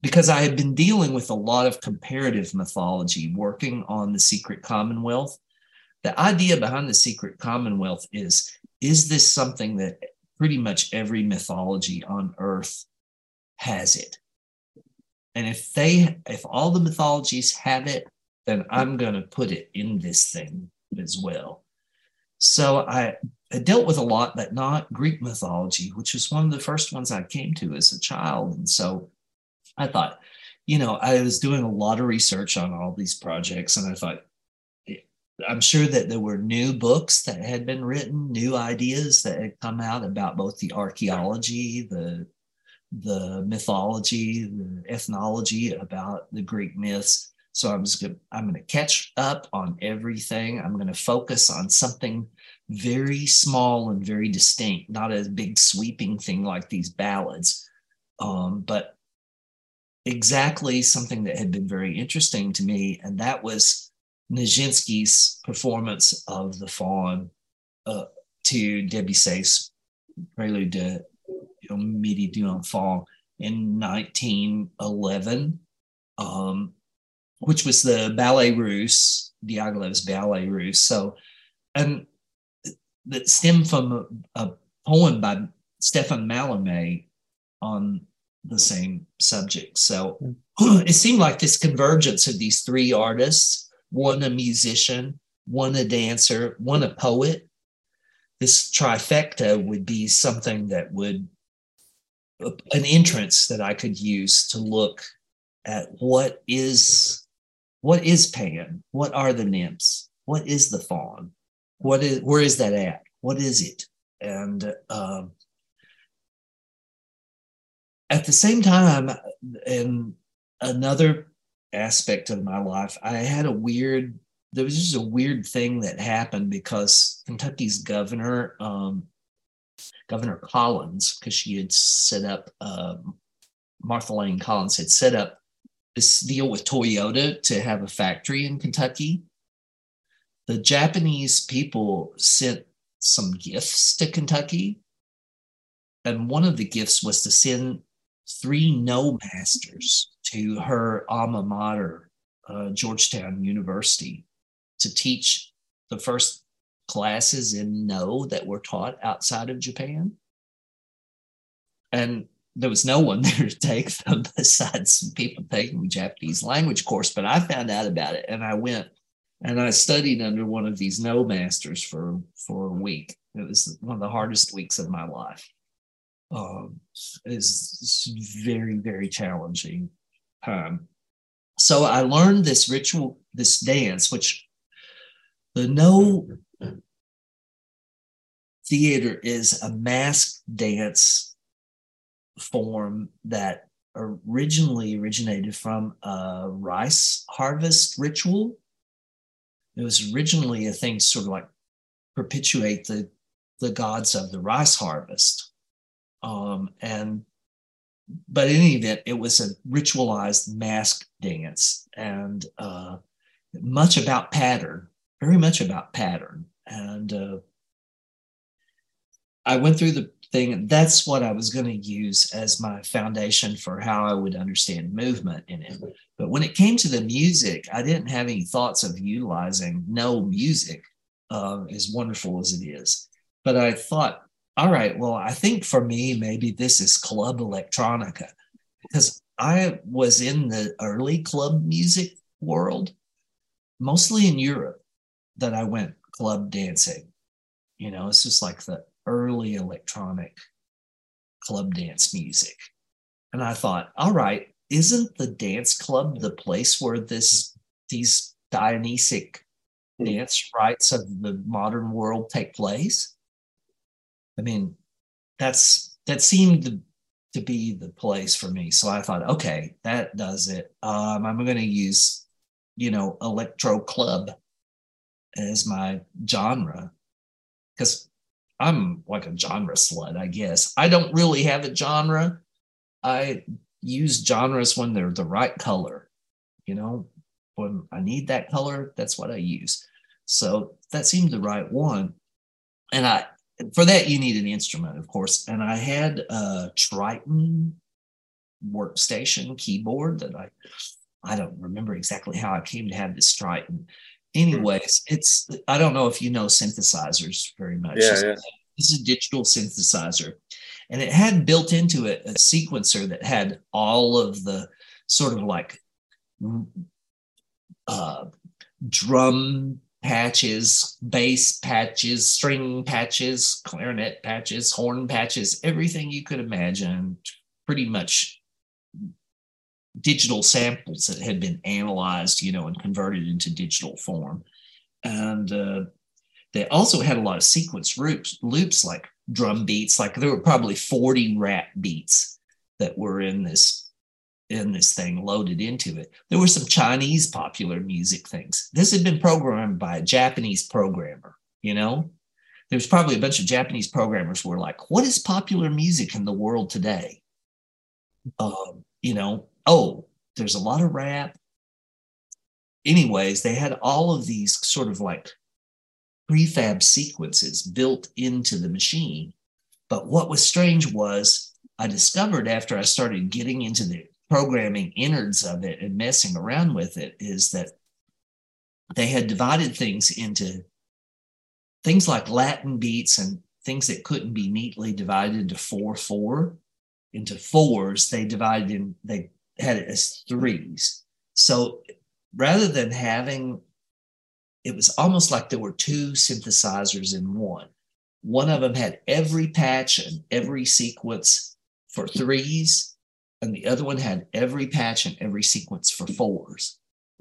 A: because I had been dealing with a lot of comparative mythology, working on the Secret Commonwealth. The idea behind the Secret Commonwealth is is this something that pretty much every mythology on earth has it? And if they, if all the mythologies have it, then I'm going to put it in this thing as well. So I, I dealt with a lot, but not Greek mythology, which was one of the first ones I came to as a child. And so I thought, you know, I was doing a lot of research on all these projects, and I thought, I'm sure that there were new books that had been written, new ideas that had come out about both the archaeology, the the mythology, the ethnology about the Greek myths. So I'm just gonna, I'm going to catch up on everything. I'm going to focus on something very small and very distinct, not a big sweeping thing like these ballads, um, but exactly something that had been very interesting to me, and that was Nijinsky's performance of the Faun uh, to Debussy's Prelude de Midi du Enfant in 1911, um, which was the Ballet Russe, Diaghilev's Ballet Russe. So, and that stemmed from a, a poem by Stéphane Mallarmé on the same subject. So it seemed like this convergence of these three artists one a musician, one a dancer, one a poet. This trifecta would be something that would, an entrance that I could use to look at what is what is Pan? What are the nymphs? What is the faun? What is where is that at? What is it? And um, at the same time, in another aspect of my life, I had a weird, there was just a weird thing that happened because Kentucky's governor, um, Governor Collins, because she had set up, um, Martha Layne Collins had set up this deal with Toyota to have a factory in Kentucky. The Japanese people sent some gifts to Kentucky. And one of the gifts was to send three Noh masters to her alma mater, uh, Georgetown University, to teach the first classes in Noh that were taught outside of Japan. And there was no one there to take them besides some people taking the Japanese language course. But I found out about it and I went and I studied under one of these Noh masters for, for a week. It was one of the hardest weeks of my life um, is very, very challenging time. So I learned this ritual, this dance, which the Noh theater is a mask dance form that originally originated from a rice harvest ritual. It was originally a thing sort of like perpetuate the, the gods of the rice harvest. Um, and but in any event, it was a ritualized mask dance and uh, much about pattern, very much about pattern. And uh, I went through the thing, that's what I was going to use as my foundation for how I would understand movement in it. But when it came to the music, I didn't have any thoughts of utilizing Noh music, uh, as wonderful as it is. But I thought all right, well, I think for me, maybe this is club electronica because I was in the early club music world, mostly in Europe, that I went club dancing. You know, it's just like the early electronic club dance music. And I thought, all right, isn't the dance club the place where this these Dionysic dance rites of the modern world take place? I mean, that's that seemed to, to be the place for me. So I thought, okay, that does it. Um, I'm going to use, you know, electro club as my genre because I'm like a genre slut, I guess. I don't really have a genre. I use genres when they're the right color. You know, when I need that color, that's what I use. So that seemed the right one. And I for that you need an instrument of course and i had a triton workstation keyboard that i i don't remember exactly how i came to have this triton anyways it's i don't know if you know synthesizers very much.
E: Yeah, yeah.
A: this is a digital synthesizer. And it had built into it a sequencer that had all of the sort of like uh, drum patches, bass patches, string patches, clarinet patches, horn patches, everything you could imagine, pretty much digital samples that had been analyzed, you know, and converted into digital form. And uh, they also had a lot of sequence loops, loops like drum beats, like there were probably 40 rap beats that were in this in this thing loaded into it. There were some Chinese popular music things. This had been programmed by a Japanese programmer, you know? There's probably a bunch of Japanese programmers who were like, what is popular music in the world today? Um, you know, oh, there's a lot of rap. Anyways, they had all of these sort of like prefab sequences built into the machine. But what was strange was I discovered after I started getting into the programming innards of it and messing around with it is that they had divided things into things like Latin beats and things that couldn't be neatly divided into four four into fours they divided in they had it as threes so rather than having it was almost like there were two synthesizers in one one of them had every patch and every sequence for threes and the other one had every patch and every sequence for fours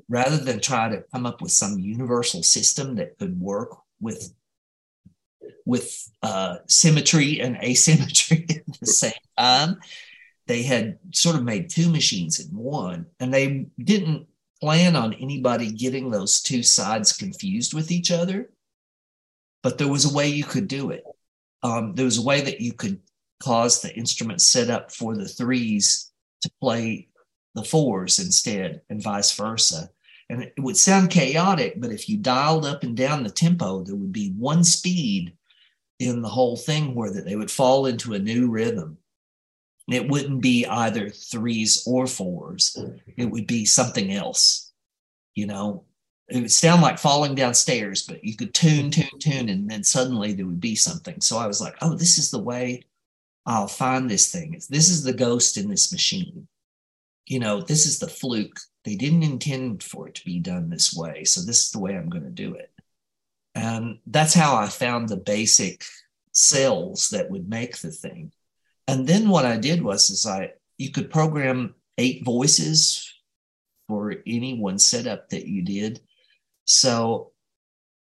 A: rather than try to come up with some universal system that could work with with uh, symmetry and asymmetry at the same time. They had sort of made two machines in one, and they didn't plan on anybody getting those two sides confused with each other. But there was a way you could do it. Um, there was a way that you could cause the instrument set up for the threes to play the fours instead, and vice versa. And it would sound chaotic, but if you dialed up and down the tempo, there would be one speed in the whole thing where that they would fall into a new rhythm. It wouldn't be either threes or fours. It would be something else. You know, it would sound like falling downstairs, but you could tune, tune, tune, and then suddenly there would be something. So I was like, oh, this is the way I'll find this thing. This is the ghost in this machine. You know, this is the fluke. They didn't intend for it to be done this way. So this is the way I'm going to do it. And that's how I found the basic cells that would make the thing. And then what I did was is I you could program eight voices for any one setup that you did. So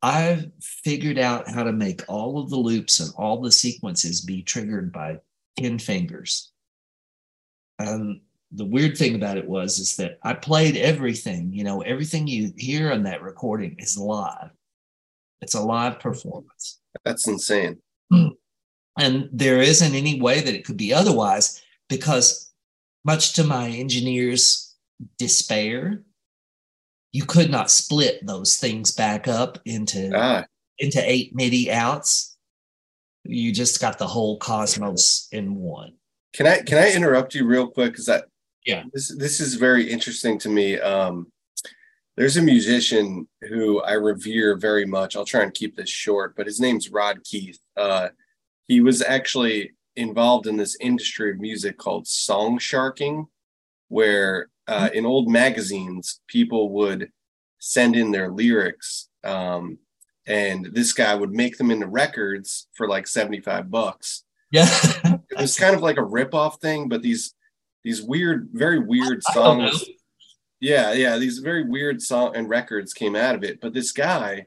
A: I figured out how to make all of the loops and all the sequences be triggered by 10 fingers. And the weird thing about it was is that I played everything, you know, everything you hear on that recording is live. It's a live performance.
B: That's insane. Hmm.
A: And there isn't any way that it could be otherwise because, much to my engineer's despair, you could not split those things back up into ah. into eight MIDI outs. You just got the whole cosmos in one.
B: Can I can I interrupt you real quick? Because that
A: yeah
B: this this is very interesting to me. Um, there's a musician who I revere very much. I'll try and keep this short, but his name's Rodd Keith. Uh, he was actually involved in this industry of music called song sharking, where uh, in old magazines, people would send in their lyrics. Um, and this guy would make them into records for like 75 bucks.
A: Yeah.
B: it was kind of like a rip-off thing, but these these weird, very weird songs yeah, yeah, these very weird song and records came out of it. But this guy,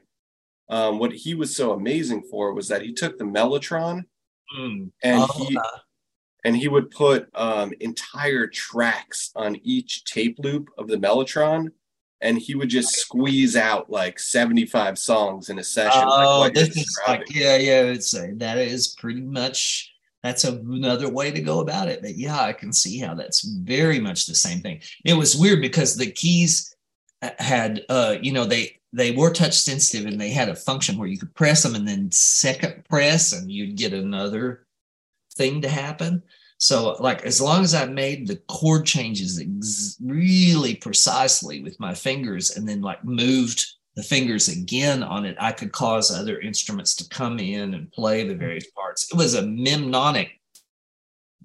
B: um, what he was so amazing for was that he took the Mellotron mm. and oh, he uh. and he would put um, entire tracks on each tape loop of the Mellotron, and he would just squeeze out like 75 songs in a session.
A: Oh, like this is like yeah, yeah, it's that is pretty much that's another way to go about it. But yeah, I can see how that's very much the same thing. It was weird because the keys had, uh, you know, they they were touch sensitive and they had a function where you could press them and then second press and you'd get another thing to happen. So, like, as long as I made the chord changes ex- really precisely with my fingers and then like moved the fingers again on it, I could cause other instruments to come in and play the various parts. It was a mnemonic.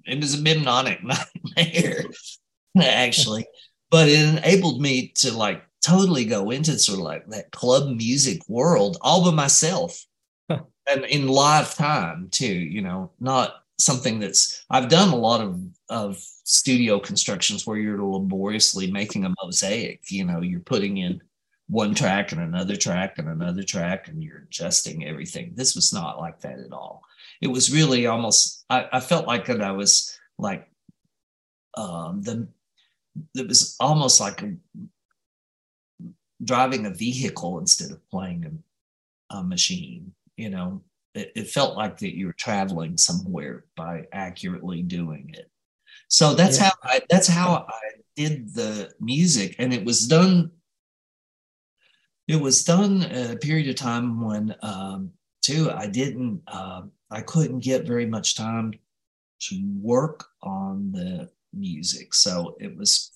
A: It was a mnemonic nightmare, actually. But it enabled me to like totally go into sort of like that club music world all by myself and in live time too, you know, not something that's I've done a lot of of studio constructions where you're laboriously making a mosaic, you know, you're putting in one track and another track and another track and you're adjusting everything. This was not like that at all. It was really almost i, I felt like that i was like um the it was almost like a, driving a vehicle instead of playing a, a machine you know it, it felt like that you were traveling somewhere by accurately doing it so that's yeah. how I, that's how I did the music, and it was done. It was done a period of time when, um, too, I didn't, uh, I couldn't get very much time to work on the music. So it was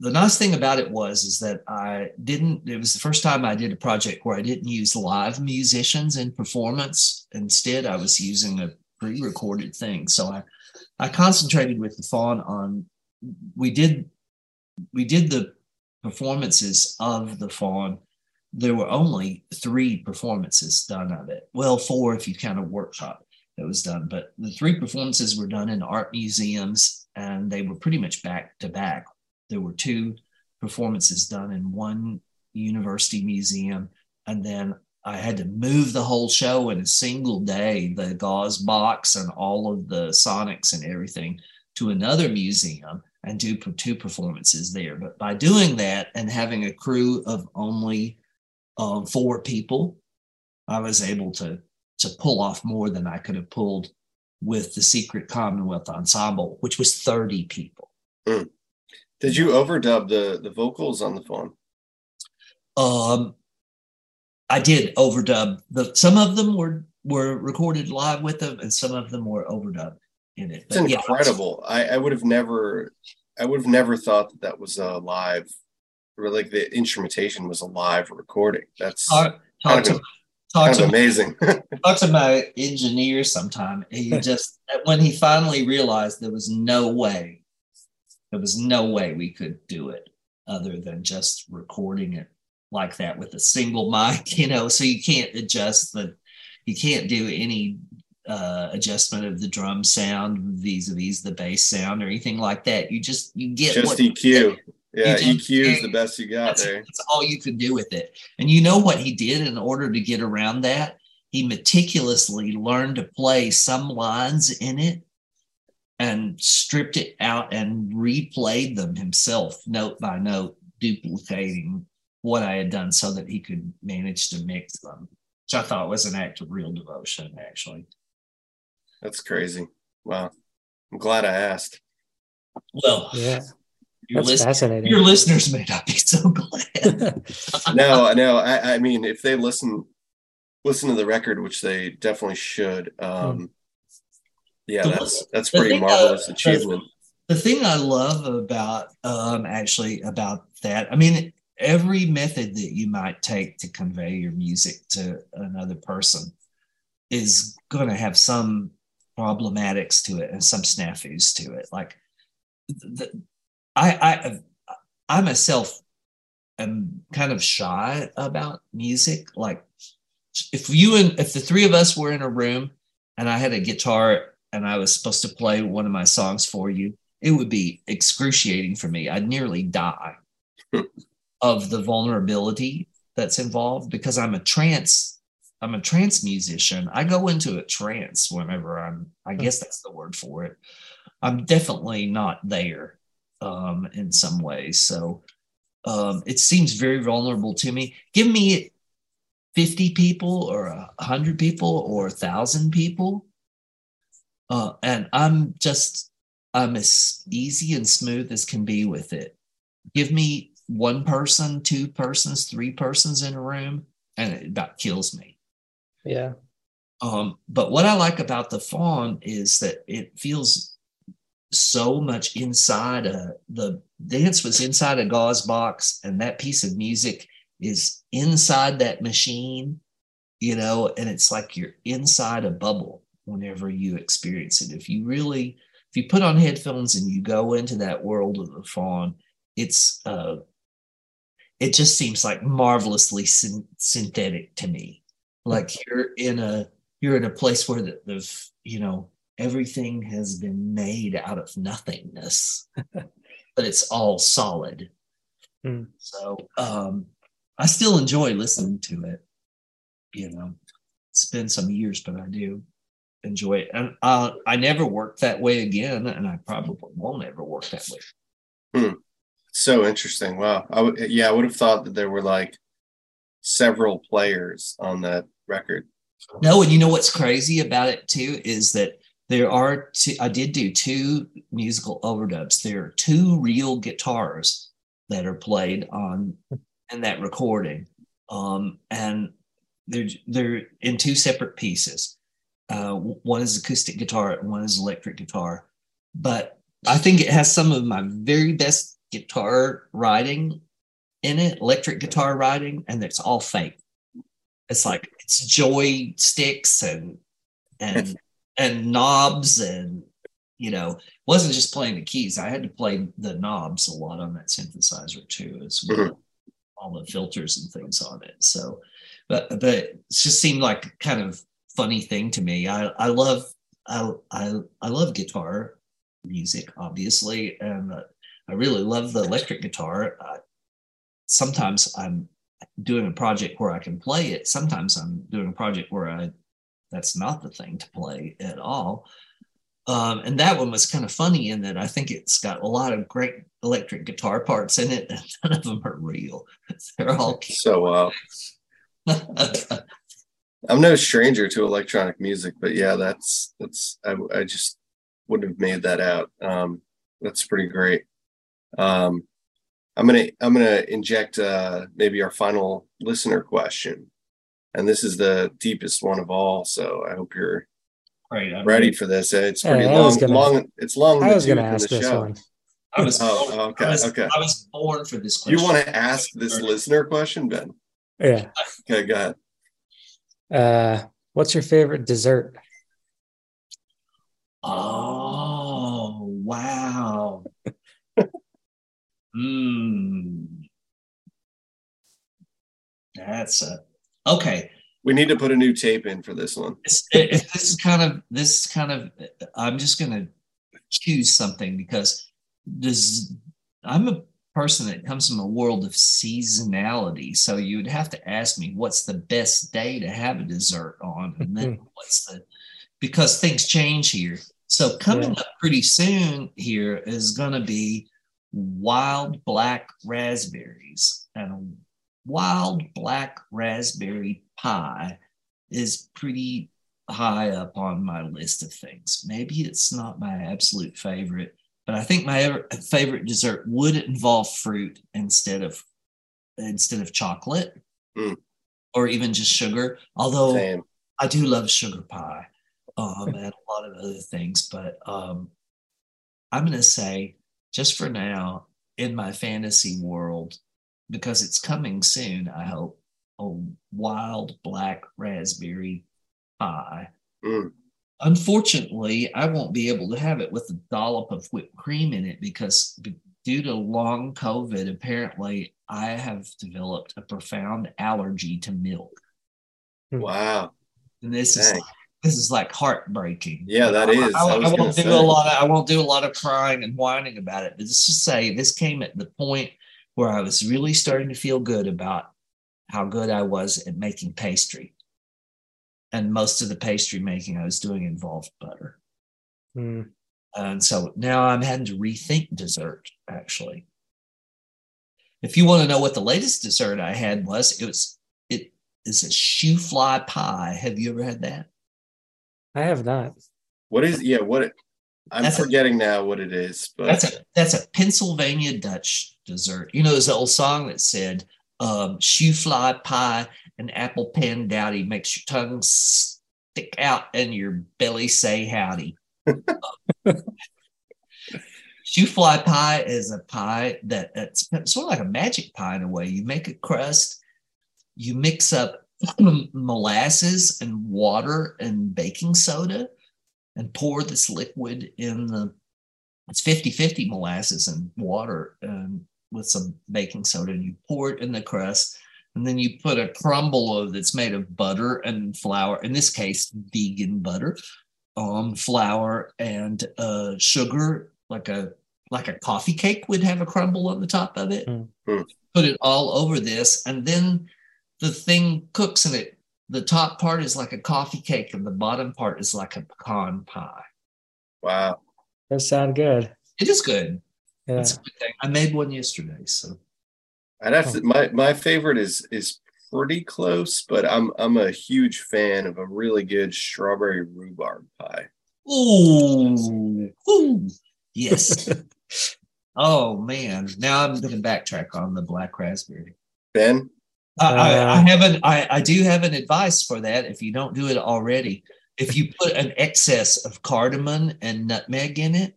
A: the nice thing about it was is that I didn't. It was the first time I did a project where I didn't use live musicians in performance. Instead, I was using a pre-recorded thing. So I I concentrated with the faun on. We did we did the performances of the faun. There were only three performances done of it. Well, four if you count a workshop that was done, but the three performances were done in art museums and they were pretty much back to back. There were two performances done in one university museum, and then I had to move the whole show in a single day, the gauze box and all of the sonics and everything to another museum and do two performances there. But by doing that and having a crew of only um, four people, I was able to to pull off more than I could have pulled with the Secret Commonwealth Ensemble, which was 30 people.
B: Mm. Did you overdub the the vocals on the phone?
A: Um, I did overdub. The some of them were were recorded live with them, and some of them were overdubbed in it.
B: But it's incredible. Yeah, I, I would have never, I would have never thought that that was a live, or like the instrumentation was a live recording. That's talk, talk
A: to, talk to amazing. talk to my engineer sometime. He just when he finally realized there was no way there was no way we could do it other than just recording it like that with a single mic, you know, so you can't adjust the, you can't do any uh, adjustment of the drum sound vis-a-vis the bass sound or anything like that. You just, you get
B: just what, EQ. Yeah, EQ is the best you got
A: that's,
B: there.
A: That's all you could do with it. And you know what he did in order to get around that? He meticulously learned to play some lines in it and stripped it out and replayed them himself, note by note, duplicating what I had done so that he could manage to mix them, which I thought was an act of real devotion, actually.
B: That's crazy. Wow. I'm glad I asked.
A: Well,
C: yeah. Your That's fascinating.
A: Your listeners may not be so glad.
B: no, no. I, I mean, if they listen listen to the record, which they definitely should, um, hmm yeah, that's that's pretty marvelous achievement.
A: The, the, thing I love about um, actually about that, I mean, every method that you might take to convey your music to another person is going to have some problematics to it and some snafus to it. Like, the, I, I, I myself am kind of shy about music. Like, if you and if the three of us were in a room and I had a guitar and I was supposed to play one of my songs for you, it would be excruciating for me. I'd nearly die of the vulnerability that's involved because I'm a trance I'm a trance musician. I go into a trance whenever I'm I hmm. guess that's the word for it. I'm definitely not there um, in some ways. So um, it seems very vulnerable to me. Give me 50 people or a 100 people or a 1,000 people uh, and I'm just, I'm as easy and smooth as can be with it. Give me one person, two persons, three persons in a room, and it about kills me.
C: Yeah.
A: Um, but what I like about the Faun is that it feels so much inside a the dance was inside a gauze box, and that piece of music is inside that machine, you know, and it's like you're inside a bubble whenever you experience it. If you really, if you put on headphones and you go into that world of the Faun, it's uh, it just seems like marvelously syn- synthetic to me. Like you're in a you're in a place where the, the you know everything has been made out of nothingness, but it's all solid. Mm. So um, I still enjoy listening to it. You know, it's been some years, but I do enjoy it. And uh, I never worked that way again, and I probably won't ever work that way.
B: Hmm. So interesting. Wow. I w- yeah, I would have thought that there were like several players on that record.
A: No, and you know what's crazy about it too is that there are two, I did do two musical overdubs. There are two real guitars that are played on in that recording. Um, and they're they're in two separate pieces. Uh, one is acoustic guitar, and one is electric guitar. But I think it has some of my very best guitar writing in it, electric guitar writing, and it's all fake. It's like it's joy sticks and and and knobs and you know wasn't just playing the keys. I had to play the knobs a lot on that synthesizer too, as well. Mm-hmm. All the filters and things on it. So, but but it just seemed like kind of funny thing to me. I I love I I, I love guitar music, obviously, and uh, I really love the electric guitar. Uh, sometimes I'm doing a project where I can play it. Sometimes I'm doing a project where I that's not the thing to play at all. Um, and that one was kind of funny in that I think it's got a lot of great electric guitar parts in it, and none of them are real. They're all
B: so wow. I'm no stranger to electronic music, but yeah, that's that's I, I just wouldn't have made that out. Um, that's pretty great. Um, I'm gonna I'm gonna inject uh, maybe our final listener question, and this is the deepest one of all. So I hope you're
A: right, I'm
B: ready for this. It's pretty long. Gonna, long. It's long.
C: I was going to ask this show. one.
A: I was, oh, okay, I was, okay. I was born for this
B: question. You want to ask this listener question, Ben?
C: Yeah.
B: Okay, go ahead.
C: Uh, what's your favorite dessert?
A: Oh, wow. Hmm. That's a okay.
B: We need to put a new tape in for this one.
A: it, this is kind of this kind of. I'm just gonna choose something because this. I'm a person that comes from a world of seasonality. So you'd have to ask me what's the best day to have a dessert on, and then mm-hmm. what's the because things change here. So coming yeah. up pretty soon here is going to be wild black raspberries and a wild black raspberry pie is pretty high up on my list of things. Maybe it's not my absolute favorite, but I think my favorite dessert would involve fruit instead of instead of chocolate mm. or even just sugar. Although Same. I do love sugar pie um, and a lot of other things. But um, I'm going to say, just for now, in my fantasy world, because it's coming soon, I hope, a wild black raspberry pie. Mm. Unfortunately, I won't be able to have it with a dollop of whipped cream in it because due to long COVID, apparently I have developed a profound allergy to milk. Hmm.
B: Wow.
A: And this Dang. is this is like heartbreaking.
B: Yeah, that is.
A: I, I, I, I won't do say. a lot. Of, I won't do a lot of crying and whining about it. But just to say this came at the point where I was really starting to feel good about how good I was at making pastry, and most of the pastry making I was doing involved butter. Mm. And so now I'm having to rethink dessert. Actually, if you want to know what the latest dessert I had was, it was it is a shoofly pie. Have you ever had that?
C: I have not.
B: What is yeah? What I'm that's forgetting a, now what it is. But
A: that's a that's a Pennsylvania Dutch dessert. You know, there's an old song that said, um, "Shoofly pie and apple pan dowdy makes your tongue stick out and your belly say howdy." Shoofly pie is a pie that it's sort of like a magic pie in a way. You make a crust, you mix up molasses and water and baking soda and pour this liquid in the it's 50 50 molasses and water and with some baking soda and you pour it in the crust and then you put a crumble of that's made of butter and flour in this case vegan butter um flour and uh sugar like a like a coffee cake would have a crumble on the top of it mm. put it all over this and then the thing cooks and it the top part is like a coffee cake and the bottom part is like a pecan pie.
B: Wow.
C: That sounds good.
A: It is good. Yeah. That's a good thing. I made one yesterday. So
B: I'd have to my my favorite is is pretty close, but I'm I'm a huge fan of a really good strawberry rhubarb pie.
A: Ooh, ooh, yes. oh man, now I'm going to backtrack on the black raspberry.
B: Ben?
A: I, I, I
C: Uh,
A: haven't. I, I do have an advice for that. If you don't do it already, if you put an excess of cardamom and nutmeg in it,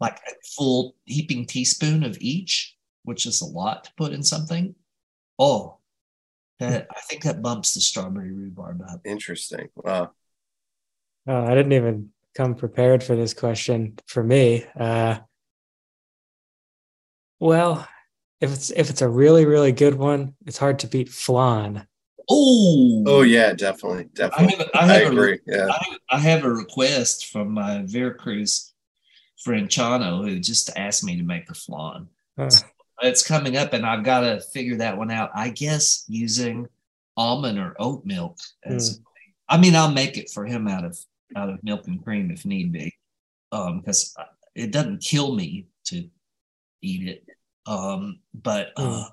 A: like a full heaping teaspoon of each, which is a lot to put in something. Oh, that I think that bumps the strawberry rhubarb up.
B: Interesting. Wow.
C: Oh, I didn't even come prepared for this question for me. Uh, well, if it's if it's a really really good one, it's hard to beat flan.
A: Oh,
B: Oh yeah, definitely.
A: I
B: Definitely.
A: have, a- I
B: I,
A: have a
B: agree. Yeah.
A: I, I have a request from my Veracruz friend Chano, who just asked me to make the flan.
C: Uh,
A: It's coming up, and I've got to figure that one out. I guess using almond or oat milk. As, I mean, I'll make it for him out of out of milk and cream if need be, because it doesn't kill me to eat it. Um, but uh,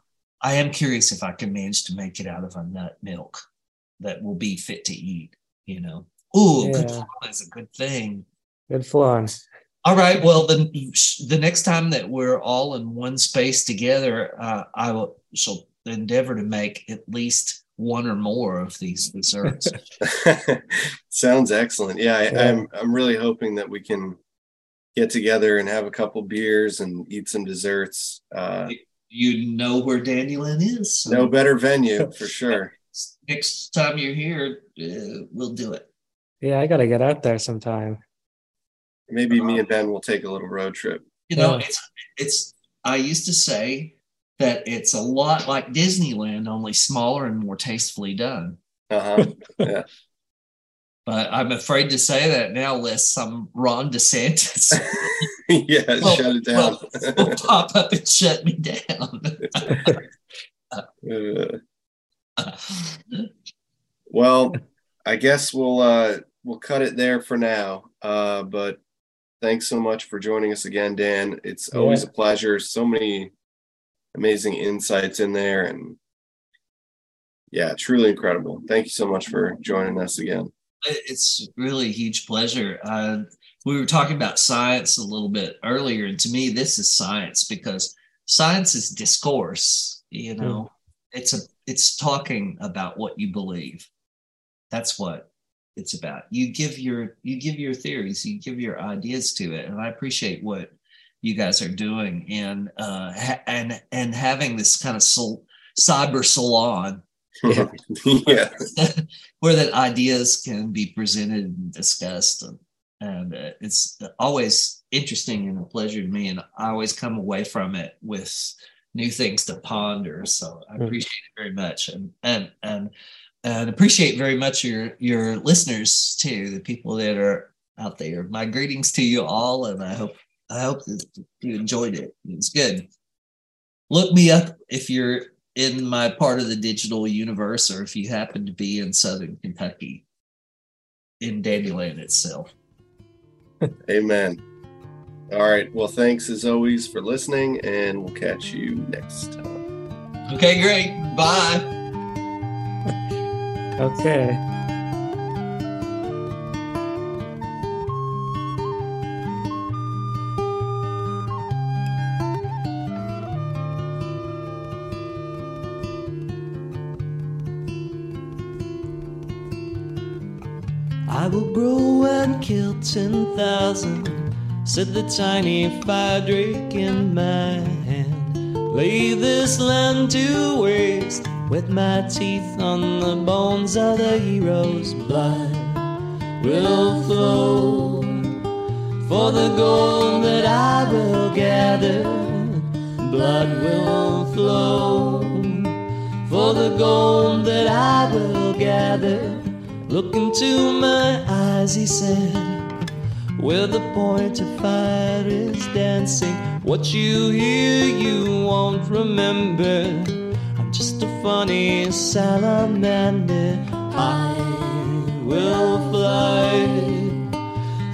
A: I am curious if I can manage to make it out of a nut milk that will be fit to eat. You know, ooh, good flan is a good thing.
C: good flan.
A: All right. Well, then the next time that we're all in one space together, uh, I will shall endeavor to make at least one or more of these desserts.
B: Sounds excellent. Yeah, I,
C: Yeah.
B: I'm I'm really hoping that we can get together and have a couple beers and eat some desserts. Uh,
A: you know where Dandyland is. so
B: no better venue for sure.
A: Next time you're here, uh, we'll do it.
C: Yeah, I gotta get out there sometime.
B: Maybe me and Ben will take a little road trip.
A: You know, it's it's. I used to say that it's a lot like Disneyland, only smaller and more tastefully done.
B: Uh huh.
A: But I'm afraid to say that now, lest some Ron DeSantis
B: yeah,
A: Well,
B: shut it down.
A: will pop up and shut me down.
B: Uh, well, I guess we'll uh, we'll cut it there for now. Uh, but thanks so much for joining us again, Dan. It's always a pleasure. So many amazing insights in there, and yeah, truly incredible. Thank you so much for joining us again.
A: it's really a huge pleasure. Uh, we were talking about science a little bit earlier, and to me, this is science because science is discourse. You know, it's a it's talking about what you believe. That's what it's about. You give your you give your theories, you give your ideas to it, and I appreciate what you guys are doing and uh, ha- and and having this kind of sol- cyber salon
C: Yeah.
B: yeah.
A: where that ideas can be presented and discussed and, and uh, it's always interesting and a pleasure to me and i always come away from it with new things to ponder so i
C: Mm.
A: appreciate it very much and and and and appreciate very much your your listeners too the people that are out there my greetings to you all and i hope i hope that you enjoyed it it's good look me up if you're in my part of the digital universe or if you happen to be in southern kentucky in Dandyland itself
B: Amen. All right. Well, thanks as always for listening, and we'll catch you next time.
A: okay great bye
C: Okay.
F: I will grow and kill 10,000, said the tiny fire drake in my hand. Lay this land to waste, wet my teeth on the bones of the heroes' blood. Will flow for the gold that I will gather. Blood will flow for the gold that I will gather. Look into my eyes, he said, where the point of fire is dancing. What you hear, you won't remember funny salamander. I will fly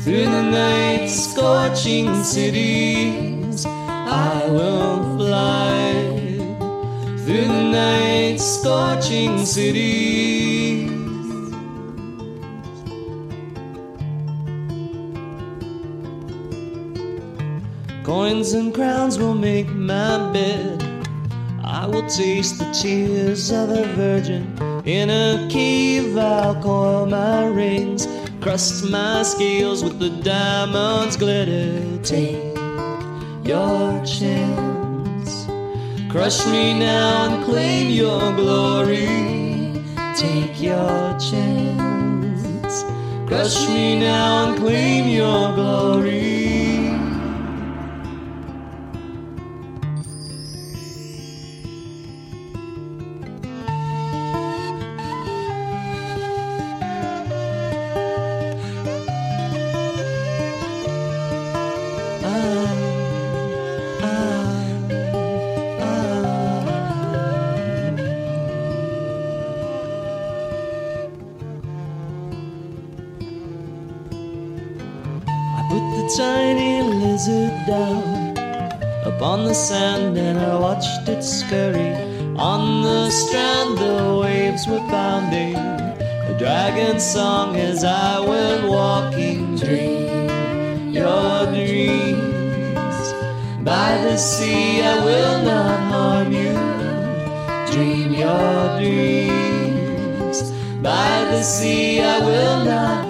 F: through the night, scorching cities. I will fly through the night, scorching cities.
A: Coins and crowns will make my bed. I will taste the tears of a virgin. In a cave, I'll coil my rings, crust my scales with the diamonds glitter. Take your chance. Crush me now and claim your glory. Take your chance. Crush me now and claim your glory. Sand, and I watched it scurry on the strand. The waves were pounding a dragon song as I went walking. Dream your dreams by the sea. I will not harm you. Dream your dreams by the sea. I will not